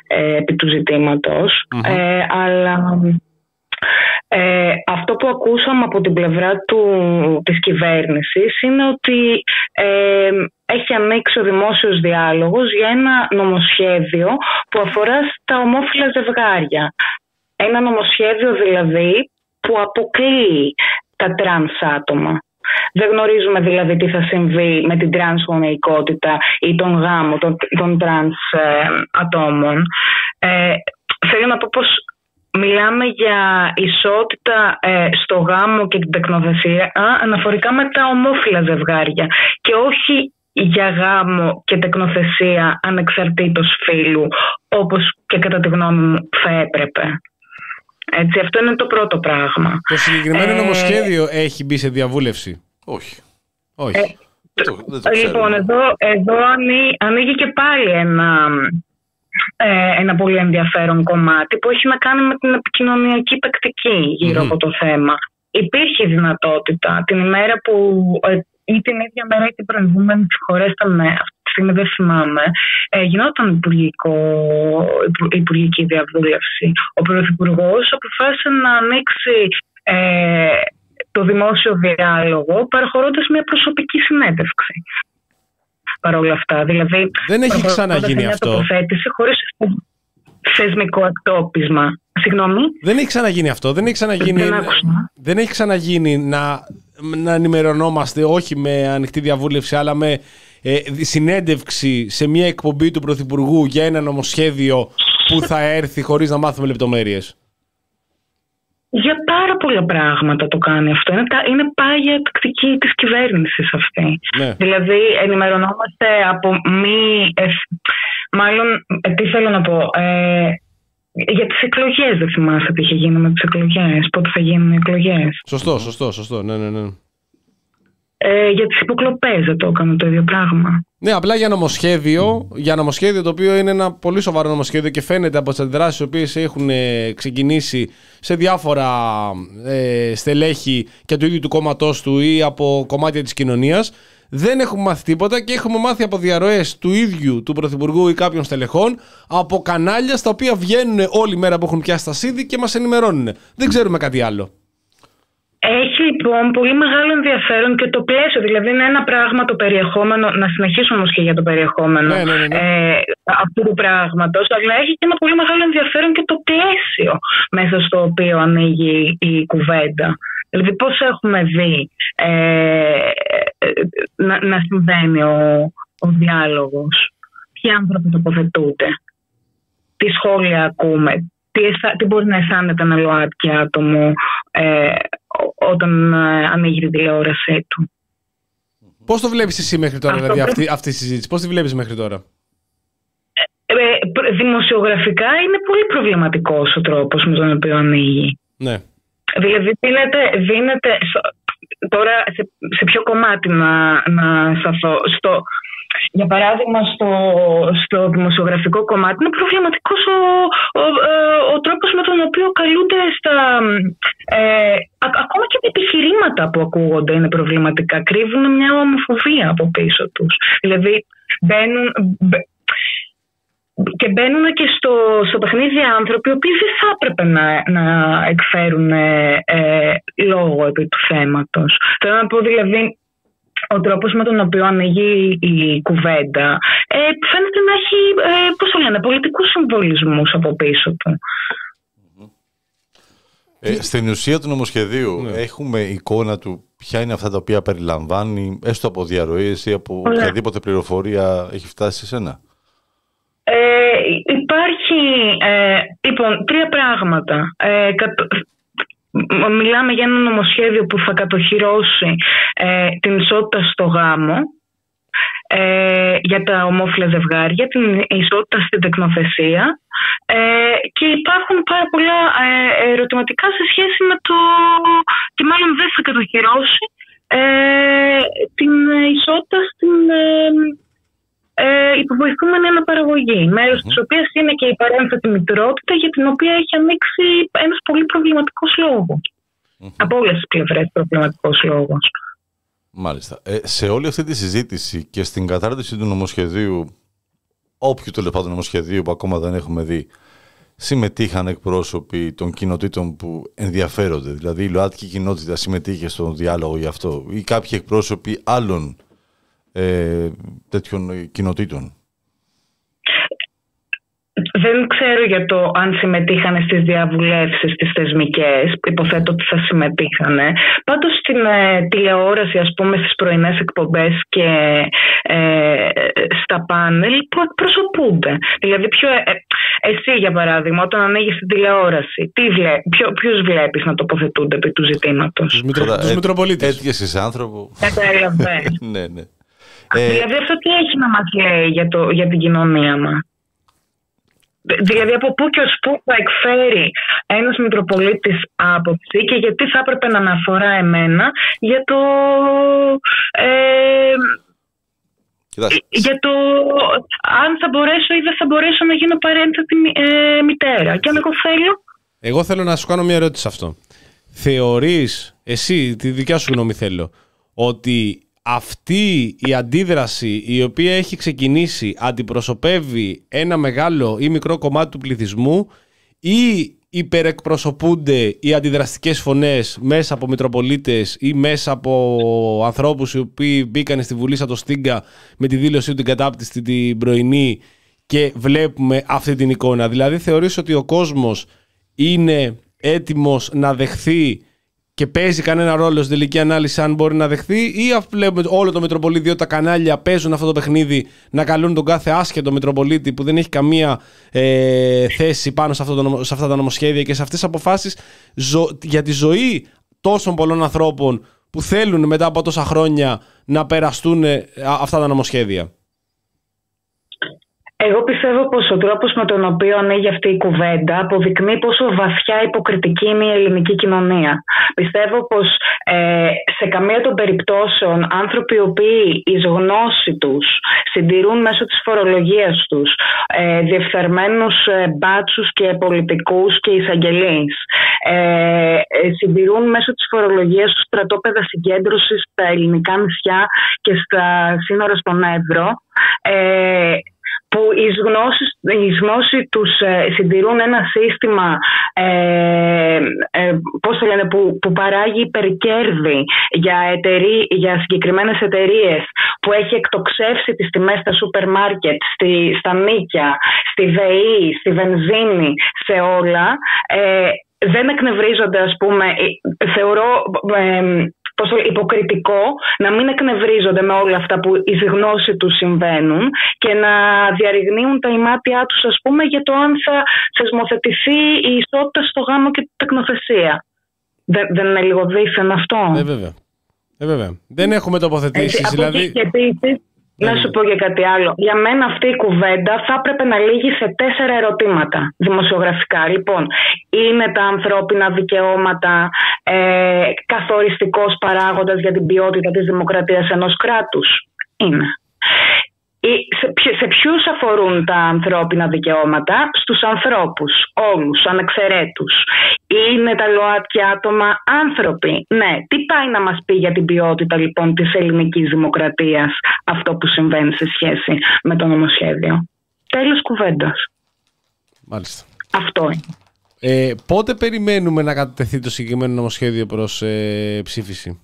ε, επί του ζητηματος Ε, αλλά ε, αυτό που ακούσαμε από την πλευρά του, της κυβέρνησης είναι ότι ε, έχει ανοίξει ο δημόσιος διάλογος για ένα νομοσχέδιο που αφορά στα ομόφυλα ζευγάρια. Ένα νομοσχέδιο δηλαδή που αποκλείει τα τρανς άτομα. Δεν γνωρίζουμε δηλαδή τι θα συμβεί με την τρανς γονεϊκότητα ή τον γάμο των, των τρανς ε, ατόμων. Ε, θέλω να πω πως Μιλάμε για ισότητα ε, στο γάμο και την τεκνοθεσία α, αναφορικά με τα ομόφυλα ζευγάρια και όχι για γάμο και τεκνοθεσία ανεξαρτήτως φύλου όπως και κατά τη γνώμη μου θα έπρεπε. Έτσι, αυτό είναι το πρώτο πράγμα. Το συγκεκριμένο Ε, νομοσχέδιο έχει μπει σε διαβούλευση. Όχι. Όχι. Ε, Δεν το, δεν το Λοιπόν, ξέρουμε. εδώ, εδώ ανοί- ανοίγει και πάλι ένα, ε, ένα πολύ ενδιαφέρον κομμάτι που έχει να κάνει με την επικοινωνιακή τακτική γύρω Μμμ. από το θέμα. Υπήρχε δυνατότητα την ημέρα που ε, ή την ίδια μέρα ή την προηγούμενη, συγχωρέστε με, αυτή τη στιγμή δεν θυμάμαι, ε, γινόταν υπουργικό, υπου- υπουργική διαβούλευση. Ο Πρωθυπουργός αποφάσισε να ανοίξει ε, το δημόσιο διάλογο παραχωρώντας μια προσωπική συνέντευξη. Παρ' όλα αυτά. Δηλαδή, Δεν έχει προχωρώντας ξαναγίνει σε μια αυτό. τοποθέτηση χωρίς θεσμικό εκτόπισμα. Συγγνώμη. Δεν έχει ξαναγίνει αυτό. Δεν έχει ξαναγίνει, Δεν άκουσα. δεν έχει ξαναγίνει να, να ενημερωνόμαστε όχι με ανοιχτή διαβούλευση αλλά με ε, συνέντευξη σε μια εκπομπή του Πρωθυπουργού για ένα νομοσχέδιο που θα έρθει χωρίς να μάθουμε λεπτομέρειες. Για πάρα πολλά πράγματα το κάνει αυτό. Είναι, τα- είναι πάγια τακτική της κυβέρνησης αυτή. Ναι. Δηλαδή ενημερωνόμαστε από μη... εθ- Μάλλον, ε, τι θέλω να πω... Ε, για τις εκλογές δεν θυμάσαι τι είχε γίνει με τις εκλογές. Πότε θα γίνουν οι εκλογές. Σωστό, σωστό, σωστό. Ναι, ναι, ναι. Ε, για τις υποκλοπές δεν το έκανε το ίδιο πράγμα. Ναι, απλά για νομοσχέδιο, για νομοσχέδιο το οποίο είναι ένα πολύ σοβαρό νομοσχέδιο και φαίνεται από τις αντιδράσεις οι οποίες έχουν ε, ξεκινήσει σε διάφορα ε, στελέχη και του ίδιου του κόμματός του ή από κομμάτια της κοινωνίας. Δεν έχουμε μάθει τίποτα και έχουμε μάθει από διαρροές του ίδιου του Πρωθυπουργού ή κάποιων στελεχών από κανάλια στα οποία βγαίνουν όλη μέρα που έχουν πιάσει τα σίδη και μας ενημερώνουν. Δεν ξέρουμε κάτι άλλο. Έχει λοιπόν πολύ μεγάλο ενδιαφέρον και το πλαίσιο. Δηλαδή, είναι ένα πράγμα το περιεχόμενο. Να συνεχίσουμε όμως και για το περιεχόμενο Ναι, ναι, ναι, ναι. Ε, αυτού του πράγματος. Αλλά έχει και ένα πολύ μεγάλο ενδιαφέρον και το πλαίσιο μέσα στο οποίο ανοίγει η κουβέντα. Δηλαδή, πώς έχουμε δει ε, ε, να, να συμβαίνει ο, ο διάλογος, ποιοι άνθρωποι τοποθετούνται, τι σχόλια ακούμε, τι, αισθα- τι μπορεί να αισθάνεται ένα ΛΟΑΤΚΙ άτομο ε, ό- όταν ε, ανοίγει τη τηλεόρασή του. Πώς το βλέπεις εσύ μέχρι τώρα, Αυτό δηλαδή, πρέπει- αυτή, αυτή η συζήτηση, Πώς τη βλέπεις μέχρι τώρα; Ε, πr- δημοσιογραφικά είναι πολύ προβληματικός ο τρόπος με τον οποίο ανοίγει. Ναι. Δηλαδή δίνεται, δίνεται στο- τώρα σε, σε ποιο κομμάτι να, να σταθώ. Στο, για παράδειγμα στο, στο δημοσιογραφικό κομμάτι είναι προβληματικός ο, ο, ε, ο τρόπος με τον οποίο καλούνται στα... Ε, α- ακόμα και τα επιχειρήματα που ακούγονται είναι προβληματικά. Κρύβουν μια ομοφοβία από πίσω τους. Δηλαδή μπαίνουν, μπε- και μπαίνουν και στο, στο παιχνίδι άνθρωποι οι οποίοι δεν θα έπρεπε να, να εκφέρουν ε, ε, λόγο επί του θέματος. Θέλω να πω δηλαδή ο τρόπος με τον οποίο ανοίγει η κουβέντα ε, φαίνεται να έχει, ε, πώς το λένε, πολιτικούς συμβολισμούς από πίσω του. Ε, στην ουσία του νομοσχεδίου Ναι. έχουμε εικόνα του ποια είναι αυτά τα οποία περιλαμβάνει, έστω από διαρροές ή από Ωραία. οποιαδήποτε πληροφορία έχει φτάσει σε σένα; Ε, υπάρχει, ε, λοιπόν, τρία πράγματα. Ε, κατο- μ- Μιλάμε για ένα νομοσχέδιο που θα κατοχυρώσει ε, την ισότητα στο γάμο ε, για τα ομόφυλα ζευγάρια, την ισότητα στην τεκνοθεσία ε, και υπάρχουν πάρα πολλά ε, ερωτηματικά σε σχέση με το και μάλλον δεν θα κατοχυρώσει ε, την ισότητα στην ε, ε, υποβοηθούμενη αναπαραγωγή. Μέρος της οποίας είναι και η παρένθετη μητρότητα, για την οποία έχει ανοίξει ένας πολύ προβληματικός λόγος. Από όλες τις πλευρές προβληματικός λόγος. Μάλιστα. Ε, σε όλη αυτή τη συζήτηση και στην κατάρτιση του νομοσχεδίου, όποιου τέλος πάντων νομοσχεδίου που ακόμα δεν έχουμε δει, συμμετείχαν εκπρόσωποι των κοινοτήτων που ενδιαφέρονται. Δηλαδή η ΛΟΑΤΚΙ κοινότητα συμμετείχε στον διάλογο γι' αυτό ή κάποιοι εκπρόσωποι άλλων ε, τέτοιων κοινοτήτων. Δεν ξέρω για το αν συμμετείχαν στις διαβουλεύσεις τις θεσμικές, υποθέτω ότι θα συμμετείχαν. Πάντως στην ε, τηλεόραση, ας πούμε, στις πρωινές εκπομπές και ε, στα πάνελ που εκπροσωπούνται. Δηλαδή, ποιο, ε, εσύ για παράδειγμα, όταν ανοίγεις την τηλεόραση, τι βλέ, ποιο, ποιους βλέπεις να τοποθετούνται επί του ζητήματος; Τους μητρο, Τώρα, τους ε, Μητροπολίτες. Έτυχε άνθρωπο. Καταλαβαίνεις. <laughs> ναι, ναι. Ε, Δηλαδή αυτό τι έχει να μας λέει για, το, για την κοινωνία μας; Δη- Δηλαδή από πού και ως πού θα εκφέρει ένας Μητροπολίτης άποψη και γιατί θα έπρεπε να με αφορά εμένα για το... Ε, κοιτάξτε, για το αν θα μπορέσω ή δεν θα μπορέσω να γίνω παρένθετη μη- ε, μητέρα. Και αν εγώ θέλω, Εγώ θέλω να σου κάνω μια ερώτηση σε αυτό. Θεωρείς, εσύ, τη δικιά σου γνώμη θέλω, ότι αυτή η αντίδραση η οποία έχει ξεκινήσει αντιπροσωπεύει ένα μεγάλο ή μικρό κομμάτι του πληθυσμού ή υπερεκπροσωπούνται οι αντιδραστικές φωνές μέσα από Μητροπολίτες ή μέσα από ανθρώπους οι οποίοι μπήκαν στη Βουλή σαν το Στίγκα με τη δήλωσή του την κατάπτυστη την πρωινή και βλέπουμε αυτή την εικόνα. Δηλαδή θεωρείς ότι ο κόσμος είναι έτοιμος να δεχθεί και παίζει κανένα ρόλο στην τελική ανάλυση αν μπορεί να δεχθεί ή αφού βλέπουμε όλο το Μητροπολίτη ότι τα κανάλια παίζουν αυτό το παιχνίδι να καλούν τον κάθε άσχετο Μητροπολίτη που δεν έχει καμία ε, θέση πάνω σε, αυτό το, νομο- σε αυτά τα νομοσχέδια και σε αυτές τις αποφάσεις ζω- για τη ζωή τόσων πολλών ανθρώπων που θέλουν μετά από τόσα χρόνια να περαστούν ε, α- αυτά τα νομοσχέδια. Εγώ πιστεύω πως ο τρόπος με τον οποίο ανοίγει αυτή η κουβέντα αποδεικνύει πόσο βαθιά υποκριτική είναι η ελληνική κοινωνία. Πιστεύω πως ε, σε καμία των περιπτώσεων άνθρωποι οι οποίοι εις γνώση τους συντηρούν μέσω της φορολογίας τους ε, διεφθαρμένους ε, μπάτσους και πολιτικούς και εισαγγελείς ε, ε, συντηρούν μέσω της φορολογίας τους στρατόπεδα συγκέντρωσης στα ελληνικά νησιά και στα σύνορα στον Εύρο ε, που εις, γνώσεις, εις γνώση τους ε, συντηρούν ένα σύστημα ε, ε, πώς το λένε, που, που παράγει υπερκέρδη για, εταιρεί, για συγκεκριμένες εταιρείες που έχει εκτοξεύσει τις τιμές στα σούπερ μάρκετ, στη, στα νίκια, στη ΔΕΗ, στη βενζίνη, σε όλα. Ε, δεν εκνευρίζονται ας πούμε, ε, θεωρώ ε, πώς το, υποκριτικό να μην εκνευρίζονται με όλα αυτά που η γνώση τους συμβαίνουν και να διαρριγνύουν τα ημάτια τους ας πούμε για το αν θα θεσμοθετηθεί η ισότητα στο γάμο και την τεκνοθεσία. Δεν, δεν είναι λίγο δίθεν αυτό; Ε, βέβαια. Ε, βέβαια. Δεν έχουμε τοποθετήσεις. Έτσι, από Δηλαδή. εκεί και επίσης, να σου πω και κάτι άλλο. Για μένα αυτή η κουβέντα θα έπρεπε να λύγει σε τέσσερα ερωτήματα δημοσιογραφικά. Λοιπόν, είναι τα ανθρώπινα δικαιώματα ε, καθοριστικός παράγοντας για την ποιότητα της δημοκρατίας ενός κράτους. Είναι. Ή σε, ποιο- σε ποιους αφορούν τα ανθρώπινα δικαιώματα, στους ανθρώπους, όλους, ανεξαιρέτους. Είναι τα ΛΟΑΤΚΙ άτομα άνθρωποι; Ναι, τι πάει να μας πει για την ποιότητα λοιπόν της ελληνικής δημοκρατίας αυτό που συμβαίνει σε σχέση με το νομοσχέδιο; Τέλος κουβέντας. Μάλιστα. Αυτό είναι. Ε, πότε περιμένουμε να κατατεθεί το συγκεκριμένο νομοσχέδιο προς ε, ψήφιση;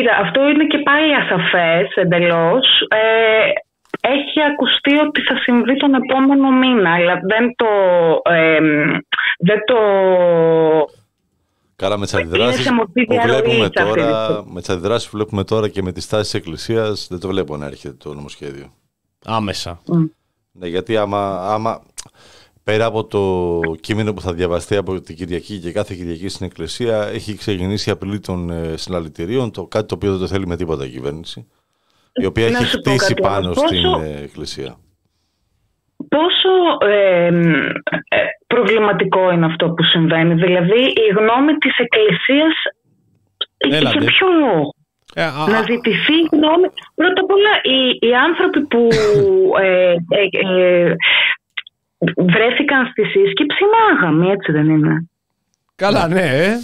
Κοίτα, αυτό είναι και πάλι ασαφές εντελώς. Ε, έχει ακουστεί ότι θα συμβεί τον επόμενο μήνα, αλλά δεν το... ε, δεν το Καλά, με τις Είναι αντιδράσει σε μορφή που βλέπουμε διαρροής αυτή τη τώρα, στιγμή. με τις αντιδράσεις που βλέπουμε τώρα και με τις τάσεις της Εκκλησίας, δεν το βλέπω να έρχεται το νομοσχέδιο. Άμεσα. Ναι, γιατί άμα, άμα πέρα από το κείμενο που θα διαβαστεί από την Κυριακή και κάθε Κυριακή στην Εκκλησία, έχει ξεκινήσει η απειλή των ε, συλλαλητηρίων, το, κάτι το οποίο δεν το θέλει με τίποτα η κυβέρνηση, η οποία Να έχει σου πω χτίσει κάτι πάνω όμως. στην Πόσο- ε, Εκκλησία. πόσο ε, ε, προβληματικό είναι αυτό που συμβαίνει. Δηλαδή η γνώμη της Εκκλησίας Έλατε. για ποιο λόγο. Ε, α, να α, ζητηθεί γνώμη. Πρώτα απ' όλα, οι, οι άνθρωποι που <laughs> ε, ε, ε, βρέθηκαν στη σύσκεψη είναι άγαμοι, έτσι δεν είναι; καλά, ναι. Ε.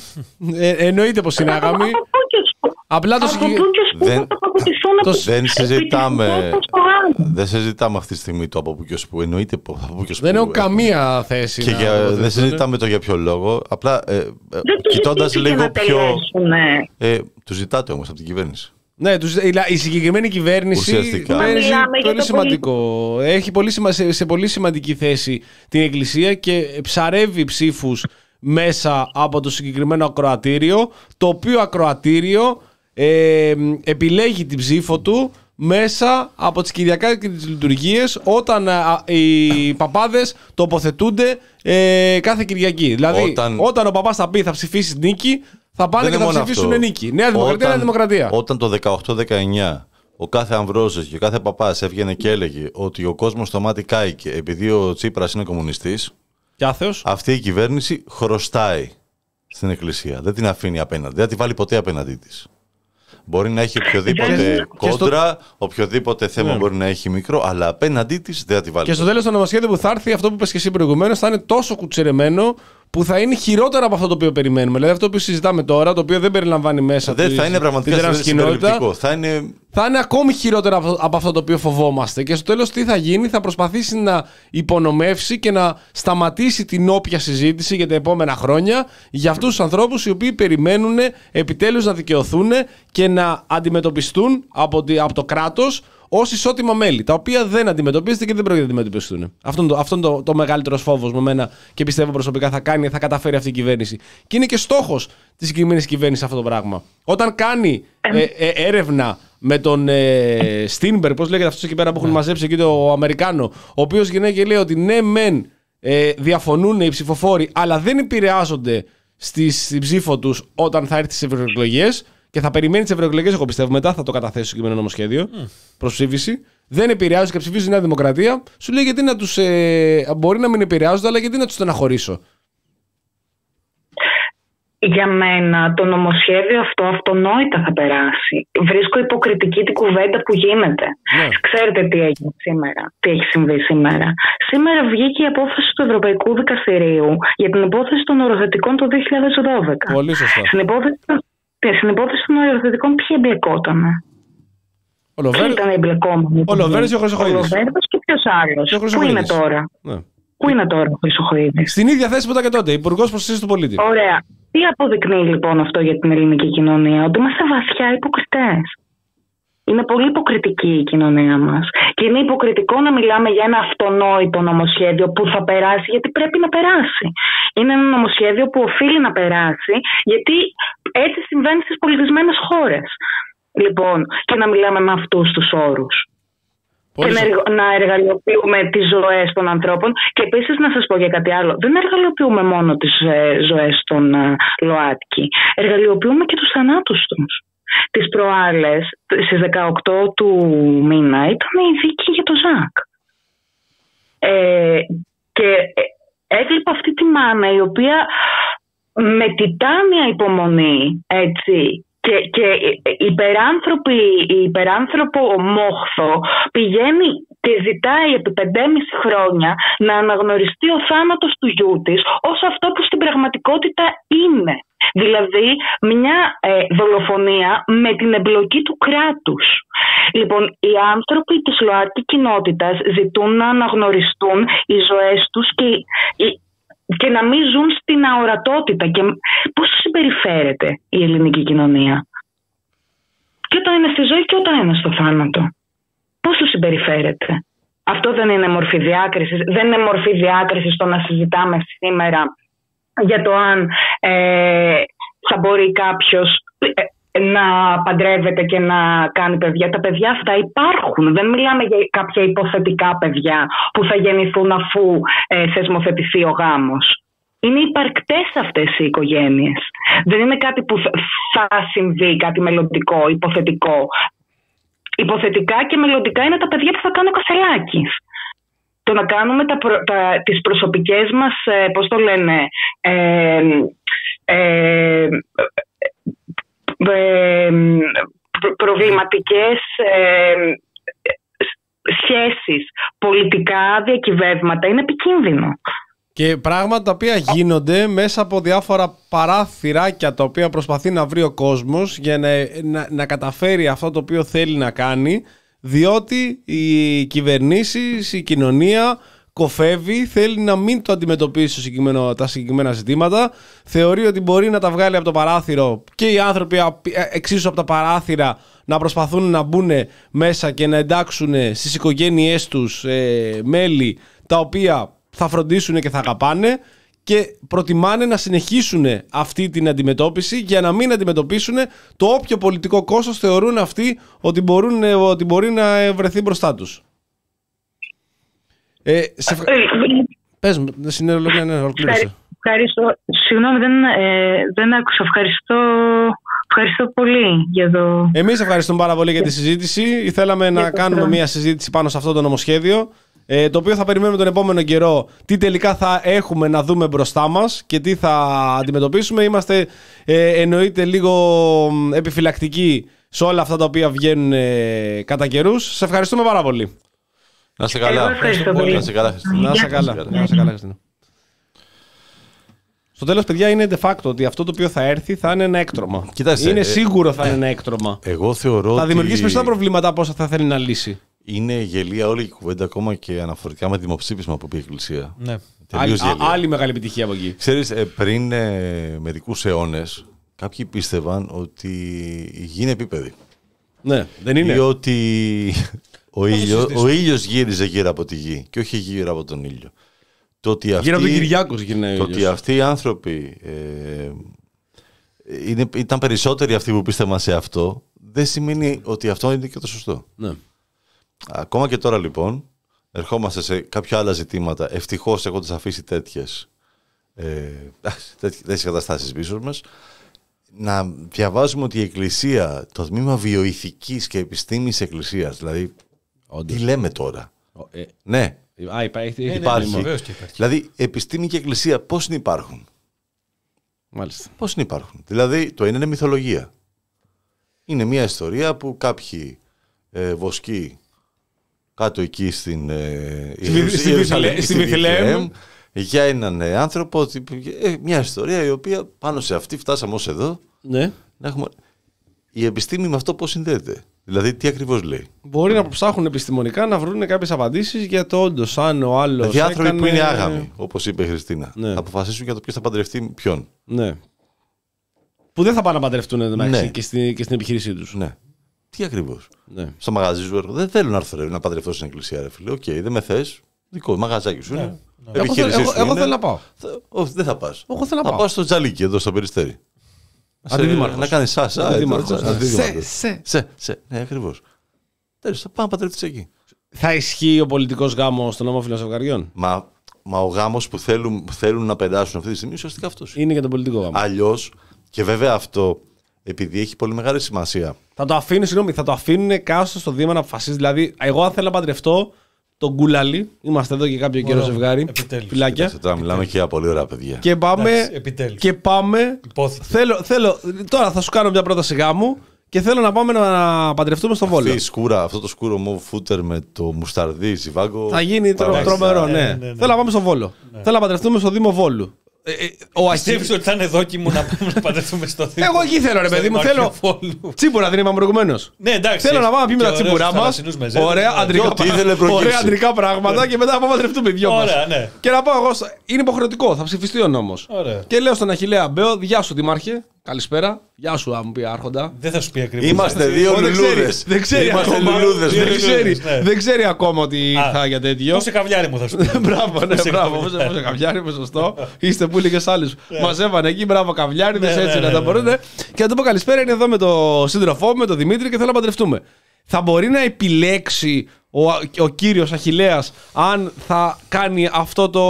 Ε, εννοείται πως είναι άγαμοι. Από πού και σπου- Απλά το από συγκεκ- πού και σπου Δεν- θα τοποθετηθούν το- επί- Δεν συζητάμε, επιτυχώς στο γάμο. δεν συζητάμε αυτή τη στιγμή το από πού και ως πού. Εννοείται από πού και ως Δεν πού έχω έχουμε. καμία θέση. Και να για, δεν τοποθετηθούν. συζητάμε το για ποιο λόγο. Απλά ε, ε, Δεν τους κοιτώντας ζητήθηκε λίγο να πιο. τελέσουνε. Ε, του ζητάτε όμως από την κυβέρνηση. Ναι, τους, η, η συγκεκριμένη κυβέρνηση Ουσιαστικά. παίζει Μιλάμε για πολύ το σημαντικό. Έχει πολύ σημα, σε, σε πολύ σημαντική θέση την Εκκλησία και ψαρεύει ψήφους μέσα από το συγκεκριμένο ακροατήριο, το οποίο ακροατήριο ε, επιλέγει την ψήφο του μέσα από τις Κυριακά και τις λειτουργίες όταν α, οι παπάδες τοποθετούνται ε, κάθε Κυριακή. Δηλαδή όταν, Όταν- ο παπάς θα πει θα ψηφίσει νίκη θα πάνε Δεν και είναι θα μόνο ψηφίσουν αυτό. νίκη. Νέα Δημοκρατία, Νέα Δημοκρατία. Όταν το 18-19 ο κάθε Αμβρόσης και ο κάθε παπάς έβγαινε και έλεγε ότι ο κόσμος στο μάτι κάηκε επειδή ο Τσίπρας είναι κομμουνιστής, Και άθεος. αυτή η κυβέρνηση χρωστάει στην Εκκλησία. Δεν την αφήνει απέναντι. Δεν θα τη βάλει ποτέ απέναντί της. Μπορεί να έχει οποιοδήποτε Και στο- κόντρα, οποιοδήποτε θέμα Ναι. μπορεί να έχει μικρό, αλλά απέναντί της δεν θα τη βάλει. Και στο ποτέ. τέλος το νομοσχέδιο που θα έρθει, αυτό που είπες και εσύ προηγουμένως, θα είναι τόσο κουτσερεμένο που θα είναι χειρότερο από αυτό το οποίο περιμένουμε. Δηλαδή αυτό που συζητάμε τώρα, το οποίο δεν περιλαμβάνει μέσα Δεν τη- θα είναι πραγματικά την trans συμπεριληπτικό. Θα είναι θα είναι ακόμη χειρότερο από, από αυτό το οποίο φοβόμαστε. Και στο τέλος τι θα γίνει, θα προσπαθήσει να υπονομεύσει και να σταματήσει την όποια συζήτηση για τα επόμενα χρόνια για αυτούς τους ανθρώπους οι οποίοι περιμένουν επιτέλους να δικαιωθούν και να αντιμετωπιστούν από, τη- από το κράτος ως ισότιμα μέλη, τα οποία δεν αντιμετωπίζεται και δεν πρόκειται να αντιμετωπιστούν. Αυτό είναι το, αυτό είναι το, το μεγαλύτερος φόβος με μένα και πιστεύω προσωπικά θα κάνει, θα καταφέρει αυτή η κυβέρνηση. Και είναι και στόχος της συγκεκριμένης κυβέρνησης αυτό το πράγμα. Όταν κάνει ε, ε, έρευνα με τον ε, Στίνμπερ, πώς λέγεται αυτός εκεί πέρα που έχουν μαζέψει εκεί το Αμερικάνο, ο οποίος γεννάει και λέει ότι ναι, μεν ε, διαφωνούν οι ψηφοφόροι, αλλά δεν επηρεάζονται στη, στην ψήφο τους όταν θα έρθει στις ευρωεκλογές και θα περιμένει τις ευρωεκλογές, εγώ πιστεύω μετά θα το καταθέσει στο κείμενο νομοσχέδιο προς ψήφιση. δεν επηρεάζουν και ψηφίζουν Νέα Δημοκρατία, σου λέει γιατί να τους. Ε, μπορεί να μην επηρεάζονται, αλλά γιατί να τους στεναχωρήσω. Για μένα το νομοσχέδιο αυτό αυτονόητα θα περάσει. Βρίσκω υποκριτική την κουβέντα που γίνεται. Ναι. Ξέρετε τι έγινε σήμερα, τι έχει συμβεί σήμερα. Σήμερα βγήκε η απόφαση του Ευρωπαϊκού Δικαστηρίου για την υπόθεση των οροθετικών το 2012. Πολύ σωστά. Στην υπόθεση, στην υπόθεση των οροθετικών ποιοι εμπλεκόταν. Ο Ποιοι Λοβέρ- ήταν εμπλεκόμενοι; Ο Λοβέρδης και ο Ο Χρυσοχοίδης. Λοβέρδης και ποιος Και ο άλλο. Πού Χρυσοχοίδης. είναι τώρα; Ναι. Πού είναι τώρα ο Χρυσοχοίδης; Στην ίδια θέση που ήταν και τότε, Υπουργός Προστασίας του Πολίτη. Ωραία. Τι αποδεικνύει λοιπόν αυτό για την ελληνική κοινωνία, ότι είμαστε βαθιά υποκριτές. Είναι πολύ υποκριτική η κοινωνία μας. Και είναι υποκριτικό να μιλάμε για ένα αυτονόητο νομοσχέδιο που θα περάσει, γιατί πρέπει να περάσει. Είναι ένα νομοσχέδιο που οφείλει να περάσει, γιατί έτσι συμβαίνει στις πολιτισμένες χώρες. Λοιπόν, και να μιλάμε με αυτούς τους όρους Πολύ και να, σωστά. εργα- να εργαλειοποιούμε τις ζωές των ανθρώπων. Και επίσης να σας πω για κάτι άλλο. Δεν εργαλειοποιούμε μόνο τις ε, ζωές των ε, ΛΟΑΤΚΙ. Εργαλειοποιούμε και τους θανάτους τους. Τις προάλλες, στις 18 του μήνα, ήταν η δίκη για το ΖΑΚ. Ε, και ε, έβλεπα αυτή τη μάνα η οποία με τιτάνια υπομονή έτσι, και, και υπεράνθρωπη, υπεράνθρωπο μόχθο πηγαίνει και ζητάει επί 5,5 χρόνια να αναγνωριστεί ο θάνατος του γιού της ως αυτό που στην πραγματικότητα είναι. Δηλαδή μια ε, δολοφονία με την εμπλοκή του κράτους. Λοιπόν, οι άνθρωποι της ΛΟΑΤΚΙ κοινότητας ζητούν να αναγνωριστούν οι ζωές τους και οι- και να μην ζουν στην αορατότητα. Και πώς συμπεριφέρεται η ελληνική κοινωνία. Και όταν είναι στη ζωή και όταν είναι στο θάνατο. Πώς του συμπεριφέρεται. Αυτό δεν είναι μορφή διάκρισης. Δεν είναι μορφή διάκρισης το να συζητάμε σήμερα για το αν ε, θα μπορεί κάποιος ε, να παντρεύεται και να κάνει παιδιά. Τα παιδιά αυτά υπάρχουν. Δεν μιλάμε για κάποια υποθετικά παιδιά που θα γεννηθούν αφού ε, θεσμοθετηθεί ο γάμος. Είναι υπαρκτές αυτές οι οικογένειες. Δεν είναι κάτι που θα- θα συμβεί, κάτι μελλοντικό, υποθετικό. Υποθετικά και μελλοντικά είναι τα παιδιά που θα κάνει ο Κασελάκης. Το να κάνουμε τα, προ- τα, τις προσωπικές μας, ε, πώς το λένε, ε, ε, ε, προ- προβληματικές ε, σχέσεις, πολιτικά διακυβεύματα είναι επικίνδυνο. Και πράγματα τα οποία γίνονται μέσα από διάφορα παράθυράκια τα οποία προσπαθεί να βρει ο κόσμος για να, να, να καταφέρει αυτό το οποίο θέλει να κάνει διότι οι κυβερνήσεις, η κοινωνία κοφεύει, θέλει να μην το αντιμετωπίσει το συγκεκριμένο- τα συγκεκριμένα ζητήματα θεωρεί ότι μπορεί να τα βγάλει από το παράθυρο και οι άνθρωποι απ- ε, εξίσου από τα παράθυρα να προσπαθούν να μπουν μέσα και να εντάξουν στις οικογένειές τους ε, μέλη τα οποία θα φροντίσουν και θα αγαπάνε και προτιμάνε να συνεχίσουν αυτή την αντιμετώπιση για να μην αντιμετωπίσουν το όποιο πολιτικό κόστος θεωρούν αυτοί ότι, μπορούν, ε, ότι μπορεί να ε, βρεθεί μπροστά τους. Ε, σε ευχα... Ε, Πες μου, συνεργασία, ναι, ολοκλήρωσε. Ευχαρι- Ευχαριστώ. Συγγνώμη, δεν, ε, δεν άκουσα. Ευχαριστώ, ευχαριστώ πολύ για το... Εμείς ευχαριστούμε πάρα πολύ για τη συζήτηση. Θέλαμε να το κάνουμε χρόνο. μια συζήτηση πάνω σε αυτό το νομοσχέδιο. Ε, το οποίο θα περιμένουμε τον επόμενο καιρό τι τελικά θα έχουμε να δούμε μπροστά μας και τι θα αντιμετωπίσουμε. Είμαστε ε, εννοείται λίγο μ, επιφυλακτικοί σε όλα αυτά τα οποία βγαίνουν ε, κατά καιρού. Σε ευχαριστούμε πάρα πολύ. Να είστε Εγώ καλά. ευχαριστώ πολύ. Να είστε καλά, Χριστίνα. Να είσαι Γεια καλά. σας. Να είσαι καλά, Χριστίνα. Στο τέλος, παιδιά, είναι de facto ότι αυτό το οποίο θα έρθει θα είναι ένα έκτρωμα. Κοιτάξτε, είναι ε, σίγουρο θα είναι ένα έκτρωμα. Εγώ θεωρώ θα ότι δημιουργήσει περισσότερα προβλήματα από όσα θα θέλει να λύσει. είναι γελία όλη η κουβέντα ακόμα και αναφορικά με δημοψήφισμα που πει η Εκκλησία. Ναι. Τελείως Άλλη, γελία. α- άλλη μεγάλη επιτυχία από εκεί. Ξέρεις, ε, πριν ε, μερικούς αιώνες, κάποιοι πίστευαν ότι η γη είναι επίπεδη. Ναι, δεν είναι. Ή ότι ο, ήλιο, συζητήσουμε. ο ήλιος γύριζε γύρω από τη γη και όχι γύρω από τον ήλιο. Το ότι αυτοί, Γύρω από τον Κυριάκος γυρνάει ο το ότι ήλιος. αυτοί οι άνθρωποι ε, είναι, ήταν περισσότεροι αυτοί που πίστευαν σε αυτό, δεν σημαίνει ότι αυτό είναι και το σωστό. Ναι. Ακόμα και τώρα λοιπόν, ερχόμαστε σε κάποια άλλα ζητήματα, ευτυχώς έχοντας αφήσει τέτοιες ε, τέτοιες καταστάσεις πίσω μας, να διαβάζουμε ότι η Εκκλησία, το τμήμα βιοειθικής και επιστήμης Εκκλησίας, δηλαδή Τι λέμε τώρα; Ο- ε, Ναι, Α, υπάρχει. Ναι, ναι, υπάρχει. ναι, βεβαίως και υπάρχει. Δηλαδή, επιστήμη και εκκλησία πώς υπάρχουν; Μάλιστα. Πώς υπάρχουν; Δηλαδή, το ένα είναι μυθολογία. Είναι μια ιστορία που κάποιοι ε, βοσκοί κάτω εκεί στην ε, Στη Βυθ- στη Ιερουσαλήμ- Βυθλε- στη στη Βυθλεέμ. Βυθλεέμ, για έναν ε, άνθρωπο, ότι- ε, μια ιστορία η οποία πάνω σε αυτή φτάσαμε ως εδώ Ναι. να έχουμε... Η επιστήμη με αυτό πώς συνδέεται; Δηλαδή τι ακριβώς λέει; Μπορεί να ψάχνουν επιστημονικά να βρουν κάποιες απαντήσεις για το όντως αν ο άλλος. Δηλαδή άνθρωποι που είναι άγαμοι, όπως είπε η Χριστίνα, Ναι. θα αποφασίσουν για το ποιος θα παντρευτεί ποιον. Ναι. Που δεν θα πάνε να παντρευτούν εδώ μεταξύ Ναι. και, στη, και στην επιχείρησή τους. Ναι. Τι ακριβώς; Ναι. Στο μαγαζί σου έρχονται. Δεν θέλω να έρθω ρε, να παντρευτώ στην εκκλησία, ρε φίλε. Οκ, δεν με θες. Δικό μαγαζάκι σου. είναι. Εγώ, θέλω, Επιχείρησή εγώ, σου εγώ είναι. θέλω να πάω. Θα- Όχι, δεν θα πας. Εγώ θέλω να Θα πάω. πάω στο τζαλίκι εδώ στο περιστέρι. Αντιδήμαρχος. Να κάνεις σάσα. Αντιδήμαρχος. ε, αντιδήμαρχος. Σε, σε. Σε, σε. Ναι, ακριβώς. Τέλος, θα πάω να παντρευτεί εκεί. Θα ισχύει ο πολιτικός γάμος των ομόφυλων ζευγαριών; Μα, μα ο γάμος που θέλουν, που θέλουν να περάσουν αυτή τη στιγμή ουσιαστικά αυτός. Είναι για τον πολιτικό γάμο. Αλλιώς, και βέβαια αυτό, επειδή έχει πολύ μεγάλη σημασία. Θα το αφήνουν, συγγνώμη, θα το αφήνουν κάστος στο Δήμα να αποφασίζει. Δηλαδή, εγώ αν θέλω να παντρευτώ τον Κούλαλι, είμαστε εδώ και κάποιο καιρό Ωραίο. ζευγάρι. Επιτέλους. Φυλάκια. Κοιτάξτε, Τώρα μιλάμε και για πολύ ωραία παιδιά. Και πάμε. Εντάξει, επιτέλους. Και πάμε. Υπόθηκε. Θέλω, θέλω, τώρα θα σου κάνω μια πρόταση γάμου και θέλω να πάμε να παντρευτούμε στο Βόλο. Αυτή η σκούρα, αυτό το σκούρο μοβ φούτερ με το μουσταρδί, ζιβάγκο. Θα γίνει τρο, Εντάξει, τρομερό, ναι, ναι. ναι, ναι, ναι. Θέλω να πάμε στο Βόλο. Θέλω να παντρευτούμε στο Δήμο Βόλου. Ε, ε, ο Πιστεύεις Αχι... ότι θα είναι δόκιμο να πάμε να παντρευτούμε στο Δήμο. Εγώ εκεί θέλω, ρε στο παιδί μου. Δημάρχιο Θέλω. Βόλου. Τσίπουρα δεν είπαμε προηγουμένως. Ναι, εντάξει. Θέλω να πάμε να πιούμε Και τα τσίπουρά ωραίους μας. θαλασσινούς μεζέδες, Ωραία, ναι. αντρικά, Τι ήθελε προκύψει. ωραία αντρικά πράγματα και μετά να πάμε να παντρευτούμε οι δυο μας. Ωραία, ναι. Και να πάω εγώ. στο- Είναι υποχρεωτικό, θα ψηφιστεί ο νόμος. Ωραία. Και λέω στον Αχηλέα Μπέο, Γεια σου Δημάρχε. Καλησπέρα. Γεια σου, αν μου πει Άρχοντα. Δεν θα σου πει ακριβώς. Είμαστε δύο Ο, δεν ξέρει- λουλούδες. Δεν ξέρεις Είμαστε ακόμα. λουλούδες, Δεν ναι. ξέρεις, ναι. δεν ξέρει ακόμα ότι Α, θα για τέτοιο. Πόσε καβλιάρι μου θα σου πει. <laughs> Μπράβο, ναι, Πόσε μπράβο. καβλιάρι. Πόσε καβλιάρι, είμαι σωστό. Είστε που και άλλου. Μαζεύανε εκεί, μπράβο, καβλιάριδε, Ναι, ναι, έτσι ναι, να τα ναι, μπορούν. Και να του πω καλησπέρα, είναι εδώ με τον σύντροφό μου, με τον Δημήτρη και θέλω να παντρευτούμε. Θα μπορεί να επιλέξει ο, ο κύριος Αχιλέας αν θα κάνει αυτό το,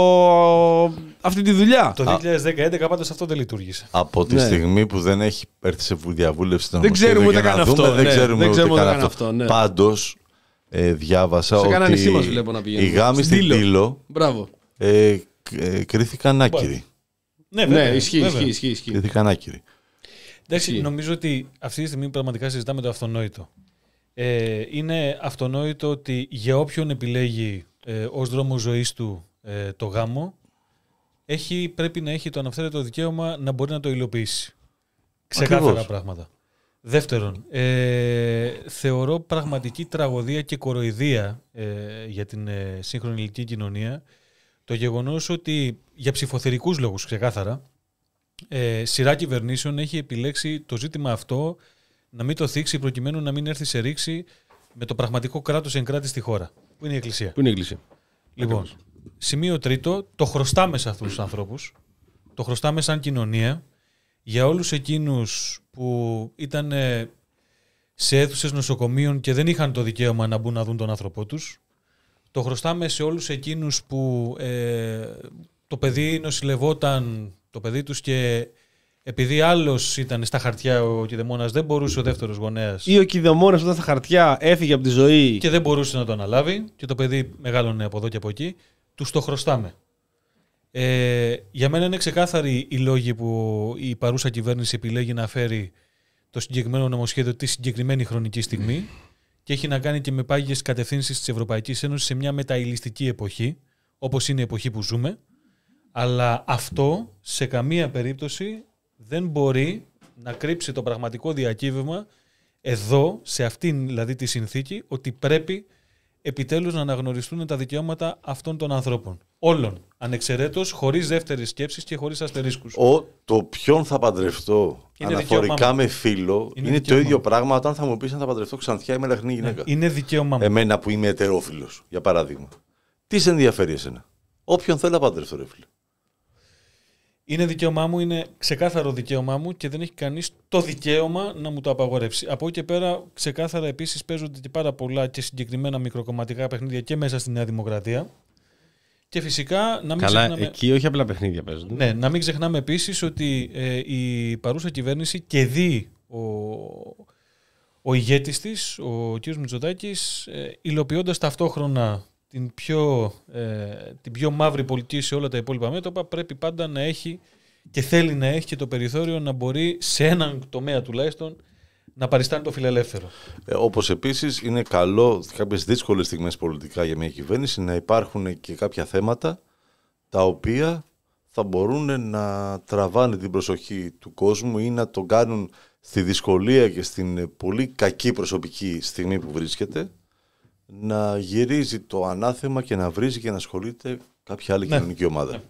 αυτή τη δουλειά. Το 2011 πάντως αυτό δεν λειτουργήσε. Από τη Ναι. στιγμή που δεν έχει έρθει σε διαβούλευση των Δεν ξέρουμε νομοσχέδιο ούτε για να καν δούμε, αυτό, Δεν ναι. ξέρουμε Δεν ούτε ξέρουμε καν ούτε καν αυτό. αυτό, ναι. Πάντως, ε, διάβασα Σε κανένα ότι νησί μας βλέπω να πηγαίνουμε. οι γάμοι Στην στην Τήλο. Τήλο Μπράβο. ε, κ- ε, κρίθηκαν άκυροι. Ναι, Ναι, βέβαια, ισχύει, βέβαια. ισχύει, ισχύει, ισχύει. Κρίθηκαν άκυροι. Εντάξει, Ισχύει. νομίζω ότι αυτή τη στιγμή πραγματικά συζητάμε το αυτονόητο. Ε, είναι αυτονόητο ότι για όποιον επιλέγει ε, ως δρόμος ζωής του ε, το γάμο, έχει, πρέπει να έχει το αναφέρετο δικαίωμα να μπορεί να το υλοποιήσει. Ξεκάθαρα Ακριβώς. πράγματα. Δεύτερον, ε, θεωρώ πραγματική τραγωδία και κοροϊδία ε, για την ε, σύγχρονη ελληνική κοινωνία το γεγονός ότι για ψηφοθερικούς λόγους ξεκάθαρα ε, σειρά κυβερνήσεων έχει επιλέξει το ζήτημα αυτό να μην το θίξει προκειμένου να μην έρθει σε ρήξη με το πραγματικό κράτος εν κράτη στη χώρα, που είναι η Εκκλησία. Πού είναι η εκκλησία. Λοιπόν, σημείο τρίτο, το χρωστάμε σε αυτούς τους ανθρώπους, το χρωστάμε σαν κοινωνία, για όλους εκείνους που ήταν ε, σε αίθουσες νοσοκομείων και δεν είχαν το δικαίωμα να μπουν να δουν τον άνθρωπό τους, το χρωστάμε σε όλους εκείνους που ε, το παιδί νοσηλευόταν, το παιδί τους και επειδή άλλος ήταν στα χαρτιά ο κηδεμόνας, δεν μπορούσε ο δεύτερος γονέας Ή ο κηδεμόνας όταν στα χαρτιά έφυγε από τη ζωή. και δεν μπορούσε να το αναλάβει και το παιδί μεγάλωνε από εδώ και από εκεί, τους το χρωστάμε. Ε, για μένα είναι ξεκάθαροι οι λόγοι που η παρούσα κυβέρνηση επιλέγει να φέρει το συγκεκριμένο νομοσχέδιο τη συγκεκριμένη χρονική στιγμή και έχει να κάνει και με πάγιες κατευθύνσεις της Ευρωπαϊκής Ένωσης σε μια μεταηλιστική εποχή, όπως είναι η εποχή που ζούμε, αλλά αυτό σε καμία περίπτωση δεν μπορεί να κρύψει το πραγματικό διακύβευμα εδώ, σε αυτήν δηλαδή τη συνθήκη, ότι πρέπει επιτέλους να αναγνωριστούν τα δικαιώματα αυτών των ανθρώπων. Όλων. Ανεξαιρέτως, χωρίς δεύτερες σκέψεις και χωρίς αστερίσκους. Ο, το ποιον θα παντρευτώ Είναι αναφορικά δικαίωμά μου. με φίλο Είναι είναι, το δικαίωμά ίδιο μου. πράγμα όταν θα μου πεις αν θα παντρευτώ ξανθιά ή μελαχρινή γυναίκα. Είναι δικαίωμά μου. Εμένα που είμαι ετερόφιλος, για παράδειγμα. Τι σε ενδιαφέρει εσένα; Όποιον θέλω να παντρευτώ, ρε φίλε. Είναι δικαίωμά μου, είναι ξεκάθαρο δικαίωμά μου και δεν έχει κανείς το δικαίωμα να μου το απαγορεύσει. Από εκεί και πέρα, ξεκάθαρα επίσης παίζονται και πάρα πολλά και συγκεκριμένα μικροκομματικά παιχνίδια και μέσα στη Νέα Δημοκρατία. Και φυσικά να μην Καλά, ξεχνάμε. εκεί όχι απλά παιχνίδια παίζονται. Ναι, να μην ξεχνάμε επίσης ότι ε, η παρούσα κυβέρνηση και δει ο, ο ηγέτης της, ο κ. Μητσοτάκης, ε, υλοποιώντας ταυτόχρονα την πιο, ε, την πιο μαύρη πολιτική σε όλα τα υπόλοιπα μέτωπα, πρέπει πάντα να έχει και θέλει να έχει και το περιθώριο να μπορεί σε έναν τομέα τουλάχιστον να παριστάνει το φιλελεύθερο. Ε, Όπως επίσης είναι καλό κάποιες δύσκολες στιγμές πολιτικά για μια κυβέρνηση να υπάρχουν και κάποια θέματα τα οποία θα μπορούν να τραβάνε την προσοχή του κόσμου ή να τον κάνουν στη δυσκολία και στην ε, πολύ κακή προσωπική στιγμή που βρίσκεται να γυρίζει το ανάθεμα και να βρίζει και να ασχολείται κάποια άλλη Ναι. κοινωνική ομάδα.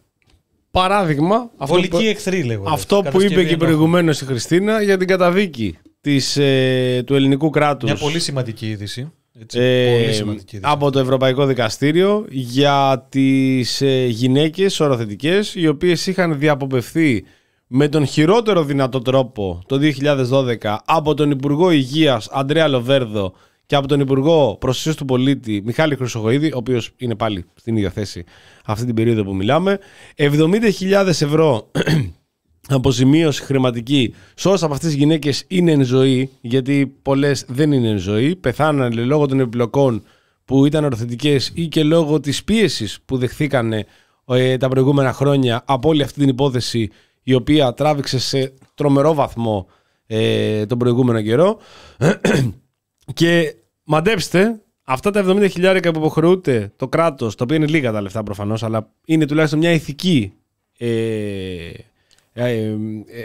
Παράδειγμα, αυτό Βολική που, εχθρή λέγονται. αυτό που Κατασκευή είπε και ενόχου. προηγουμένως η Χριστίνα για την καταδίκη της, ε, του ελληνικού κράτους Μια πολύ σημαντική είδηση. Έτσι, ε, πολύ σημαντική είδηση. από το Ευρωπαϊκό Δικαστήριο για τις ε, γυναίκες οροθετικές οι οποίες είχαν διαποπευθεί με τον χειρότερο δυνατό τρόπο το 2012 από τον Υπουργό Υγείας Αντρέα Λοβέρδο και από τον Υπουργό Προστασίας του Πολίτη Μιχάλη Χρυσοχοίδη, ο οποίος είναι πάλι στην ίδια θέση αυτή την περίοδο που μιλάμε. 70.000 ευρώ <clears throat> αποζημίωση χρηματική σε όσες από αυτές τις γυναίκες είναι εν ζωή, γιατί πολλές δεν είναι εν ζωή, πεθάνανε λόγω των επιπλοκών που ήταν ορθωτικές ή και λόγω της πίεσης που δεχθήκανε ε, τα προηγούμενα χρόνια από όλη αυτή την υπόθεση η οποία τράβηξε σε τρομερό βαθμό ε, τον προηγούμενο καιρό. <clears throat> και μαντέψτε, αυτά τα 70 χιλιάρικα που υποχρεούται το κράτος, τα οποία είναι λίγα τα λεφτά προφανώς, αλλά είναι τουλάχιστον μια ηθική ε, ε, ε,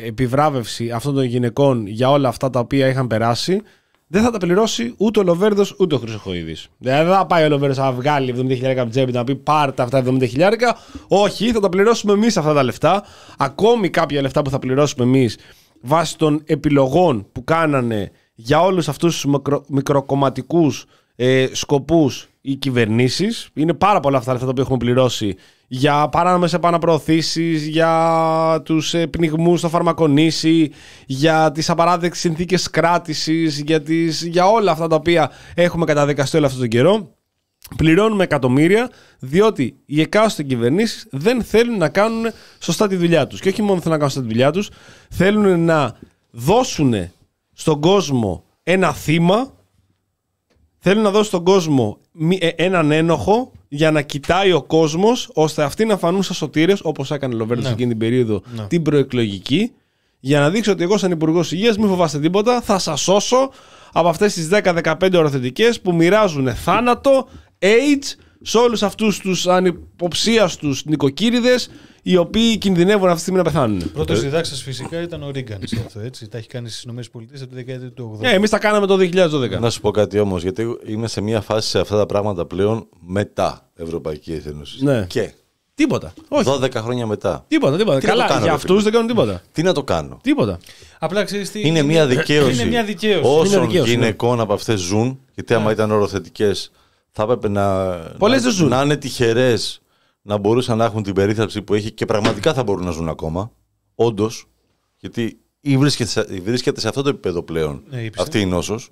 επιβράβευση αυτών των γυναικών για όλα αυτά τα οποία είχαν περάσει, δεν θα τα πληρώσει ούτε ο Λοβέρδος ούτε ο Χρυσοχοίδης. Δηλαδή δεν θα πάει ο Λοβέρδος να βγάλει 70 χιλιάρικα από την τσέπη να πει πάρτε αυτά τα 70 χιλιάρικα. Όχι, θα τα πληρώσουμε εμείς αυτά τα λεφτά. Ακόμη κάποια λεφτά που θα πληρώσουμε εμείς βάσει των επιλογών που κάνανε για όλους αυτούς τους μικρο, μικροκομματικούς ε, σκοπούς οι κυβερνήσεις. Είναι πάρα πολλά αυτά τα λεφτά τα οποία έχουμε πληρώσει για παράνομες επαναπροωθήσεις, για τους ε, πνιγμούς στο φαρμακονήσι, για τις απαράδεκτες συνθήκες κράτησης, για, τις, για όλα αυτά τα οποία έχουμε καταδικαστεί όλο αυτόν τον καιρό. Πληρώνουμε εκατομμύρια διότι οι εκάστοτε κυβερνήσεις δεν θέλουν να κάνουν σωστά τη δουλειά τους. Και όχι μόνο θέλουν να κάνουν σωστά τη δουλειά τους, θέλουν να δώσουν στον κόσμο ένα θύμα, θέλουν να δώσουν στον κόσμο μη- ε, έναν ένοχο για να κοιτάει ο κόσμος ώστε αυτοί να φανούν σαν σωτήρες όπως έκανε ο Λοβέρντο Ναι. εκείνη την περίοδο Ναι. την προεκλογική για να δείξω ότι εγώ σαν Υπουργός Υγείας μην φοβάστε τίποτα, θα σας σώσω από αυτές τις 10-15 οροθετικές που μοιράζουν θάνατο, AIDS σε όλους αυτούς τους ανυποψίαστου νοικοκύριδες οι οποίοι κινδυνεύουν αυτή τη στιγμή να πεθάνουν. Πρώτος διδάξας φυσικά ήταν ο Ρίγκαν σε αυτό. Έτσι. Τα έχει κάνει στις ΗΠΑ από τη δεκαετία του 80. Ε, εμείς τα κάναμε το 2012. Να σου πω κάτι όμως, γιατί είμαι σε μια φάση σε αυτά τα πράγματα πλέον μετά Ευρωπαϊκή Ένωση. Ναι. Και Τίποτα. Όχι. 12 χρόνια μετά. Τίποτα, τίποτα. Τι να το Καλά, κάνω, για ρε αυτούς φίλε. δεν κάνουν τίποτα. Τι να το κάνω; Τίποτα. Απλά ξέρεις τι. Είναι μια δικαίωση. Είναι μια δικαίωση. Όσων Είναι δικαίωση, ναι. γυναικών από αυτές ζουν, γιατί άμα ήταν οροθετικές, θα έπρεπε να, Πολλές να, δεν ζουν. να είναι τυχερές να μπορούσαν να έχουν την περίθαλψη που έχει και πραγματικά θα μπορούν να ζουν ακόμα. Όντως. Γιατί ή βρίσκεται, σε- ή βρίσκεται σε αυτό το επίπεδο πλέον Ναι, ύψε. αυτή η νόσος.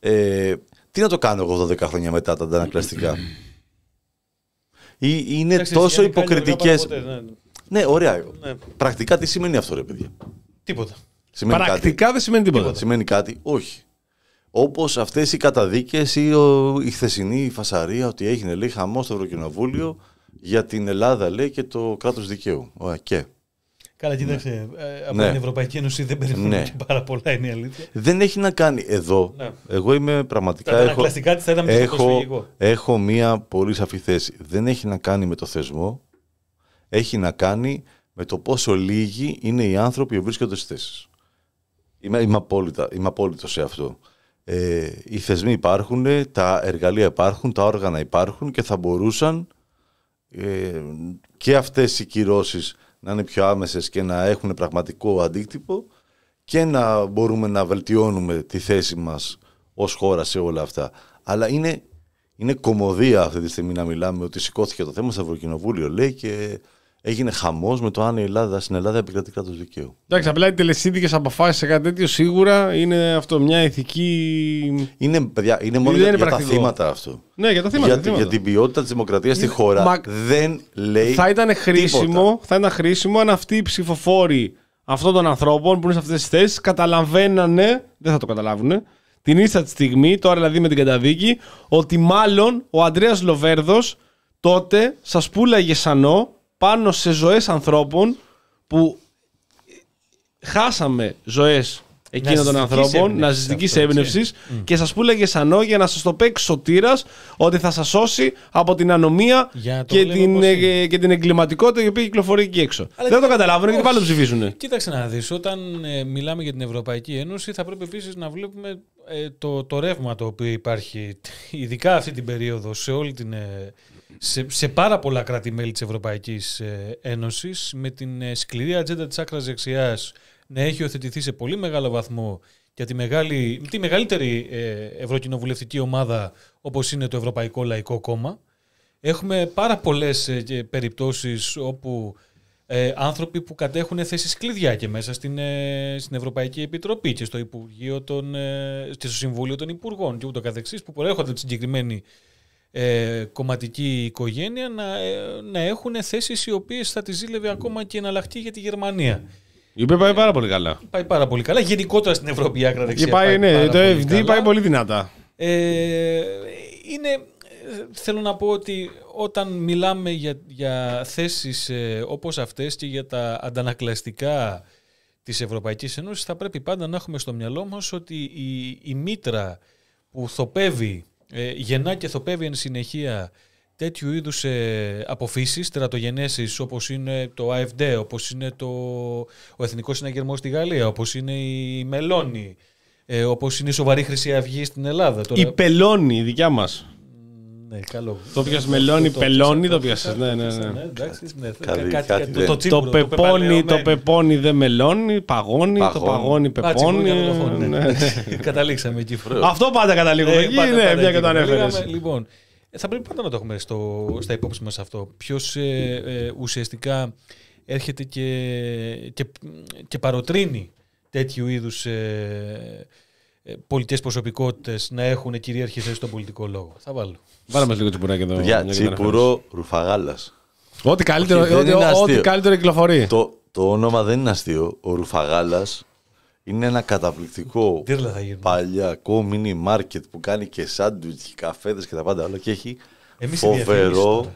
Ε, τι να το κάνω εγώ 12 χρόνια μετά τα αντανακλαστικά; Ή είναι Εντάξει, τόσο Γιάννη, κάνει αργά υποκριτικές παρά ποτέ, ναι. Ναι, ωραία. Ναι. Πρακτικά τι σημαίνει αυτό, ρε παιδιά; Τίποτα. Σημαίνει κάτι; Πρακτικά δεν σημαίνει τίποτα. Σημαίνει κάτι, όχι. Όπως αυτές οι καταδίκες ή ο, η χθεσινή φασαρία ότι έγινε λέει χαμός στο Ευρωκοινοβούλιο για την Ελλάδα λέει και το κράτος δικαίου. Ωραία, και. Καλά, κοίταξε. ε, από Ναι. την Ευρωπαϊκή Ένωση δεν περιμένουμε Ναι. και πάρα πολλά, είναι η αλήθεια. Δεν έχει να κάνει εδώ. Ναι. Εγώ είμαι πραγματικά. Τα έχω, αντανακλαστικά της θα ήταν πιο έχω, προσφυγικό. έχω μία πολύ σαφή θέση. Δεν έχει να κάνει με το θεσμό. Έχει να κάνει με το πόσο λίγοι είναι οι άνθρωποι που βρίσκονται στις θέσεις. Είμαι, είμαι, απόλυτα, είμαι απόλυτος σε αυτό. Ε, οι θεσμοί υπάρχουν, τα εργαλεία υπάρχουν, τα όργανα υπάρχουν και θα μπορούσαν ε, και αυτές οι κυρώσεις να είναι πιο άμεσες και να έχουν πραγματικό αντίκτυπο και να μπορούμε να βελτιώνουμε τη θέση μας ως χώρα σε όλα αυτά. Αλλά είναι, είναι κομμωδία αυτή τη στιγμή να μιλάμε ότι σηκώθηκε το θέμα στο Ευρωκοινοβούλιο λέει και έγινε χαμός με το αν η Ελλάδα, στην Ελλάδα επικρατεί κράτος δικαίου. Εντάξει, απλά οι τελεσίδικες αποφάσεις σε κάτι τέτοιο σίγουρα είναι αυτό μια ηθική. Είναι, παιδιά, είναι μόνο Δεν για, είναι για τα πρακτικό. θύματα αυτό. Ναι, για τα θύματα. για, τα θύματα. για την ποιότητα της δημοκρατίας στη χώρα Μα- δεν λέει θα ήταν χρήσιμο, τίποτα. θα ήταν χρήσιμο αν αυτοί οι ψηφοφόροι αυτών των ανθρώπων που είναι σε αυτές τις θέσεις καταλαβαίνανε, δεν θα το καταλάβουν, την ίσα τη στιγμή, τώρα δηλαδή με την καταδίκη, ότι μάλλον ο Αντρέας Λοβέρδος τότε σας πουλάγε σανό πάνω σε ζωές ανθρώπων που χάσαμε ζωές εκείνων των Ναζιστικής ανθρώπων, έμπνευσης ναζιστική αυτό, έτσι. έμπνευσης, και σας πούλαγε σανό για να σας το παίξει σωτήρας ότι θα σας σώσει από την ανομία Για να το και βλέπω την, πώς είναι. ε, και την εγκληματικότητα η οποία κυκλοφορεί εκεί έξω. Αλλά Δεν το και- καταλάβουν γιατί όχι. πάλι το ψηφίσουν. Κοίταξε να δεις, όταν ε, μιλάμε για την Ευρωπαϊκή Ένωση θα πρέπει επίσης να βλέπουμε ε, το, το ρεύμα το οποίο υπάρχει <laughs> ειδικά αυτή την περίοδο σε όλη την... ε, σε, σε πάρα πολλά κράτη-μέλη της Ευρωπαϊκής ε, Ένωσης με την ε, σκληρή ατζέντα της άκρας δεξιάς να έχει οθετηθεί σε πολύ μεγάλο βαθμό για τη, μεγάλη, τη μεγαλύτερη ε, ευρωκοινοβουλευτική ομάδα όπως είναι το Ευρωπαϊκό Λαϊκό Κόμμα. Έχουμε πάρα πολλές ε, και περιπτώσεις όπου ε, άνθρωποι που κατέχουν θέσεις κλειδιά και μέσα στην, ε, στην Ευρωπαϊκή Επιτροπή και στο, Υπουργείο των, ε, και στο Συμβούλιο των Υπουργών και ούτω καθεξής που προέρχονται από τη συγκεκριμένη ε, κομματική οικογένεια να, ε, να έχουν θέσεις οι οποίες θα τις ζήλευε ακόμα και εναλλακτή για τη Γερμανία. Η οποία πάει πάρα πολύ καλά. Πάει πάρα πολύ καλά. Γενικότερα στην Ευρώπη η άκρα δεξιά Και πάει, ναι, πάρα το πολύ FD καλά. πάει πολύ δυνατά. Ε, είναι, ε, θέλω να πω ότι όταν μιλάμε για, για θέσεις ε, όπως αυτές και για τα αντανακλαστικά της Ευρωπαϊκής Ένωσης θα πρέπει πάντα να έχουμε στο μυαλό μας ότι η, η μήτρα που θοπεύει, ε, γεννά και θοπεύει εν συνεχεία τέτοιου είδους ε, αποφύσεις, τερατογενέσεις όπως είναι το AFD, όπως είναι το, ο Εθνικός Συναγερμός στη Γαλλία, όπως είναι η Μελώνη, ε, όπως είναι η Σοβαρή Χρυσή Αυγή στην Ελλάδα. Τώρα, Η πελώνη, η δικιά μας. Ναι, καλό. Το πιας μελώνη, το πελώνη, πιάσα, το πιάσες, ναι, ναι, ναι. Ναι, εντάξει, ναι, Κάτι- κάτι- κάτι το- δεν- το Το τσίμπουρο, πεπόνι, το πεπαλαιωμένο. πεπόνι δεν μελώνει, παγώνει, το Παγώνει. παγώνι Α, τσίμπουρο πεπόνι. για το τηλεφώνο, ναι. ναι. <laughs> Καταλήξαμε εκεί. <laughs> Αυτό πάντα καταλήγουμε Ε, εκεί, πάντα- ναι, πάντα μια και εκεί. το ανέφερες. Λέγαμε, Λοιπόν, ε, θα πρέπει πάντα να το έχουμε στο, στα υπόψη μας αυτό. Ποιος ε, ε, ουσιαστικά έρχεται και, και, και παροτρύνει τέτοιου είδους ε, ε, πολιτικές προσωπικότητες να έχουν κυρίαρχη θέση στον πολιτικό λόγο. Θα βάλω. Βάλε μας λίγο τσιπουράκι εδώ. Για μια και το ανέφερες. τσίπουρο ρουφαγάλας. Ό,τι καλύτερο, Όχι, δεν ό,τι, είναι αστείο. ό,τι καλύτερο κυκλοφορεί. Το, το όνομα δεν είναι αστείο. Ο Ρουφαγάλας είναι ένα καταπληκτικό Τύρλα θα γίνουμε. παλιακό μίνι μάρκετ που κάνει και σάντουιτς και καφέδες και τα πάντα όλα και έχει Εμείς ενδιαφέρει φοβερό.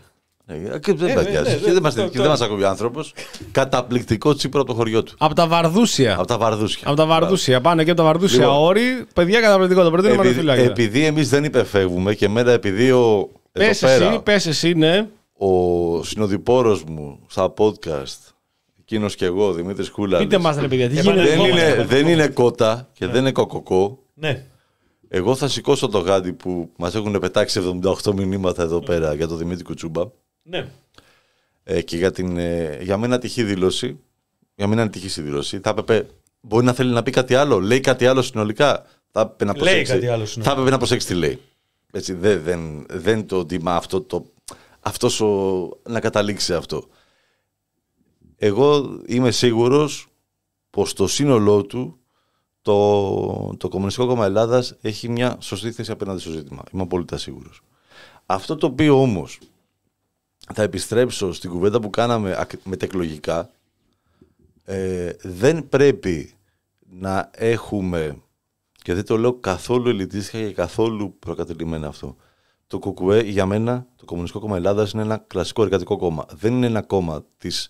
Ε, και δεν Ε, μας ναι, νοιάζει. ναι, Και δεν μας- το- και το- δεν μας ακούει ο άνθρωπος. Καταπληκτικό τσίπρο από το χωριό του. Από τα Βαρδούσια. Από τα βαρδούσια. Από τα Βαρδούσια. Πάνε και από τα Βαρδούσια Λοιπόν. όρη. Παιδιά καταπληκτικό. Το προτείνω Επειδή, μαρωτοφυλάκια. επειδή εμείς δεν υπεφεύγουμε και μέρα επειδή ο, εδώ Πες πέρα, εσύ, πες εσύ, ναι. ο συνοδοιπόρος μου στα podcast, εκείνος και εγώ, Δημήτρης Κούλαλης, Πείτε μας ρε παιδιά, τι Επανε- γίνεται. δεν είναι, Επανερχόμαστε. δεν είναι κότα και δεν είναι κοκοκό. Ναι. Εγώ θα σηκώσω το γάντι που μας έχουν πετάξει 78 μηνύματα εδώ πέρα για το Δημήτρη Κουτσούμπα ναι. ε, και για, την, ε, για μένα τυχή δήλωση. Για μένα είναι τυχή η δήλωση. Θα έπρεπε, μπορεί να θέλει να πει κάτι άλλο. Λέει κάτι άλλο συνολικά. Θα έπρεπε να Λέει προσέξει. κάτι άλλο Θα συνολικά. έπρεπε να προσέξει τι λέει. Έτσι, δεν, δεν, δεν το τιμά αυτό το, αυτός ο, να καταλήξει σε αυτό. Εγώ είμαι σίγουρος πως το σύνολό του το, το Κομμουνιστικό Κόμμα Ελλάδας έχει μια σωστή θέση απέναντι στο ζήτημα. Είμαι απόλυτα σίγουρος. Αυτό το οποίο όμως θα επιστρέψω στην κουβέντα που κάναμε ακ- μετεκλογικά ε, δεν πρέπει να έχουμε και δεν το λέω καθόλου ελιτίστικα και καθόλου προκατελημένα αυτό. Το ΚΚΕ για μένα, το Κομμουνιστικό Κόμμα Ελλάδας είναι ένα κλασικό εργατικό κόμμα. Δεν είναι ένα κόμμα της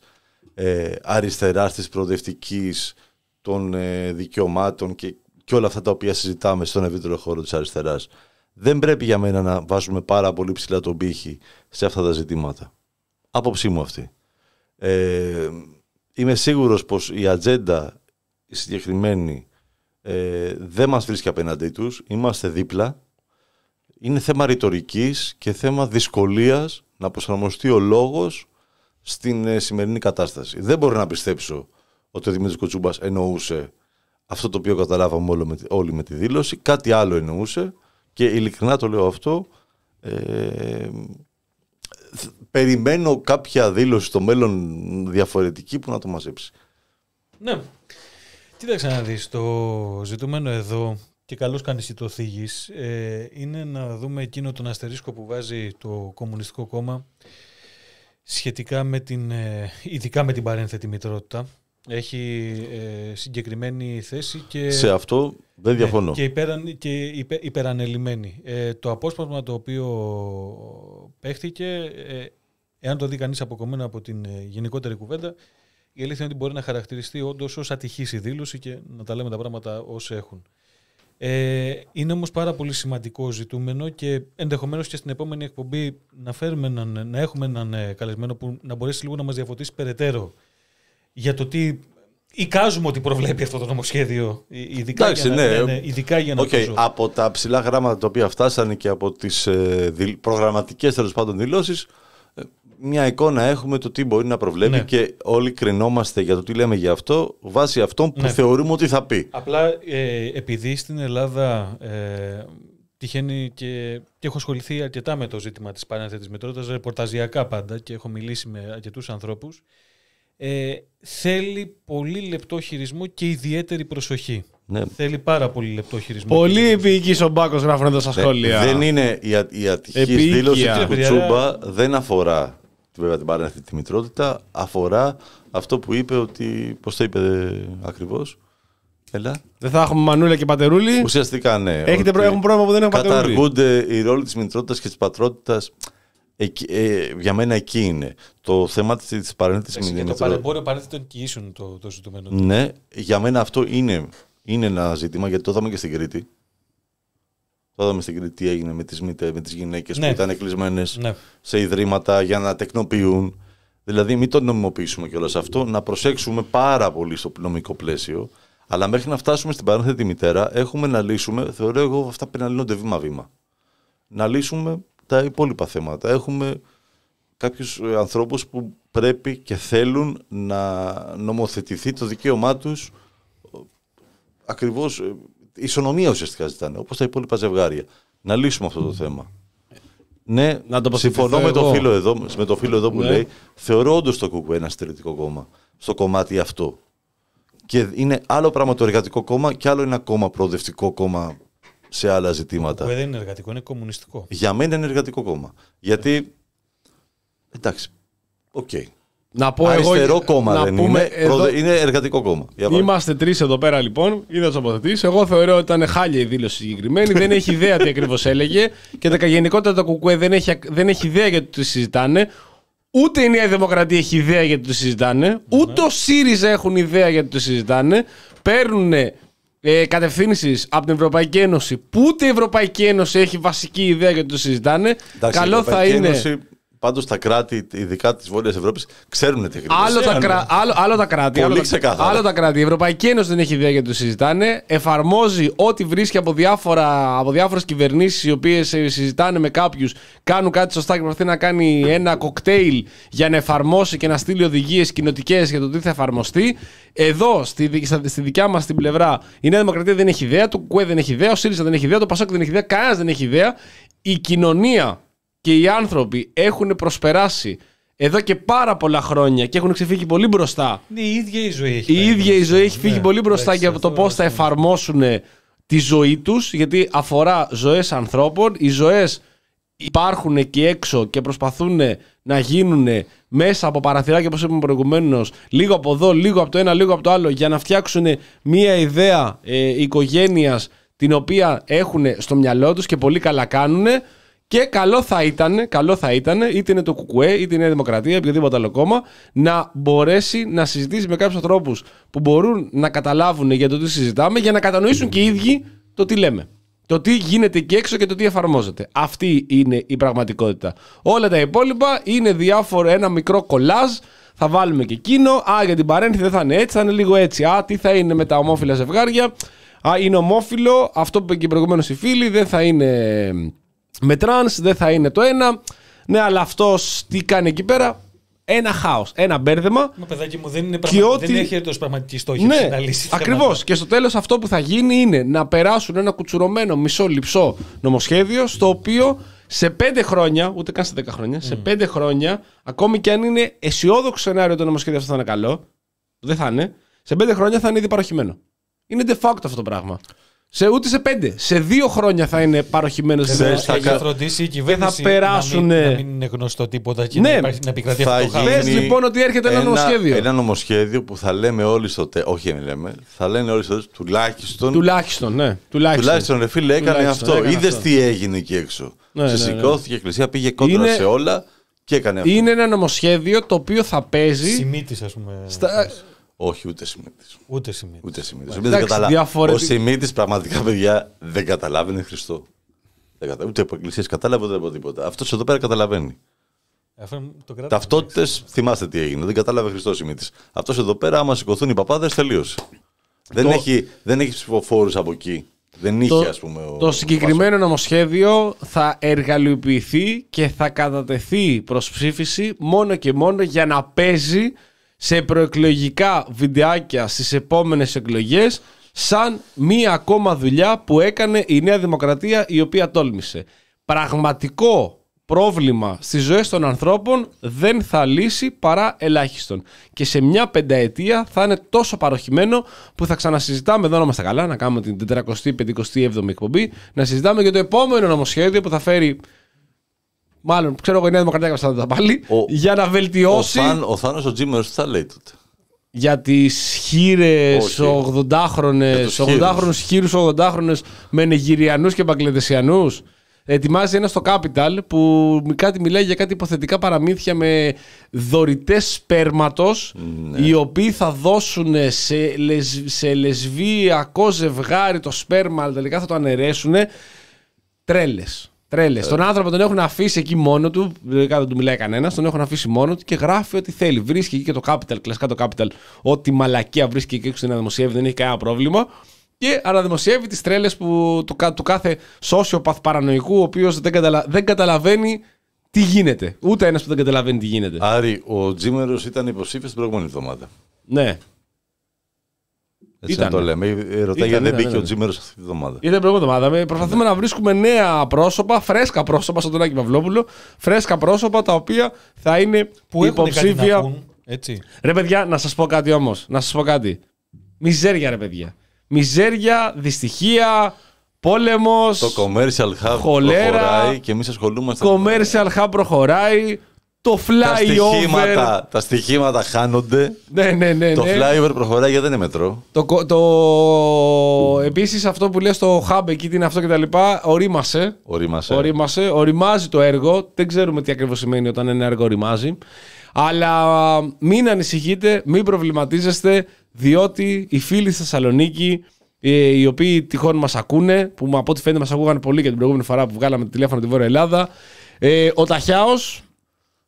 ε, αριστεράς, της προοδευτικής, των ε, δικαιωμάτων και, και όλα αυτά τα οποία συζητάμε στον ευρύτερο χώρο της αριστεράς. Δεν πρέπει για μένα να βάζουμε πάρα πολύ ψηλά τον πύχη σε αυτά τα ζητήματα. Άποψή μου αυτή. Ε, είμαι σίγουρος πως η ατζέντα η συγκεκριμένη ε, δεν μας βρίσκει απέναντί τους. Είμαστε δίπλα. Είναι θέμα ρητορικής και θέμα δυσκολίας να προσαρμοστεί ο λόγος στην ε, σημερινή κατάσταση. Δεν μπορώ να πιστέψω ότι ο Δημήτρης Κοτσούμπας εννοούσε αυτό το οποίο καταλάβαμε όλο με, τη- όλοι με τη δήλωση. Κάτι άλλο εννοούσε και ειλικρινά το λέω αυτό. Ε, θ- περιμένω κάποια δήλωση στο μέλλον διαφορετική που να το μαζέψει. Ναι. Κοίταξε να δεις, το ζητούμενο εδώ και καλώς κάνεις εσύ το θίγεις, ε, είναι να δούμε εκείνο τον αστερίσκο που βάζει το Κομμουνιστικό Κόμμα σχετικά με την, ε, ειδικά με την παρένθετη μητρότητα Έχει ε, συγκεκριμένη θέση και, Σε αυτό δεν διαφωνώ. ναι, και, υπεραν, και υπε, υπερανελειμμένη. Ε, το απόσπασμα το οποίο παίχτηκε, ε, εάν το δει κανείς αποκομμένο από την ε, γενικότερη κουβέντα, η αλήθεια είναι ότι μπορεί να χαρακτηριστεί όντως ως ατυχής η δήλωση και να τα λέμε τα πράγματα ως έχουν. Ε, είναι όμως πάρα πολύ σημαντικό ζητούμενο και ενδεχομένως και στην επόμενη εκπομπή να, φέρουμε έναν, να έχουμε έναν ε, καλεσμένο που να μπορέσει λίγο να μας διαφωτίσει περαιτέρω για το τι εικάζουμε ότι προβλέπει αυτό το νομοσχέδιο, ε, ειδικά Εντάξει, για να, ναι. ναι, ναι, ειδικά για να Οκ, το ζω. από τα ψηλά γράμματα τα οποία φτάσανε και από τις ε, δηλ- προγραμματικές τέλος πάντων δηλώσεις ε, μια εικόνα έχουμε το τι μπορεί να προβλέπει Ναι. και όλοι κρινόμαστε για το τι λέμε για αυτό βάσει αυτών που Ναι. θεωρούμε ότι θα πει. Απλά ε, επειδή στην Ελλάδα ε, τυχαίνει και, και έχω ασχοληθεί αρκετά με το ζήτημα της παρένθετης μητρότητας, ρεπορταζιακά πάντα και έχω μιλήσει με αρκετούς ανθρώπους, ε, θέλει πολύ λεπτό χειρισμό και ιδιαίτερη προσοχή. Ναι. Θέλει πάρα πολύ λεπτό χειρισμό. Πολύ επίοικης ο Μπάκος γράφουν εδώ στα Ναι, σχόλια. δεν είναι η, α- η ατυχής Επίοικια. δήλωση του Παιδιά, Κουτσούμπα δεν αφορά βέβαια την παρένθετη μητρότητα, αφορά αυτό που είπε ότι, πώς το είπε ακριβώς, έλα, Δεν θα έχουμε μανούλα και πατερούλη. ουσιαστικά ναι. Έχετε ότι προ- έχουν πρόβλημα που δεν έχουν πατερούλη. Καταργούνται οι ρόλοι της μητρότητας και της πατρότητας, εκεί- ε, για μένα εκεί είναι. Το θέμα της, της παρένθετης Έτσι, και το μητρότητας, παρεμπόριο παρένθετων κοιήσεων το, το ζητούμενο. ναι, για μένα αυτό είναι, είναι ένα ζήτημα, γιατί το είδαμε και στην Κρήτη. Το είδαμε στην Κρήτη τι έγινε με τις, μητε- με τις γυναίκες Ναι. που ήταν κλεισμένες Ναι. σε ιδρύματα για να τεκνοποιούν. Δηλαδή, μην το νομιμοποιήσουμε κιόλας αυτό, να προσέξουμε πάρα πολύ στο νομικό πλαίσιο. Αλλά μέχρι να φτάσουμε στην παρένθετη μητέρα, έχουμε να λύσουμε, θεωρώ εγώ, αυτά πρέπει να λύνονται βήμα-βήμα. Να λύσουμε τα υπόλοιπα θέματα. Έχουμε κάποιους ανθρώπους που πρέπει και θέλουν να νομοθετηθεί το δικαίωμά τους ακριβώς. Ισονομία ουσιαστικά ζητάνε, όπως τα υπόλοιπα ζευγάρια. Να λύσουμε αυτό το θέμα. Ναι, Να τοποθετηθώ συμφωνώ με το, εγώ. φίλο εδώ, με το φίλο εδώ που Ναι. λέει θεωρώ όντως το ΚΚΕ ένα συντηρητικό κόμμα στο κομμάτι αυτό. Και είναι άλλο πράγμα το εργατικό κόμμα και άλλο ένα κόμμα προοδευτικό κόμμα σε άλλα ζητήματα. Που δεν είναι εργατικό, είναι κομμουνιστικό. Για μένα είναι εργατικό κόμμα. Γιατί. Εντάξει. Οκ. Να πω Αριστερό εγώ, κόμμα να δεν πούμε είναι. εδώ- προδε- Είναι εργατικό κόμμα. Για πάρε. Είμαστε τρεις εδώ πέρα λοιπόν. Είδα του τοποθετήσει. Εγώ θεωρώ ότι ήταν χάλια η δήλωση συγκεκριμένη. δεν έχει ιδέα τι ακριβώς έλεγε. Και τα γενικότερα το Κουκουέ δεν έχει, δεν έχει ιδέα γιατί το συζητάνε. Ούτε η Νέα Δημοκρατία έχει ιδέα γιατί το συζητάνε. Ούτε ο ΣΥΡΙΖΑ έχουν ιδέα γιατί το συζητάνε. Παίρνουν ε, κατευθύνσεις από την Ευρωπαϊκή Ένωση που ούτε η Ευρωπαϊκή Ένωση έχει βασική ιδέα γιατί το συζητάνε. Εντάξει, Καλό η θα Ευρωπαϊκή είναι. Ένωση, πάντως τα κράτη, ειδικά της Βόρειας Ευρώπης, ξέρουν τι ακριβώς Άλλο τα, κάνουν. κρα... άλλο, άλλο τα κράτη. Πολύ άλλο, τα- ξεκάθαρα. άλλο τα κράτη. Η Ευρωπαϊκή Ένωση δεν έχει ιδέα γιατί το συζητάνε. Εφαρμόζει ό,τι βρίσκει από, διάφορα, από διάφορες κυβερνήσεις οι οποίες ε, συζητάνε με κάποιους, κάνουν κάτι σωστά και προσπαθεί να κάνει ένα κοκτέιλ για να εφαρμόσει και να στείλει οδηγίες κοινοτικές για το τι θα εφαρμοστεί. Εδώ, στη, δι- στα- στη δικιά μας την πλευρά, η Νέα Δημοκρατία δεν έχει ιδέα, το ΚΟΕ δεν έχει ιδέα, ο ΣΥΡΙΖΑ δεν έχει ιδέα, το ΠΑΣΟΚ δεν έχει ιδέα, κανένας δεν έχει ιδέα. Η κοινωνία και οι άνθρωποι έχουν προσπεράσει εδώ και πάρα πολλά χρόνια και έχουν ξεφύγει πολύ μπροστά. Ναι, η ίδια η ζωή έχει. Η πάει ίδια η μπροστά. ζωή έχει φύγει Ναι, πολύ μπροστά εντάξει, για το αυτό πώς θα είναι. εφαρμόσουν τη ζωή τους, γιατί αφορά ζωές ανθρώπων. Οι ζωές υπάρχουν και έξω και προσπαθούν να γίνουν μέσα από παραθυράκια, όπως είπαμε προηγουμένως, λίγο από εδώ, λίγο από το ένα, λίγο από το άλλο, για να φτιάξουν μία ιδέα ε, οικογένειας την οποία έχουν στο μυαλό τους και πολύ καλά κάνουν. Και καλό θα ήταν, καλό θα ήταν, είτε είναι το ΚΚΕ, είτε είναι η Δημοκρατία, οποιοδήποτε άλλο κόμμα, να μπορέσει να συζητήσει με κάποιους ανθρώπους που μπορούν να καταλάβουν για το τι συζητάμε, για να κατανοήσουν και οι ίδιοι το τι λέμε. Το τι γίνεται εκεί έξω και το τι εφαρμόζεται. Αυτή είναι η πραγματικότητα. Όλα τα υπόλοιπα είναι διάφορο, ένα μικρό κολάζ. Θα βάλουμε και εκείνο. Α, για την παρένθεση δεν θα είναι έτσι, θα είναι λίγο έτσι. Α, τι θα είναι με τα ομόφυλα ζευγάρια. Α, είναι ομόφυλο. Αυτό που είπε και προηγουμένως οι φίλοι δεν θα είναι με τρανς, δεν θα είναι το ένα. Ναι, αλλά αυτός τι κάνει εκεί πέρα; Ένα χάος, ένα μπέρδεμα. Μα παιδάκι μου δεν είναι Και πραγμα... ότι- δεν έχει έρθει ως πραγματική στόχευση Ναι, να λύσει ακριβώς. θέματα. Και στο τέλος αυτό που θα γίνει είναι να περάσουν ένα κουτσουρεμένο μισό λειψό νομοσχέδιο, στο οποίο σε πέντε χρόνια, ούτε καν σε δέκα χρόνια, σε πέντε χρόνια, ακόμη και αν είναι αισιόδοξο σενάριο το νομοσχέδιο αυτό θα είναι καλό, δεν θα είναι, σε πέντε χρόνια θα είναι ήδη παροχημένο. Είναι de facto αυτό το πράγμα. Σε, ούτε σε πέντε. Σε δύο χρόνια θα είναι παροχημένος στην Ξέρεις, δημόσια. θα Έχει κα- φροντίσει η κυβέρνηση περάσουν, να, μην, ε, να μην είναι γνωστό τίποτα και Ναι. να, υπάρχει, να επικρατεί Θα αυτό το γίνει χάος. Πες λοιπόν ότι έρχεται ένα νομοσχέδιο. Ένα νομοσχέδιο που θα λέμε όλοι στο τέλο. Όχι, δεν λέμε. Θα λένε όλοι στο τέλο τουλάχιστον. Τουλάχιστον, ναι. Τουλάχιστον. Τουλάχιστον ρε φίλε έκανε Τουλάχιστον, αυτό. έκανε Είδες αυτό. τι έγινε εκεί έξω. Ναι, ναι, ναι. Σηκώθηκε η εκκλησία, πήγε κόντρα Είναι- σε όλα και έκανε αυτό. Είναι ένα νομοσχέδιο το οποίο θα παίζει. Σημίτης, ας πούμε. Στα... Όχι, ούτε Σιμίτης. Ούτε σημίτη. Ούτε Σιμίτης. Εντάξει, Καταλα... διαφορετικ- Ο Σιμίτης πραγματικά, παιδιά, δεν καταλάβαινε Χριστό. Δεν κατα... Ούτε από εκκλησίες κατάλαβε ούτε από τίποτα. Αυτός εδώ πέρα καταλαβαίνει. Αυτό το κράτος. Ταυτότητες, θυμάστε τι έγινε. Δεν κατάλαβε Χριστός Σιμίτης. Αυτός εδώ πέρα, άμα σηκωθούν οι παπάδες, τελείωσε. Δεν, Το- έχει, δεν έχει ψηφοφόρους από εκεί. Δεν είχε, Το, ας πούμε. Ο... το συγκεκριμένο νομοσχέδιο θα εργαλειοποιηθεί και θα κατατεθεί προς ψήφιση μόνο και μόνο για να παίζει σε προεκλογικά βιντεάκια στις επόμενες εκλογές σαν μία ακόμα δουλειά που έκανε η Νέα Δημοκρατία η οποία τόλμησε. Πραγματικό πρόβλημα στις ζωές των ανθρώπων δεν θα λύσει παρά ελάχιστον. Και σε μια πενταετία θα είναι τόσο παροχημένο που θα ξανασυζητάμε εδώ να είμαστε καλά, να κάνουμε την 457η εκπομπή, να συζητάμε για το επόμενο νομοσχέδιο που θα φέρει. Μάλλον, ξέρω εγώ, η Νέα Δημοκρατία και τα πάλι, Ο- για να Ο, βελτιώσει Θάν, ο Θάνος ο Τζίμερος τι θα λέει τότε; για τις χείρες Όχι. 80χρονες, Για τους 80χρονους χείρους 80χρονες με Νεγηριανούς και Μπαγκλεδεσιανούς. Ετοιμάζει ένα στο Capital που κάτι μιλάει για κάτι υποθετικά παραμύθια με δωρητές σπέρματος Ναι. οι οποίοι θα δώσουν σε, λεσ, σε λεσβιακό ζευγάρι το σπέρμα αλλά τελικά θα το αναιρέσουν Τρέλες. Τρέλες. Τον άνθρωπο τον έχουν αφήσει εκεί μόνο του, δεν δεν του μιλάει κανένας, τον έχουν αφήσει μόνο του και γράφει ό,τι θέλει. Βρίσκει εκεί και το Capital, κλασικά το Capital, ό,τι μαλακία βρίσκει εκεί έξω να δημοσιεύει, δεν έχει κανένα πρόβλημα. Και αναδημοσιεύει τις τρέλες του, κα- του κάθε sociopath παρανοϊκού, ο οποίος δεν, καταλα, δεν καταλαβαίνει τι γίνεται. Ούτε ένας που δεν καταλαβαίνει τι γίνεται. Άρη, ο Τζίμερος ήταν υποψήφιος την προηγούμενη εβδομάδα. Ναι. Έτσι Ήταν. να το λέμε. Ε, Ρωτάει Ήταν, γιατί δεν ήταν, μπήκε ήταν. ο Τζίμερος αυτή τη εβδομάδα. Ήταν την προηγούμενη εβδομάδα. Με- Προσπαθούμε να βρίσκουμε νέα πρόσωπα, φρέσκα πρόσωπα, στον Τονάκη Παυλόπουλο, φρέσκα πρόσωπα τα οποία θα είναι Που έχουν κάτι να υποψήφια. πούν, έτσι. Ρε παιδιά, να σας πω κάτι όμως. Να σας πω κάτι. Μιζέρια, ρε παιδιά. Μιζέρια, δυστυχία, πόλεμος. Το commercial hub Χολέρα, προχωράει και εμείς ασχολούμαστε. Commercial hub προχωράει. Το τα flyover. στοιχήματα, τα στοιχήματα χάνονται. Ναι, ναι, ναι. Το ναι. flyover προχωράει γιατί δεν είναι μετρό. Το, κο- το... Επίσης αυτό που λες στο hub εκεί τι είναι αυτό και τα λοιπά ορίμασε. Ορίμασε. Ορίμασε, οριμάζει το έργο. Δεν ξέρουμε τι ακριβώς σημαίνει όταν ένα έργο οριμάζει. Αλλά μην ανησυχείτε, μην προβληματίζεστε, διότι οι φίλοι στη Θεσσαλονίκη, ε, οι οποίοι τυχόν μας ακούνε, που από ό,τι φαίνεται μας ακούγαν πολύ και την προηγούμενη φορά που βγάλαμε το τηλέφωνο τη Βόρεια Ελλάδα, ε, ο Ταχιάος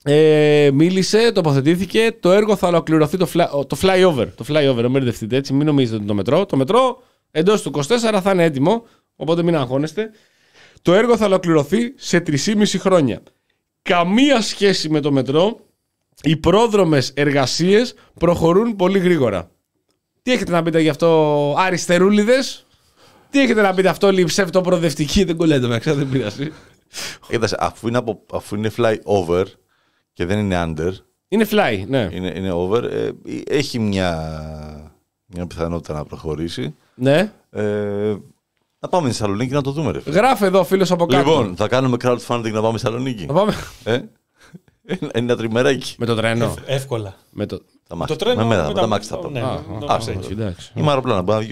ε, μίλησε, τοποθετήθηκε. Το έργο θα ολοκληρωθεί το, fly, το flyover. Το flyover, μην μπερδευτείτε έτσι, μην νομίζετε ότι είναι το μετρό. Το μετρό εντός του 24 θα είναι έτοιμο, οπότε μην αγχώνεστε. Το έργο θα ολοκληρωθεί σε 3,5 χρόνια. Καμία σχέση με το μετρό. Οι πρόδρομες εργασίες προχωρούν πολύ γρήγορα. Τι έχετε να πείτε γι' αυτό, αριστερούλιδες; Τι έχετε να πείτε αυτό, λιψεύτο προοδευτική. Δεν κολλάτε με δεν πειράζει. Κοίταξε, αφού είναι, από, αφού είναι fly over και δεν είναι under, Είναι fly, ναι. είναι, είναι over, ε, έχει μια, μια πιθανότητα να προχωρήσει. ναι. Ε, να πάμε στη Θεσσαλονίκη να το δούμε, ρε. φίλε. Γράφε εδώ φίλος από κάτω. Λοιπόν, θα κάνουμε crowdfunding να πάμε στη Θεσσαλονίκη. Να πάμε Ε; <laughs> Είναι ένα τριμεράκι. με το τρένο. Εύκολα. με το... Τ' αμάξι. Το τρένο με, μένα, με με τα- τ' αμάξι θα πάμε. ναι, Α, το α, ξέρεις. όχι, εντάξει. Ή με αεροπλάνο, μπορεί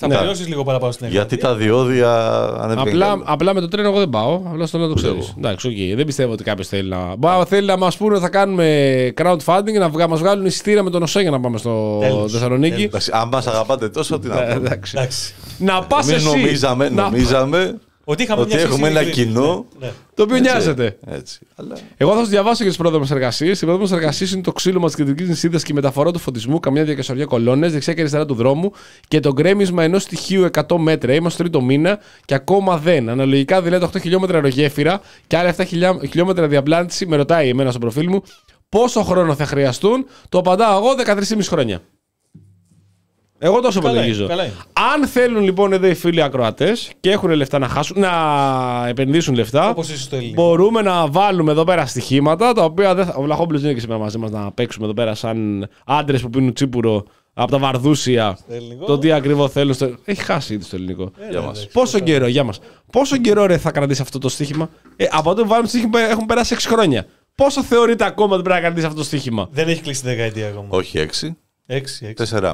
να είναι πιο φθηνό. Θα Ναι. πληρώσεις λίγο παραπάνω στην Γιατί Ελλάδα. τα διόδια ανέβηκαν. Απλά, απλά με το τρένο εγώ δεν πάω. Απλά στο να το ξέρεις. εγώ. Εντάξει, οκ. Δεν πιστεύω ότι κάποιος θέλει να. Μπα, θέλει να μας πούνε ότι θα κάνουμε crowdfunding να βγα... μας βγάλουν εισιτήρια με τον ΟΣΕ για να πάμε στο Τέλος. Θεσσαλονίκη. Εντάξει, αν μας αγαπάτε τόσο, τι να Ε, πούμε. Εντάξει. Εντάξει. Να πας Εμείς εσύ. νομίζαμε, να- νομίζαμε Ότι είχαμε, ότι μια σχέση έχουμε ένα ειλικρινή. κοινό. Ναι, ναι. Το οποίο Έτσι, νοιάζεται. Έτσι. Αλλά Εγώ θα σα διαβάσω για τις πρόδρομε εργασίες. Οι πρόδρομε εργασίες είναι το ξύλωμα της κεντρικής νησίδας και η μεταφορά του φωτισμού, καμιά διακασοριά κολόνες, δεξιά και αριστερά του δρόμου και το γκρέμισμα ενός στοιχείου 100 μέτρα. Είμαστε στο τρίτο μήνα και ακόμα δεν. Αναλογικά δηλαδή 8 χιλιόμετρα αερογέφυρα και άλλα 7 χιλιά- χιλιόμετρα διαπλάνηση. Με ρωτάει εμένα στο προφίλ μου πόσο χρόνο θα χρειαστούν. Το απαντάω εγώ 13,5 χρόνια. Εγώ τόσο Καλά είναι, υπολογίζω. καλά είναι. Αν θέλουν λοιπόν εδώ οι φίλοι ακροατές και έχουν λεφτά να χάσουν, να επενδύσουν λεφτά, Όπως είσαι στο ελληνικό. μπορούμε να βάλουμε εδώ πέρα στοιχήματα τα οποία δεν θα. Ο Βλαχόπουλος δεν είναι και σήμερα μαζί μας να παίξουμε εδώ πέρα σαν άντρες που πίνουν τσίπουρο από τα βαρδούσια. ελληνικό; Το τι ακριβώς θέλουν. Στο... Έχει χάσει ήδη στο ελληνικό. Για μας. Πόσο καιρό, για μας. Πόσο καιρό ρε, θα κρατήσει αυτό το στοίχημα; Ε, από τότε που βάλουμε το στοίχημα έχουν περάσει 6 χρόνια. Πόσο θεωρείται ακόμα ότι πρέπει να κρατήσει αυτό το στοίχημα; Δεν έχει κλείσει τη δεκαετία ακόμα. Όχι 6, Έξι, έξι. 4,5.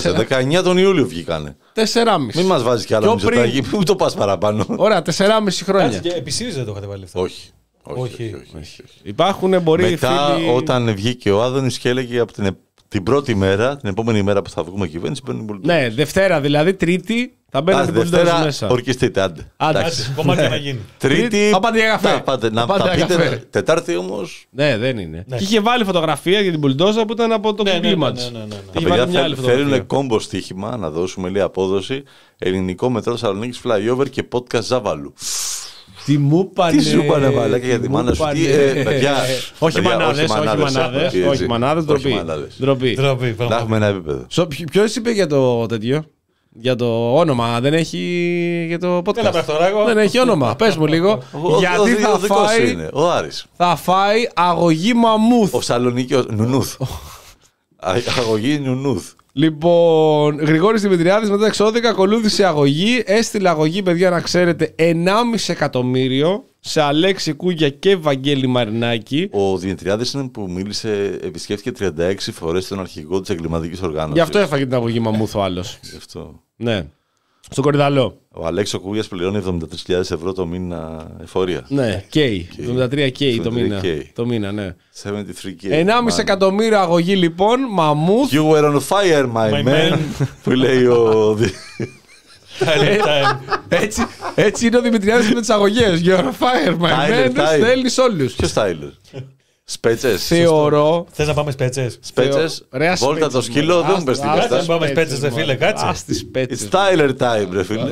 Κάτσε, 19 τον Ιούλιο βγήκανε. 4,5. Μην μας βάζεις κι άλλα Πιο μισοτάγη, <laughs> μην το πας παραπάνω. Ωραία, 4,5 Κάτσε, χρόνια. και επί ΣΥΡΙΖΑ δεν το είχατε βάλει αυτό. Όχι. Όχι, Όχι. όχι, όχι, όχι. Υπάρχουν μπορεί Μετά, φίλοι... όταν βγήκε ο Άδωνης και έλεγε από την, επ- την πρώτη μέρα, την επόμενη μέρα που θα βγούμε κυβέρνηση, μπαίνουν οι πολιτικοί. Ναι, Δευτέρα δηλαδή, Τρίτη θα μπαίνουν οι Άσε, πολιτικοί Δευτέρα μέσα. ορκιστείτε, άντε. Άντε. Εντάξει. Άντε, κομμάτια να γίνει. Τρίτη. Θα πάτε για καφέ. Να, πάτε, να, Θα πάτε θα για πείτε. καφέ. Τετάρτη όμως. Ναι, δεν είναι. Ναι. Και είχε βάλει φωτογραφία για την Μπουλντόζα που ήταν από το Ναι, ναι, κλίμα ναι, της. ναι, ναι, ναι. Είχε βάλει μια άλλη φωτογραφία. θέλουν κόμπο στοίχημα να δώσουμε λίγη απόδοση. Ελληνικό μετρό Θεσσαλονίκης flyover και podcast Ζάβαλου. Τι μου πάνε. Τι σου είπανε, μαλάκα, για τη μου μάνα σου, τι, πάνε. ε, παιδιά, Όχι παιδιά, μανάδες, όχι όχι μανάδες, μανάδες. έτσι. Όχι μανάδες, Όχι ντροπή. μανάδες. Ντροπή. Ντροπή, Να πραγματικά. έχουμε ένα επίπεδο. Ποιο είπε για το τέτοιο, για το όνομα, δεν έχει για το Έλα, podcast. Πρακτοράκο. Δεν έχει όνομα. Πες μου λίγο. Ο- ο- Γιατί ο- θα ο δικός σου φάει, είναι, Ο Άρης. θα φάει αγωγή μαμούθ. Ο Σαλονίκιος Νουνούθ. <laughs> Α- Αγωγή Νουνούθ. Λοιπόν, Γρηγόρη Δημητριάδης μετά εξώδικα ακολούθησε αγωγή. Έστειλε αγωγή, παιδιά, να ξέρετε, 1,5 εκατομμύριο σε Αλέξη Κούγια και Βαγγέλη Μαρινάκη. Ο Δημητριάδης είναι που μίλησε, επισκέφθηκε 36 φορές τον αρχηγό της εγκληματικής οργάνωσης. Γι' αυτό έφαγε την αγωγή μαμούθ ο άλλος. Γι' αυτό. ναι. Στον κορυδαλό. Ο Αλέξο Κούγιας πληρώνει 73.000 ευρώ το μήνα εφορία. Ναι, K. 73 K το 73K. μήνα. Το μήνα, ναι. 73k. 1,5 εκατομμύριο αγωγή λοιπόν, μαμούθ. You were on fire, my, My man. man. <laughs> που λέει ο. Δη- Time, time. Έτσι, έτσι είναι ο Δημητριάδης με τις αγωγές. You're on fire, my Tyler, man. Tyler. Στέλνεις όλους. Ποιος Τάιλερ. Σπέτσες. Θεωρώ. Θες να πάμε σπέτσες; Σπέτσες. Ρε, ας Βόλτα το πέτσες, σκύλο, μωρέ. δεν μου πες Ας- την ας Κάτσε να κατάσταση. πάμε σπέτσες, ρε φίλε, κάτσε. Α τις πέτσε. It's Tyler time, ρε φίλε.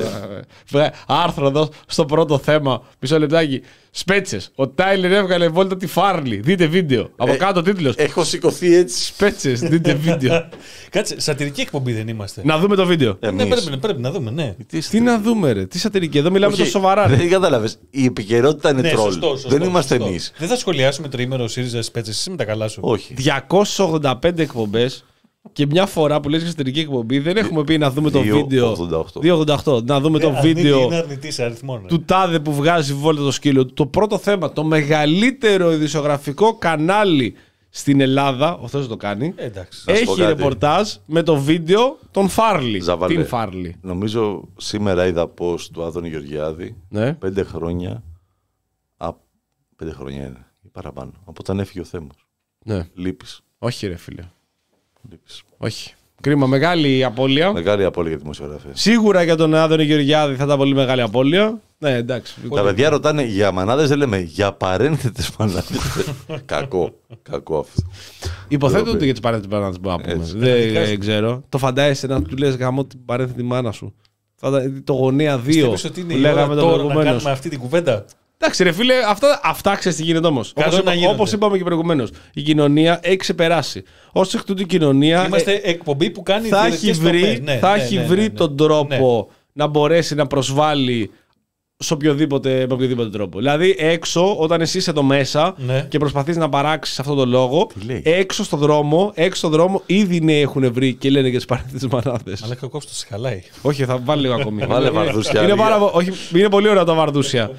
Βρε, Άρθρο εδώ στο πρώτο θέμα. Μισό λεπτάκι. Σπέτσες. Ο Τάιλερ έβγαλε βόλτα τη Φάρλι. Δείτε βίντεο. Από Ε, κάτω τίτλος. Έχω σηκωθεί έτσι. Σπέτσες. Δείτε βίντεο. <laughs> Κάτσε, σατυρική εκπομπή δεν είμαστε. να δούμε το βίντεο. Ναι, Εμείς. πρέπει, πρέπει να δούμε, ναι. Τι να δούμε, ρε. Τι σατερική. Εδώ μιλάμε Όχι, το σοβαρά. ρε. Δεν κατάλαβες. Η επικαιρότητα είναι Ναι, τρόλ. σωστό, σωστό, Δεν είμαστε σωστό. εμείς. Δεν θα σχολιάσουμε τριήμερο ΣΥΡΙΖΑ σπέτσες. Εσύ με τα καλά σου. Όχι. 285 εκπομπές και μια φορά που λες εσωτερική εκπομπή δεν έχουμε πει να δούμε το 288. βίντεο. 288. Να δούμε το Ε, αρνητή- βίντεο Είναι αρνητής σε αριθμό. ναι. του τάδε που βγάζει βόλτα το σκύλο. Το πρώτο θέμα, το μεγαλύτερο ειδησιογραφικό κανάλι στην Ελλάδα, ο Θεός το κάνει, Ε, Εντάξει. Να σου πω έχει κάτι. ρεπορτάζ με το βίντεο των Φάρλι. Ζαβαλέ. Την Φάρλι. Νομίζω σήμερα είδα πώ του Άδωνη Γεωργιάδη Ναι. πέντε χρόνια. Α, πέντε χρόνια είναι ή παραπάνω. Από όταν έφυγε ο Θέμος. ναι. Λείπει. Όχι ρε φίλε. Λείπεις. Όχι. Κρίμα, μεγάλη απώλεια. Μεγάλη απώλεια για τη δημοσιογραφία. Σίγουρα για τον Άδωνη Γεωργιάδη θα ήταν πολύ μεγάλη απώλεια. Ναι, εντάξει. Τα παιδιά ρωτάνε για μανάδες, δεν λέμε για παρένθετες μανάδες. <laughs> κακό. Κακό αυτό. Υποθέτω Ντροπή. ότι για τις παρένθετες μάνα μπορούμε να πούμε. Έτσι. Δεν ξέρω. Το φαντάζεσαι να του λες γάμο την παρένθετη μάνα σου. Θα ήταν το γωνία 2 Πιστεύεις ότι είναι που η ώρα λέγαμε το τώρα να προηγουμένω. κάνουμε αυτή την κουβέντα; Εντάξει, ρε φίλε, αυτά, αυτά ξέρεις τι γίνεται όμως. Καλό Όπως να γίνονται. όπως είπαμε και προηγουμένως. Η κοινωνία έχει ξεπεράσει. Ω εκ τούτου η κοινωνία Είμαστε ε, εκπομπή που κάνει θα διαιτητικές έχει βρει, τομές. Ναι, θα ναι, έχει ναι, βρει ναι, ναι. τον τρόπο να μπορέσει να προσβάλλει σε οποιοδήποτε, με οποιοδήποτε τρόπο. Δηλαδή, έξω, όταν εσύ είσαι εδώ μέσα Ναι. και προσπαθείς να παράξεις αυτό το λόγο, λέει; έξω στο δρόμο, έξω στο δρόμο, ήδη οι νέοι έχουν βρει και λένε για τις παρένθετε μανάδες. Αλλά και ο κόψο σε χαλάει. Όχι, θα βάλει λίγο ακόμη. Βάλε Είναι- βαρδούσια. Είναι, πάρα, πο- όχι, είναι πολύ ωραίο το βαρδούσια.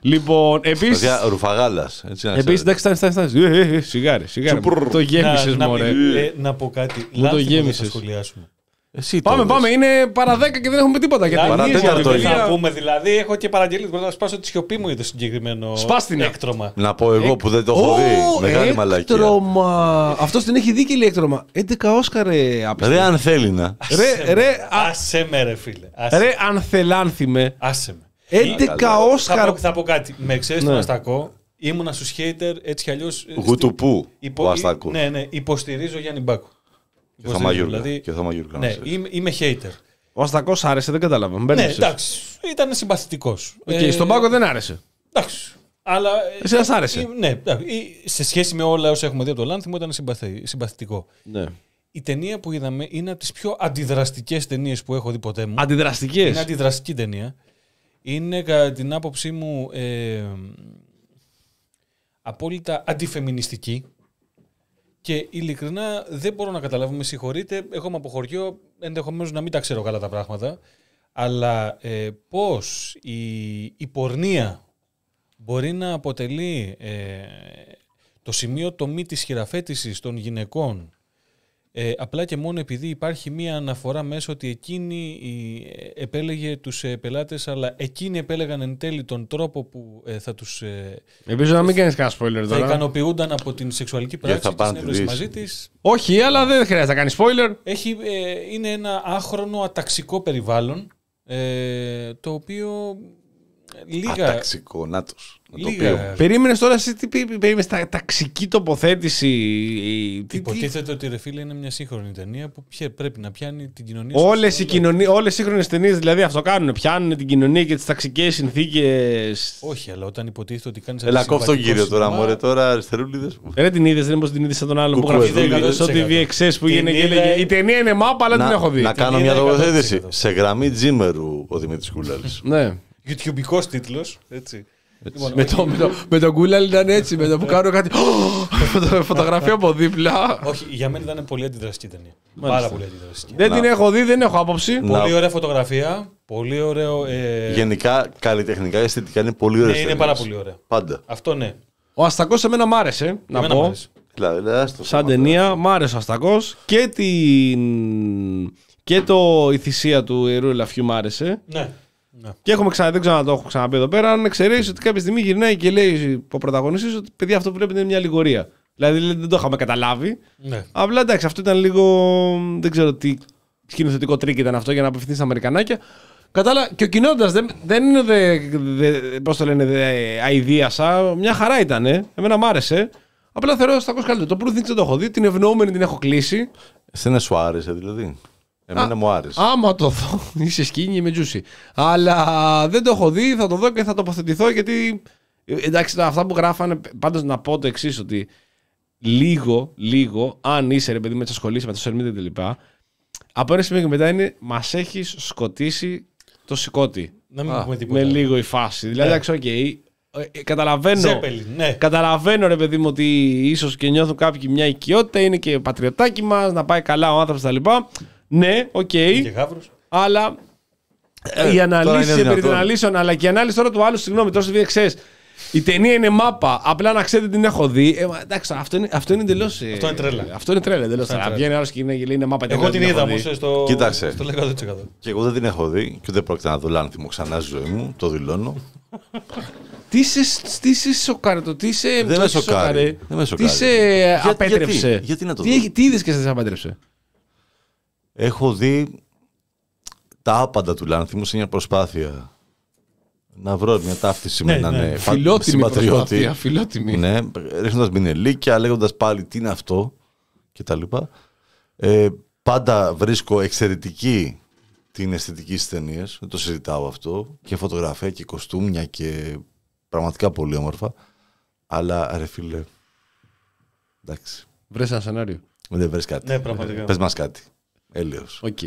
λοιπόν, επίση. Παιδιά, ρουφαγάλας. Έτσι να Επίσης, ξέρετε. εντάξει, φτάνει, φτάνει. φτάνει. Ε, ε, ε, Σιγάρι, σιγάρι. Τσουπρρ. Το γέμισες, να, να, μωρέ. μην- ε, να πω κάτι. το Λάθη που δεν γέμισες. θα σχολιάσουμε. Εσύ το Πάμε, λες. πάμε. Είναι παρά 10 και δεν έχουμε τίποτα. Για Λάθη ταινίες, για Παρατέταρτο βιβλία. είναι. Να πούμε δηλαδή, έχω και παραγγελίες. Μπορώ να σπάσω τη σιωπή μου για το συγκεκριμένο Σπάστηνα. έκτρωμα. Να πω εγώ που δεν το έχω δει. Ω, Μεγάλη μαλακία. έκτρωμα. Αυτός την έχει δει και λέει έκτρωμα. 11 Όσκαρ, ρε. άπιστα. Ρε, αν θέλει να. Ρε, ρε, α- Άσε με, ρε φίλε. Άσε, ρε, αν θελάνθημε. άσε με. 11 καλά. Θα Όσκαρ. πω, θα πω κάτι. Με εξαίρεση Ναι. τον Αστακό, ήμουνα στου hater έτσι κι αλλιώς. Γουτουπού ο Αστακός. Ναι, ναι, υποστηρίζω Γιάννη Μπάκο. Και ο Θωμαγιούργα. Δηλαδή, Και ο Θωμαγιούργα, να ναι, ξέρεις. είμαι, είμαι hater. Ο Αστακός άρεσε, δεν κατάλαβα. Ναι, Μπέρδεψες. εντάξει. Ήταν συμπαθητικός. Οκ, Στον πάγκο δεν άρεσε. Εντάξει. Αλλά. Εσένα σ' άρεσε. ε, Ναι, εντάξει. Ε, σε σχέση με όλα όσα έχουμε δει από το Λάνθιμο ήταν συμπαθη- συμπαθητικό. Ναι. η ταινία που είδαμε είναι από τις πιο αντιδραστικές ταινίες που έχω δει ποτέ μου. Αντιδραστικές; Είναι αντιδραστική ταινία. Είναι κατά την άποψή μου ε, απόλυτα αντιφεμινιστική. Και ειλικρινά δεν μπορώ να καταλάβω, με συγχωρείτε, εγώ είμαι από χωριό, ενδεχομένως να μην τα ξέρω καλά τα πράγματα, αλλά ε, πώς η, η πορνεία μπορεί να αποτελεί ε, το σημείο τομή της χειραφέτησης των γυναικών ε, απλά και μόνο επειδή υπάρχει μία αναφορά μέσα ότι εκείνη η, ε, επέλεγε τους ε, πελάτες αλλά εκείνοι επέλεγαν εν τέλει τον τρόπο που ε, θα τους ε, Ελπίζω να μην κάνεις κανένα spoiler θα τώρα. ικανοποιούνταν από την σεξουαλική θα πράξη και πάνε συνέβρεση τη μαζί λύση. της. Όχι, αλλά δεν χρειάζεται να κάνεις spoiler. Έχει, ε, είναι ένα άχρονο αταξικό περιβάλλον ε, το οποίο λίγα... Αταξικό, νάτος. Να το λίγα πούμε. Περίμενες τώρα, εσύ τι πή- περίμενες, τα, ταξική τοποθέτηση. η- τι- τι- Υποτίθεται ότι ρε φίλε είναι μια σύγχρονη ταινία που πια- πρέπει να πιάνει την κοινωνία. Όλες στο οι, σύνολό κοινωνίες, όλες οι σύγχρονες ταινίες δηλαδή αυτό κάνουν. Πιάνουν την κοινωνία και τις ταξικές συνθήκες. Όχι, αλλά όταν υποτίθεται ότι κάνεις. Έλα, κόφ τον κύριο τώρα, μωρέ, τώρα αριστερούλιδες. Ρε την είδες, δεν είναι πως την είδες σαν τον άλλον που Κουκουεδούλη, γράφει στο 100%. TVXS που Την έγινε και είδα- έλεγε Η ταινία είναι μάπα, αλλά την έχω δει. να κάνω είδα μια 100%. τοποθέτηση. Σε γραμμή τζίμερου ο Δημήτρης Κούλαλης. Ναι. YouTubeικό τίτλος. Έτσι. Λοιπόν, Με το, με, το, με τον Κούλαλ ήταν έτσι, με το που κάνω κάτι. Φωτο- <gasps> Φωτογραφία από δίπλα. όχι, για μένα ήταν πολύ αντιδραστική ταινία. Πάρα πολύ αντιδραστική. Δεν την έχω δει, δεν έχω άποψη. Να- Πολύ ωραία φωτογραφία. Πολύ ωραίο. Ε, Γενικά, καλλιτεχνικά, αισθητικά είναι πολύ ωραίες ναι, είναι ταινίες. πάρα πολύ ωραία. Πάντα. Αυτό ναι. Ο Αστακός εμένα μ' άρεσε. Να Εμένα μου πω. αρέσει. Δηλαδή, άστο, Σαν σταμάτα. ταινία, μ' άρεσε ο Αστακός. Και, την... και το, η θυσία του ιερού ελαφιού μ' άρεσε. Ναι. Ναι. Και έχουμε ξανα, δεν ξέρω να το έχω ξαναπεί εδώ πέρα. Αν εξαιρέσεις ότι κάποια στιγμή γυρνάει και λέει ο πρωταγωνιστής ότι παιδιά αυτό που βλέπετε είναι μια αλληγορία. Δηλαδή δεν το είχαμε καταλάβει. ναι. Απλά εντάξει, αυτό ήταν λίγο. Δεν ξέρω τι σκηνοθετικό τρίκ ήταν αυτό για να απευθυνθεί στα Αμερικανάκια. Κατάλαβα και ο κοινότητα δεν, δεν είναι. Δε, δε, Πώς το λένε, δε, αηδίασα. Μια χαρά ήταν. Εμένα μ' άρεσε. Απλά θεωρώ στα καλύτερο. Το Poor Things δεν το έχω δει. Την ευνοούμενη την έχω κλείσει. Εσένα σου άρεσε δηλαδή; Εμένα Α, μου άρεσε. Άμα το δω, <laughs> είσαι σκίνη με τζούσι. Αλλά δεν το έχω δει, θα το δω και θα τοποθετηθώ γιατί. ε, Εντάξει, τα- αυτά που γράφανε. Πάντως να πω το εξής, ότι λίγο, λίγο, αν είσαι ρε παιδί με τι ασχολείσαι με το social media κτλ. Από ένα σημείο και μετά είναι μας έχεις σκοτίσει το συκώτι. Να μην Α, πούμε τίποτα. Με λίγο η φάση. Δηλαδή, Ναι. εντάξει, οκ. ε, ε, καταλαβαίνω. Ζέπελιν, ναι. Καταλαβαίνω ρε παιδί μου ότι ίσως και νιώθουν κάποιοι μια οικειότητα, είναι και πατριωτάκι μας, να πάει καλά ο άνθρωπος κτλ. Ναι, οκ. Και γάβρος. Αλλά Ε, η τώρα αναλύση είναι περί των δυνατόν. αναλύσεων, αλλά και η ανάλυση τώρα του άλλου, συγγνώμη, τώρα στο VXS. Η ταινία είναι μάπα. Απλά να ξέρετε την έχω δει. Ε, μα, εντάξει, αυτό είναι, αυτό είναι εντελώς. Αυτό είναι τρέλα. Αυτό είναι τρέλα. Εντελώς. Αυτό είναι Να τρέλα. Βγαίνει άλλος και είναι, και λέει είναι μάπα. Εγώ την έχω είδα δει. όμως το. Κοίταξε. Στο 'λεγα 100%. Και εγώ δεν την έχω δει και δεν πρόκειται να δω Λάνθιμο ξανά στη ζωή μου. Το δηλώνω. Τι σε, τι σε σόκαρε το, τι σε. Δεν το με σε σοκάρει. Δεν με Τι σοκάρει. σε Γιατί- απέτρεψε. γιατί- γιατί να το τι, δω; έχει- τι είδες και σε απέτρεψε; Έχω δει τα άπαντα του λάνθιμου σε μια προσπάθεια να βρω μια ταύτιση Ναι, με έναν ναι. ε, πα- Φιλότιμη συμπατριώτη. προσπάθεια. Φιλότιμη. Ναι, ρίχνοντας μινελίκια, λέγοντας πάλι τι είναι αυτό κτλ. Ε, πάντα βρίσκω εξαιρετική την αισθητική στις ταινίες. Δεν το συζητάω αυτό. Και φωτογραφία και κοστούμια και πραγματικά πολύ όμορφα. Αλλά ρε φίλε. Εντάξει. Βρες ένα σενάριο. Δεν βρει κάτι. Ναι, πραγματικά. Πες μας κάτι. Έλεος. Οκ.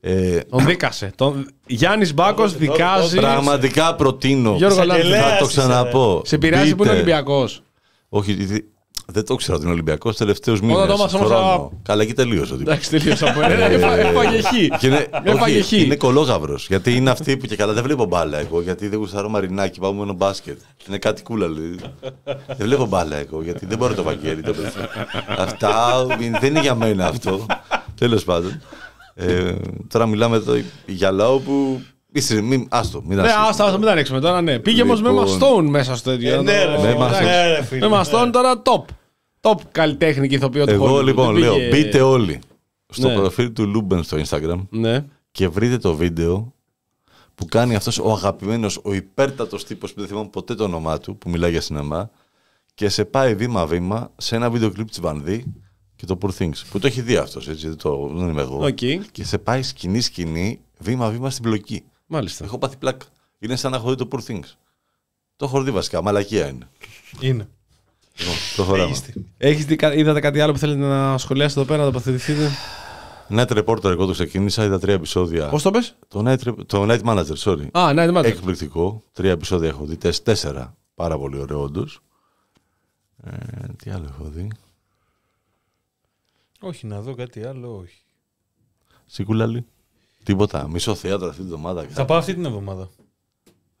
Ε, Τον δίκασε. Τον... Γιάννης Μπάκος Τον- δικάζει. τον- πραγματικά προτείνω. Γιώργο θα Λάνθιμο. Εισαγγελέας το είσαι, ξαναπώ. Σε πειράζει που είναι Μπείτε. Ολυμπιακός. Όχι, δι- δεν το ξέρω ότι είναι Ολυμπιακός τους τελευταίους μήνες. Όταν το έμαθα όμως, α- Καλά, εκεί τελείωσε. ότι- Εντάξει, τελείωσα από ένα. Έφαγε χ. Και είναι, Έφαγε όχι, χ. είναι κωλόγαυρο. Γιατί είναι αυτοί που και καλά δεν βλέπω μπάλα εγώ. Γιατί δεν γουστάρω Μαρινάκη, πάω μόνο μπάσκετ. Είναι κάτι κούλα, δηλαδή. δεν βλέπω μπάλα εγώ. Γιατί δεν μπορώ το Βαγγέλη. Το παιδί. Αυτά δεν είναι για μένα αυτό. Τέλος πάντων. Ε, τώρα μιλάμε εδώ για λαό που. Είσαι, μην, άστο, μην Ναι, ασύ- άστα, άστα, μην τα ανοίξουμε τώρα, ναι. Πήγε όμως με Λοιπόν. Emma Stone μέσα στο τέτοιο. Ε, ναι, ρε, Με φίλε, Emma Stone. ναι, ρε, φίλε, Με Emma Stone τώρα top. Top καλλιτέχνη και ηθοποιό του Εγώ Hollywood. λοιπόν Δεν λέω, πήγε- μπείτε όλοι στο Ναι. προφίλ του Λούμπεν στο Instagram Ναι. και βρείτε το βίντεο που κάνει αυτός ο αγαπημένος, ο υπέρτατος τύπος που δεν θυμάμαι ποτέ το όνομά του, που μιλάει για σινεμά και σε πάει βήμα-βήμα σε ένα βίντεο κλιπ της Βανδή και το Poor Things, που το έχει δει αυτός, έτσι, δεν, το, δεν είμαι εγώ. Οκ. Και σε πάει σκηνή-σκηνή, βήμα-βήμα στην πλοκή. Μάλιστα. Έχω πάθει πλάκα. Είναι σαν να έχω δει το Poor Things. Το έχω δει βασικά, μαλακία είναι. Είναι. Λοιπόν, προχωράμε. Έχεις δει, κα- είδατε κάτι άλλο που θέλετε να σχολιάσετε εδώ πέρα, να τοποθετηθείτε. Night Reporter, εγώ το ξεκίνησα, είδα τρία επεισόδια. Πώς το πες; Το Night, Rep- το Night Manager, sorry. Α, ναι, δεν Εκπληκτικό. Τρία επεισόδια έχω δει. τεσ- Τέσσερα. Πάρα πολύ ωραίο, όντως. Ε, τι άλλο έχω δει; Όχι, να δω κάτι άλλο, όχι. Σίκουλαλη. Τίποτα. Μισό θέατρο αυτή την εβδομάδα. Θα πάω αυτή την εβδομάδα.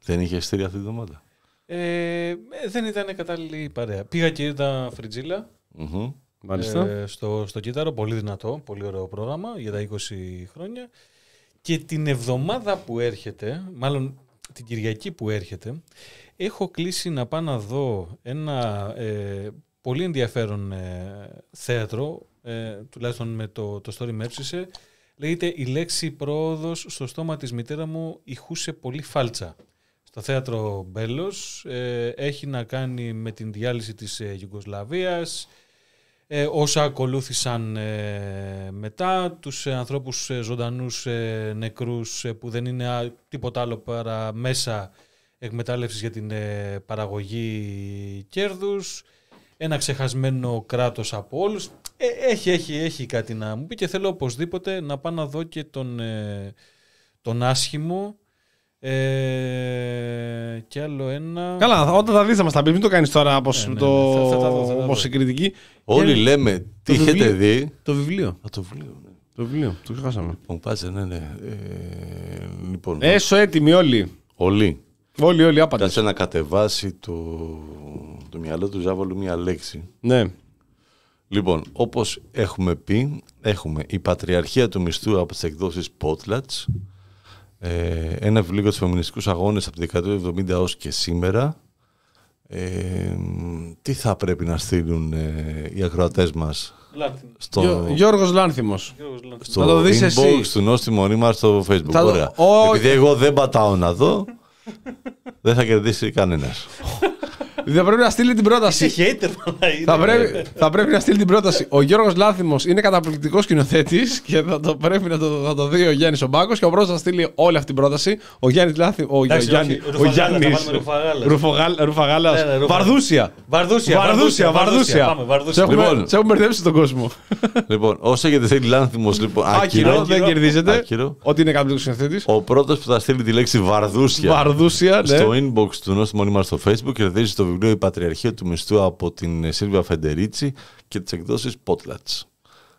Δεν είχε ειστήρια αυτή την εβδομάδα. Ε, ε, δεν ήταν κατάλληλη η παρέα. Πήγα και είδα Φριτζίλα Μμμ. Μάλιστα. ε, στο, στο Κύτταρο. Πολύ δυνατό, πολύ ωραίο πρόγραμμα για τα 20 χρόνια. Και την εβδομάδα που έρχεται, μάλλον την Κυριακή που έρχεται, έχω κλείσει να πάω να δω ένα ε, πολύ ενδιαφέρον ε, θέατρο, ε, τουλάχιστον με το, το story με έψησε. Λέγεται «Η λέξη πρόοδος στο στόμα της μητέρα μου ηχούσε πολύ φάλτσα». Στο θέατρο Μπέλος ε, έχει να κάνει με την διάλυση της ε, Ιουγκοσλαβίας, ε, όσα ακολούθησαν ε, μετά, τους ε, ανθρώπους ε, ζωντανούς ε, νεκρούς ε, που δεν είναι α, τίποτα άλλο παρά μέσα εκμετάλλευσης για την ε, παραγωγή κέρδους, ένα ξεχασμένο κράτος από όλους. Ε, έχει, έχει, έχει κάτι να μου πει και θέλω οπωσδήποτε να πάω να δω και τον, ε, τον άσχημο ε, και άλλο ένα... Καλά, όταν τα δεις θα μας τα πεις. Μην το κάνεις τώρα όπως Ναι, ναι, το... ναι, θα- θα τα δω, θα τα δω. όπως η κριτική. Όλοι Και- λέμε τι το έχετε βιβλίο. δει. Το βιβλίο. Α, το βιβλίο. Ναι. Το βιβλίο. Το ξεχάσαμε. Λοιπόν, πάτσε, ναι, ναι. Ε, λοιπόν, Έσω έτοιμοι όλοι. όλοι. Όλοι, όλοι άπαντες. Κάτσε να κατεβάσει το, το μυαλό του Ζάβολου μία λέξη. Ναι. Λοιπόν, όπως έχουμε πει, έχουμε η Πατριαρχία του Μισθού από τις εκδόσεις Potlatch, ε, ένα βιβλίο για τους φεμινιστικούς αγώνες από τη δεκαετία του 70 ως και σήμερα. Ε, τι θα πρέπει να στείλουν ε, οι ακροατές μας Λάτιν. στο, Γιώ- Γιώργος Λάνθιμος. Γιώργος Λάτιν. στο Θα το δεις inbox εσύ. του Νόστιμου Μονίμα στο facebook. Θα το- Ωραία. Ω- Επειδή εγώ δεν πατάω να δω, δεν θα κερδίσει κανένας. Θα πρέπει να στείλει την πρόταση. Είσαι hater, μαλά, είναι. θα, πρέπει, θα πρέπει να στείλει την πρόταση. Ο Γιώργος Λάνθιμος είναι καταπληκτικός σκηνοθέτης και θα το πρέπει να το, να το δει ο Γιάννης Ομπάκο. Και ο πρώτο θα στείλει όλη αυτή την πρόταση. Ο Γιάννης Λάνθιμο. Ο, Εντάξει, Γιάννη, όχι, ο Ρουφαγάλα, Γιάννης- θα βάλουμε Ρουφαγάλας. Ρουφογάλ- Ρουφαγάλας. Ναι, ναι, Ρουφα- Βαρδούσια. Βαρδούσια, Βαρδούσια, Βαρδούσια. Πάμε, Σε Βαρδούσια. έχουμε, Λοιπόν. σε έχουμε μπερδέψει τον κόσμο. λοιπόν, όσο έχετε στείλει λάνθιμος, λοιπόν, Άκυρο, άκυρο, δεν κερδίζετε. Άκυρο. Ότι είναι καταπληκτικός σκηνοθέτης. Ο πρώτος που θα στείλει τη λέξη Βαρδούσια Βαρδούσια, ναι. στο inbox του Νόστιμου Μονίμα στο facebook κερδίζει το βιβλίο «Η Πατριαρχία του Μισθού» από την ε, Σίλβια Φεντερίτσι και τις εκδόσεις Potlatch.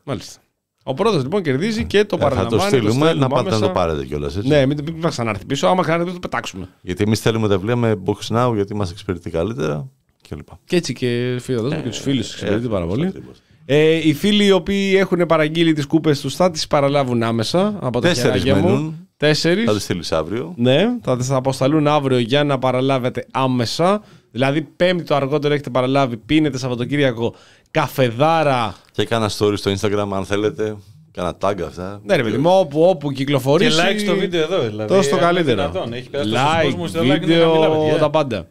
Μάλιστα. Ο πρώτος λοιπόν κερδίζει και το Ε, θα το παραλαμβάνει. στείλουμε, να πάτε άμεσα. να το πάρετε κιόλας, έτσι. Ναι, μην, μην μας ξανάρθει πίσω. Άμα ξανάρθει πίσω, το πετάξουμε. Γιατί εμείς θέλουμε τα βιβλία με box now γιατί μας εξυπηρετεί καλύτερα κλπ. Και έτσι και φίλοι, θα δώσουμε και τους φίλους. Εξυπηρετεί ε, πάρα πολύ. ακριβώς. Ε, οι φίλοι οι οποίοι έχουν παραγγείλει τις κούπες τους θα τις παραλάβουν άμεσα από τα Τέσσερις χεράκια μου. μένουν. Τέσσερις. Θα τις στείλεις αύριο. Ναι, θα τις αποσταλούν αύριο για να παραλάβετε άμεσα. Δηλαδή, Πέμπτη το αργότερο έχετε παραλάβει, πίνετε Σαββατοκύριακο καφεδάρα. Και κάνα story στο Instagram αν θέλετε. Κάνα tag αυτά. Ναι, ρε παιδί μου, όπου, όπου Και κυκλοφορήσει. like στο βίντεο εδώ, δηλαδή. Τόσο το αν καλύτερο. είναι δυνατόν. Έχει περάσει τόσος Like, κόσμος, τα like είναι χαμηλά, βίντεο, παιδιά. τα πάντα.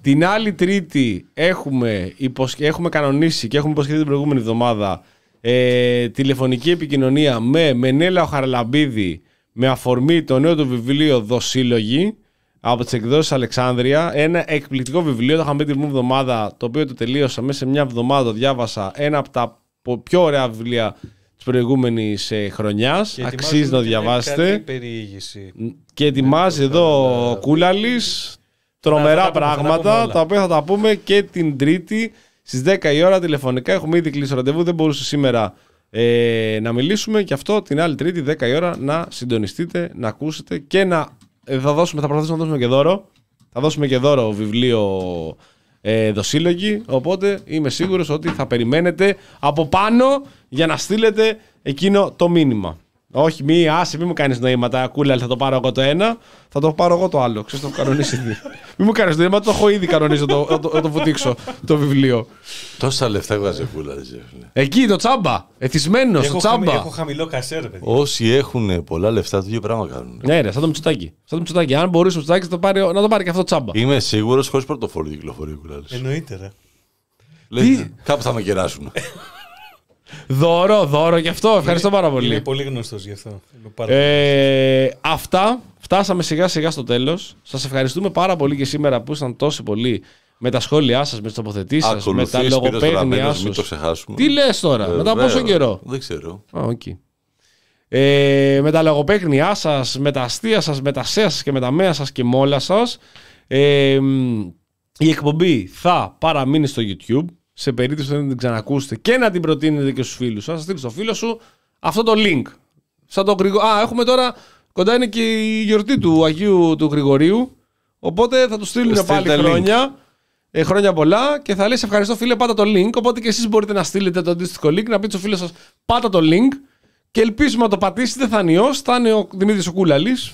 Την άλλη Τρίτη έχουμε, υποσ... έχουμε κανονίσει και έχουμε υποσχεθεί την προηγούμενη εβδομάδα ε, τηλεφωνική επικοινωνία με Μενέλα ο Χαραλαμπίδη με αφορμή το νέο του βιβλίο Δοσύλλογοι από τις εκδόσεις Αλεξάνδρεια. Ένα εκπληκτικό βιβλίο, το είχαμε πει την προηγούμενη εβδομάδα, το οποίο το τελείωσα μέσα σε μια εβδομάδα. Το διάβασα ένα από τα πο- πιο ωραία βιβλία της προηγούμενης ε, χρονιάς. Και Αξίζει ετοιμάζουμε να το και διαβάσετε. Κάτι περιήγηση. Και ετοιμάζει εδώ ο Κούλαλης τρομερά Θα τα πούμε, θα τα πούμε πράγματα όλα. τα οποία θα τα πούμε και την Τρίτη στις 10 η ώρα τηλεφωνικά. Έχουμε ήδη κλείσει το ραντεβού, δεν μπορούσε σήμερα ε, να μιλήσουμε. Και αυτό την άλλη Τρίτη 10 η ώρα να συντονιστείτε, να ακούσετε και να. Ε, θα, δώσουμε, θα προσπαθήσουμε να δώσουμε και δώρο. Θα δώσουμε και δώρο βιβλίο ε, δοσύλλογοι. Οπότε είμαι σίγουρος ότι θα περιμένετε από πάνω για να στείλετε εκείνο το μήνυμα. Όχι, μη, άσε, μη μου κάνεις νοήματα. Κούλα, θα το πάρω εγώ το ένα, θα το πάρω εγώ το άλλο. Ξέρεις, το έχω κανονίσει ήδη. <laughs> μη μου κάνεις νοήματα, το έχω ήδη κανονίσει το, το, το, το βουτήξω το βιβλίο. Τόσα λεφτά έβγαζε κούλα. ρε, φίλε. Εκεί το τσάμπα. Εθισμένος το Έχω, χαμη- τσάμπα. έχω χαμηλό κασέρ, παιδιά. Όσοι έχουν πολλά λεφτά, το ίδιο πράγμα κάνουν. Ναι, ρε, σαν το Μητσοτάκι. Σαν το Μητσοτάκι. Αν μπορούσε ο Μητσοτάκι να το πάρει, να το πάρει και αυτό τσάμπα. Είμαι σίγουρος χωρίς πορτοφόλι κυκλοφορεί ο κουλάλη. Εννοείται, ρε. Λέει, κάπου θα με κεράσουν. <laughs> Δώρο, δώρο και αυτό. Ευχαριστώ πάρα πολύ. Είναι πολύ γνωστός γι' αυτό. Είμαι πάρα Ε, αυτά. Φτάσαμε σιγά σιγά στο τέλος. Σας ευχαριστούμε πάρα πολύ και σήμερα που ήσαν τόσοι πολλοί με τα σχόλιά σας, με τις τοποθετήσεις σας, με τα Ακολουθείς Σπύρος λογοπαίγνια Δραμένος, μην το σα. ξεχάσουμε. Τι λες τώρα, μετά Βεβαίως. πόσο καιρό; Δεν ξέρω. Α, οκ. Ε, με τα λογοπαίγνιά σας, με τα αστεία σας, με τα σέα σας και με τα μέα σας και με όλα σας. Ε, μ, η εκπομπή θα παραμείνει στο YouTube. Σε περίπτωση που δεν την ξανακούσετε και να την προτείνετε και στους φίλους σας. Θα στείλει στο φίλο σου αυτό το link. Σαν το Γρηγο... Α, έχουμε τώρα, κοντά είναι και η γιορτή του Αγίου του Γρηγορίου. Οπότε θα του στείλουν Στείλτε πάλι link. χρόνια. Ε, χρόνια πολλά και θα λέει σε ευχαριστώ φίλε πάτα το link οπότε και εσείς μπορείτε να στείλετε το αντίστοιχο link να πείτε στο φίλο σας πάτα το link και ελπίζουμε να το πατήσετε θα είναι ιός, θα είναι ο Δημήτρης ο Κούλαλης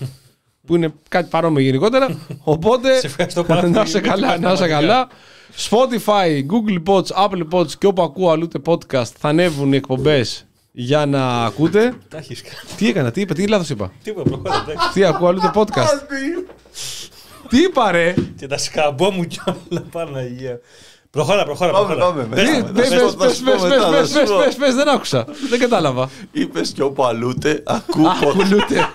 που είναι κάτι παρόμοιο γενικότερα οπότε Σε ευχαριστώ πάρα <laughs> να πολύ. είσαι καλά, Ευχαριστώ να είσαι πραγματικά. καλά Spotify, Google Pods, Apple Pods και όπου ακούω αλλού podcast θα ανέβουν οι εκπομπές για να ακούτε Τα έχεις κάνει. τι έκανα, τι είπα, τι λάθος είπα Τίποτα, προχώρα. εντάξει. τι ακούω αλλού το podcast τι είπα ρε Και τα σκαμπό μου κιόλα Παναγία. Προχώρα, προχώρα. Πάμε, προχώρα. πάμε. Πες Τι, τα, Πες, θα πες, σου πω, πες, θα σου πω πες, μετά, θα πες, σου πες, πω. πες, πες, δεν άκουσα. Δεν κατάλαβα. Είπες και όπου αλούτε, ακού Ακουλούτε.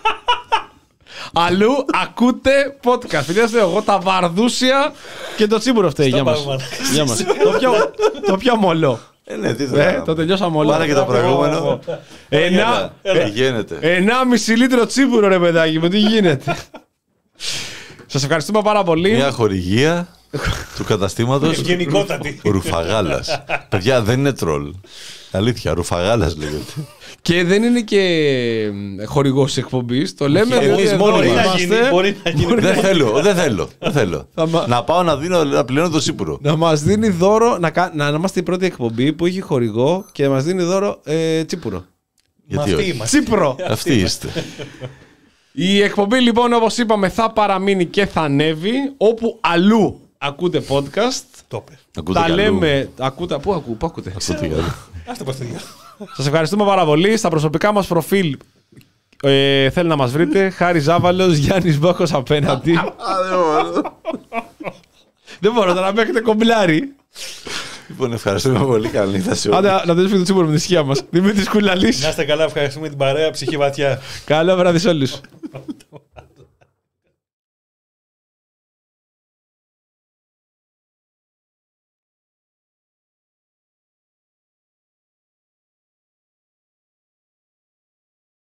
Αλλού ακούτε podcast. Φίλε, λέω εγώ τα βαρδούσια και το τσίμπουρο φταίει για μας. πάμε, Για μας. Το πιο- Το πιο μολό. Ε, ναι, τι θα Ε, κάνουμε. Το τελειώσαμε όλο. Πάρε και το προηγούμενο. Ένα, Τι γίνεται. ένα μισή λίτρο τσίμπουρο ρε παιδάκι μου, τι γίνεται; Σας ευχαριστούμε πάρα πολύ. Μια χορηγία του καταστήματος Ευγενικότατη. Ρουφαγάλας. Παιδιά, δεν είναι τρολ. Αλήθεια, Ρουφαγάλας λέγεται. Και δεν είναι και χορηγός τη εκπομπής. Το λέμε Εμείς διότι εδώ μόνοι Μπορεί να είμαστε. γίνει. Μπορεί να γίνει. δεν θέλω, δεν θέλω. Δεν θέλω. Θα μα- Να πάω να, δίνω, να πληρώνω το σύπουρο. Να μας δίνει δώρο, να, κα- να είμαστε η πρώτη εκπομπή που έχει χορηγό και μας δίνει δώρο ε, τσίπουρο. Μα Γιατί αυτοί όχι; είμαστε. Τσίπρο. Αυτοί είστε. Η εκπομπή λοιπόν όπως είπαμε θα παραμείνει και θα ανέβει όπου αλλού ακούτε podcast. Το είπε. Ακούτε τα κι αλλού. λέμε. Ακούτε, πού, ακού, πού ακούτε; Ακούτε κι αλλού. Αυτό πας το διάλογο. Σας ευχαριστούμε πάρα πολύ. Στα προσωπικά μας προφίλ ε, θέλει να μας βρείτε. Χάρη Ζάβαλος, Γιάννης Μπόκος απέναντι. Δεν μπορώ τώρα να με έχετε κομπλάρει. Λοιπόν, ευχαριστούμε πολύ. Καλή νύχτα σε Άντε όλους. να τελειώσουμε το τσίπουρο με τη σκιά μας. Δημήτρης Κουλαλής. Να είστε καλά, ευχαριστούμε την παρέα, ψυχή βαθιά. Καλό βράδυ σε όλους. <laughs>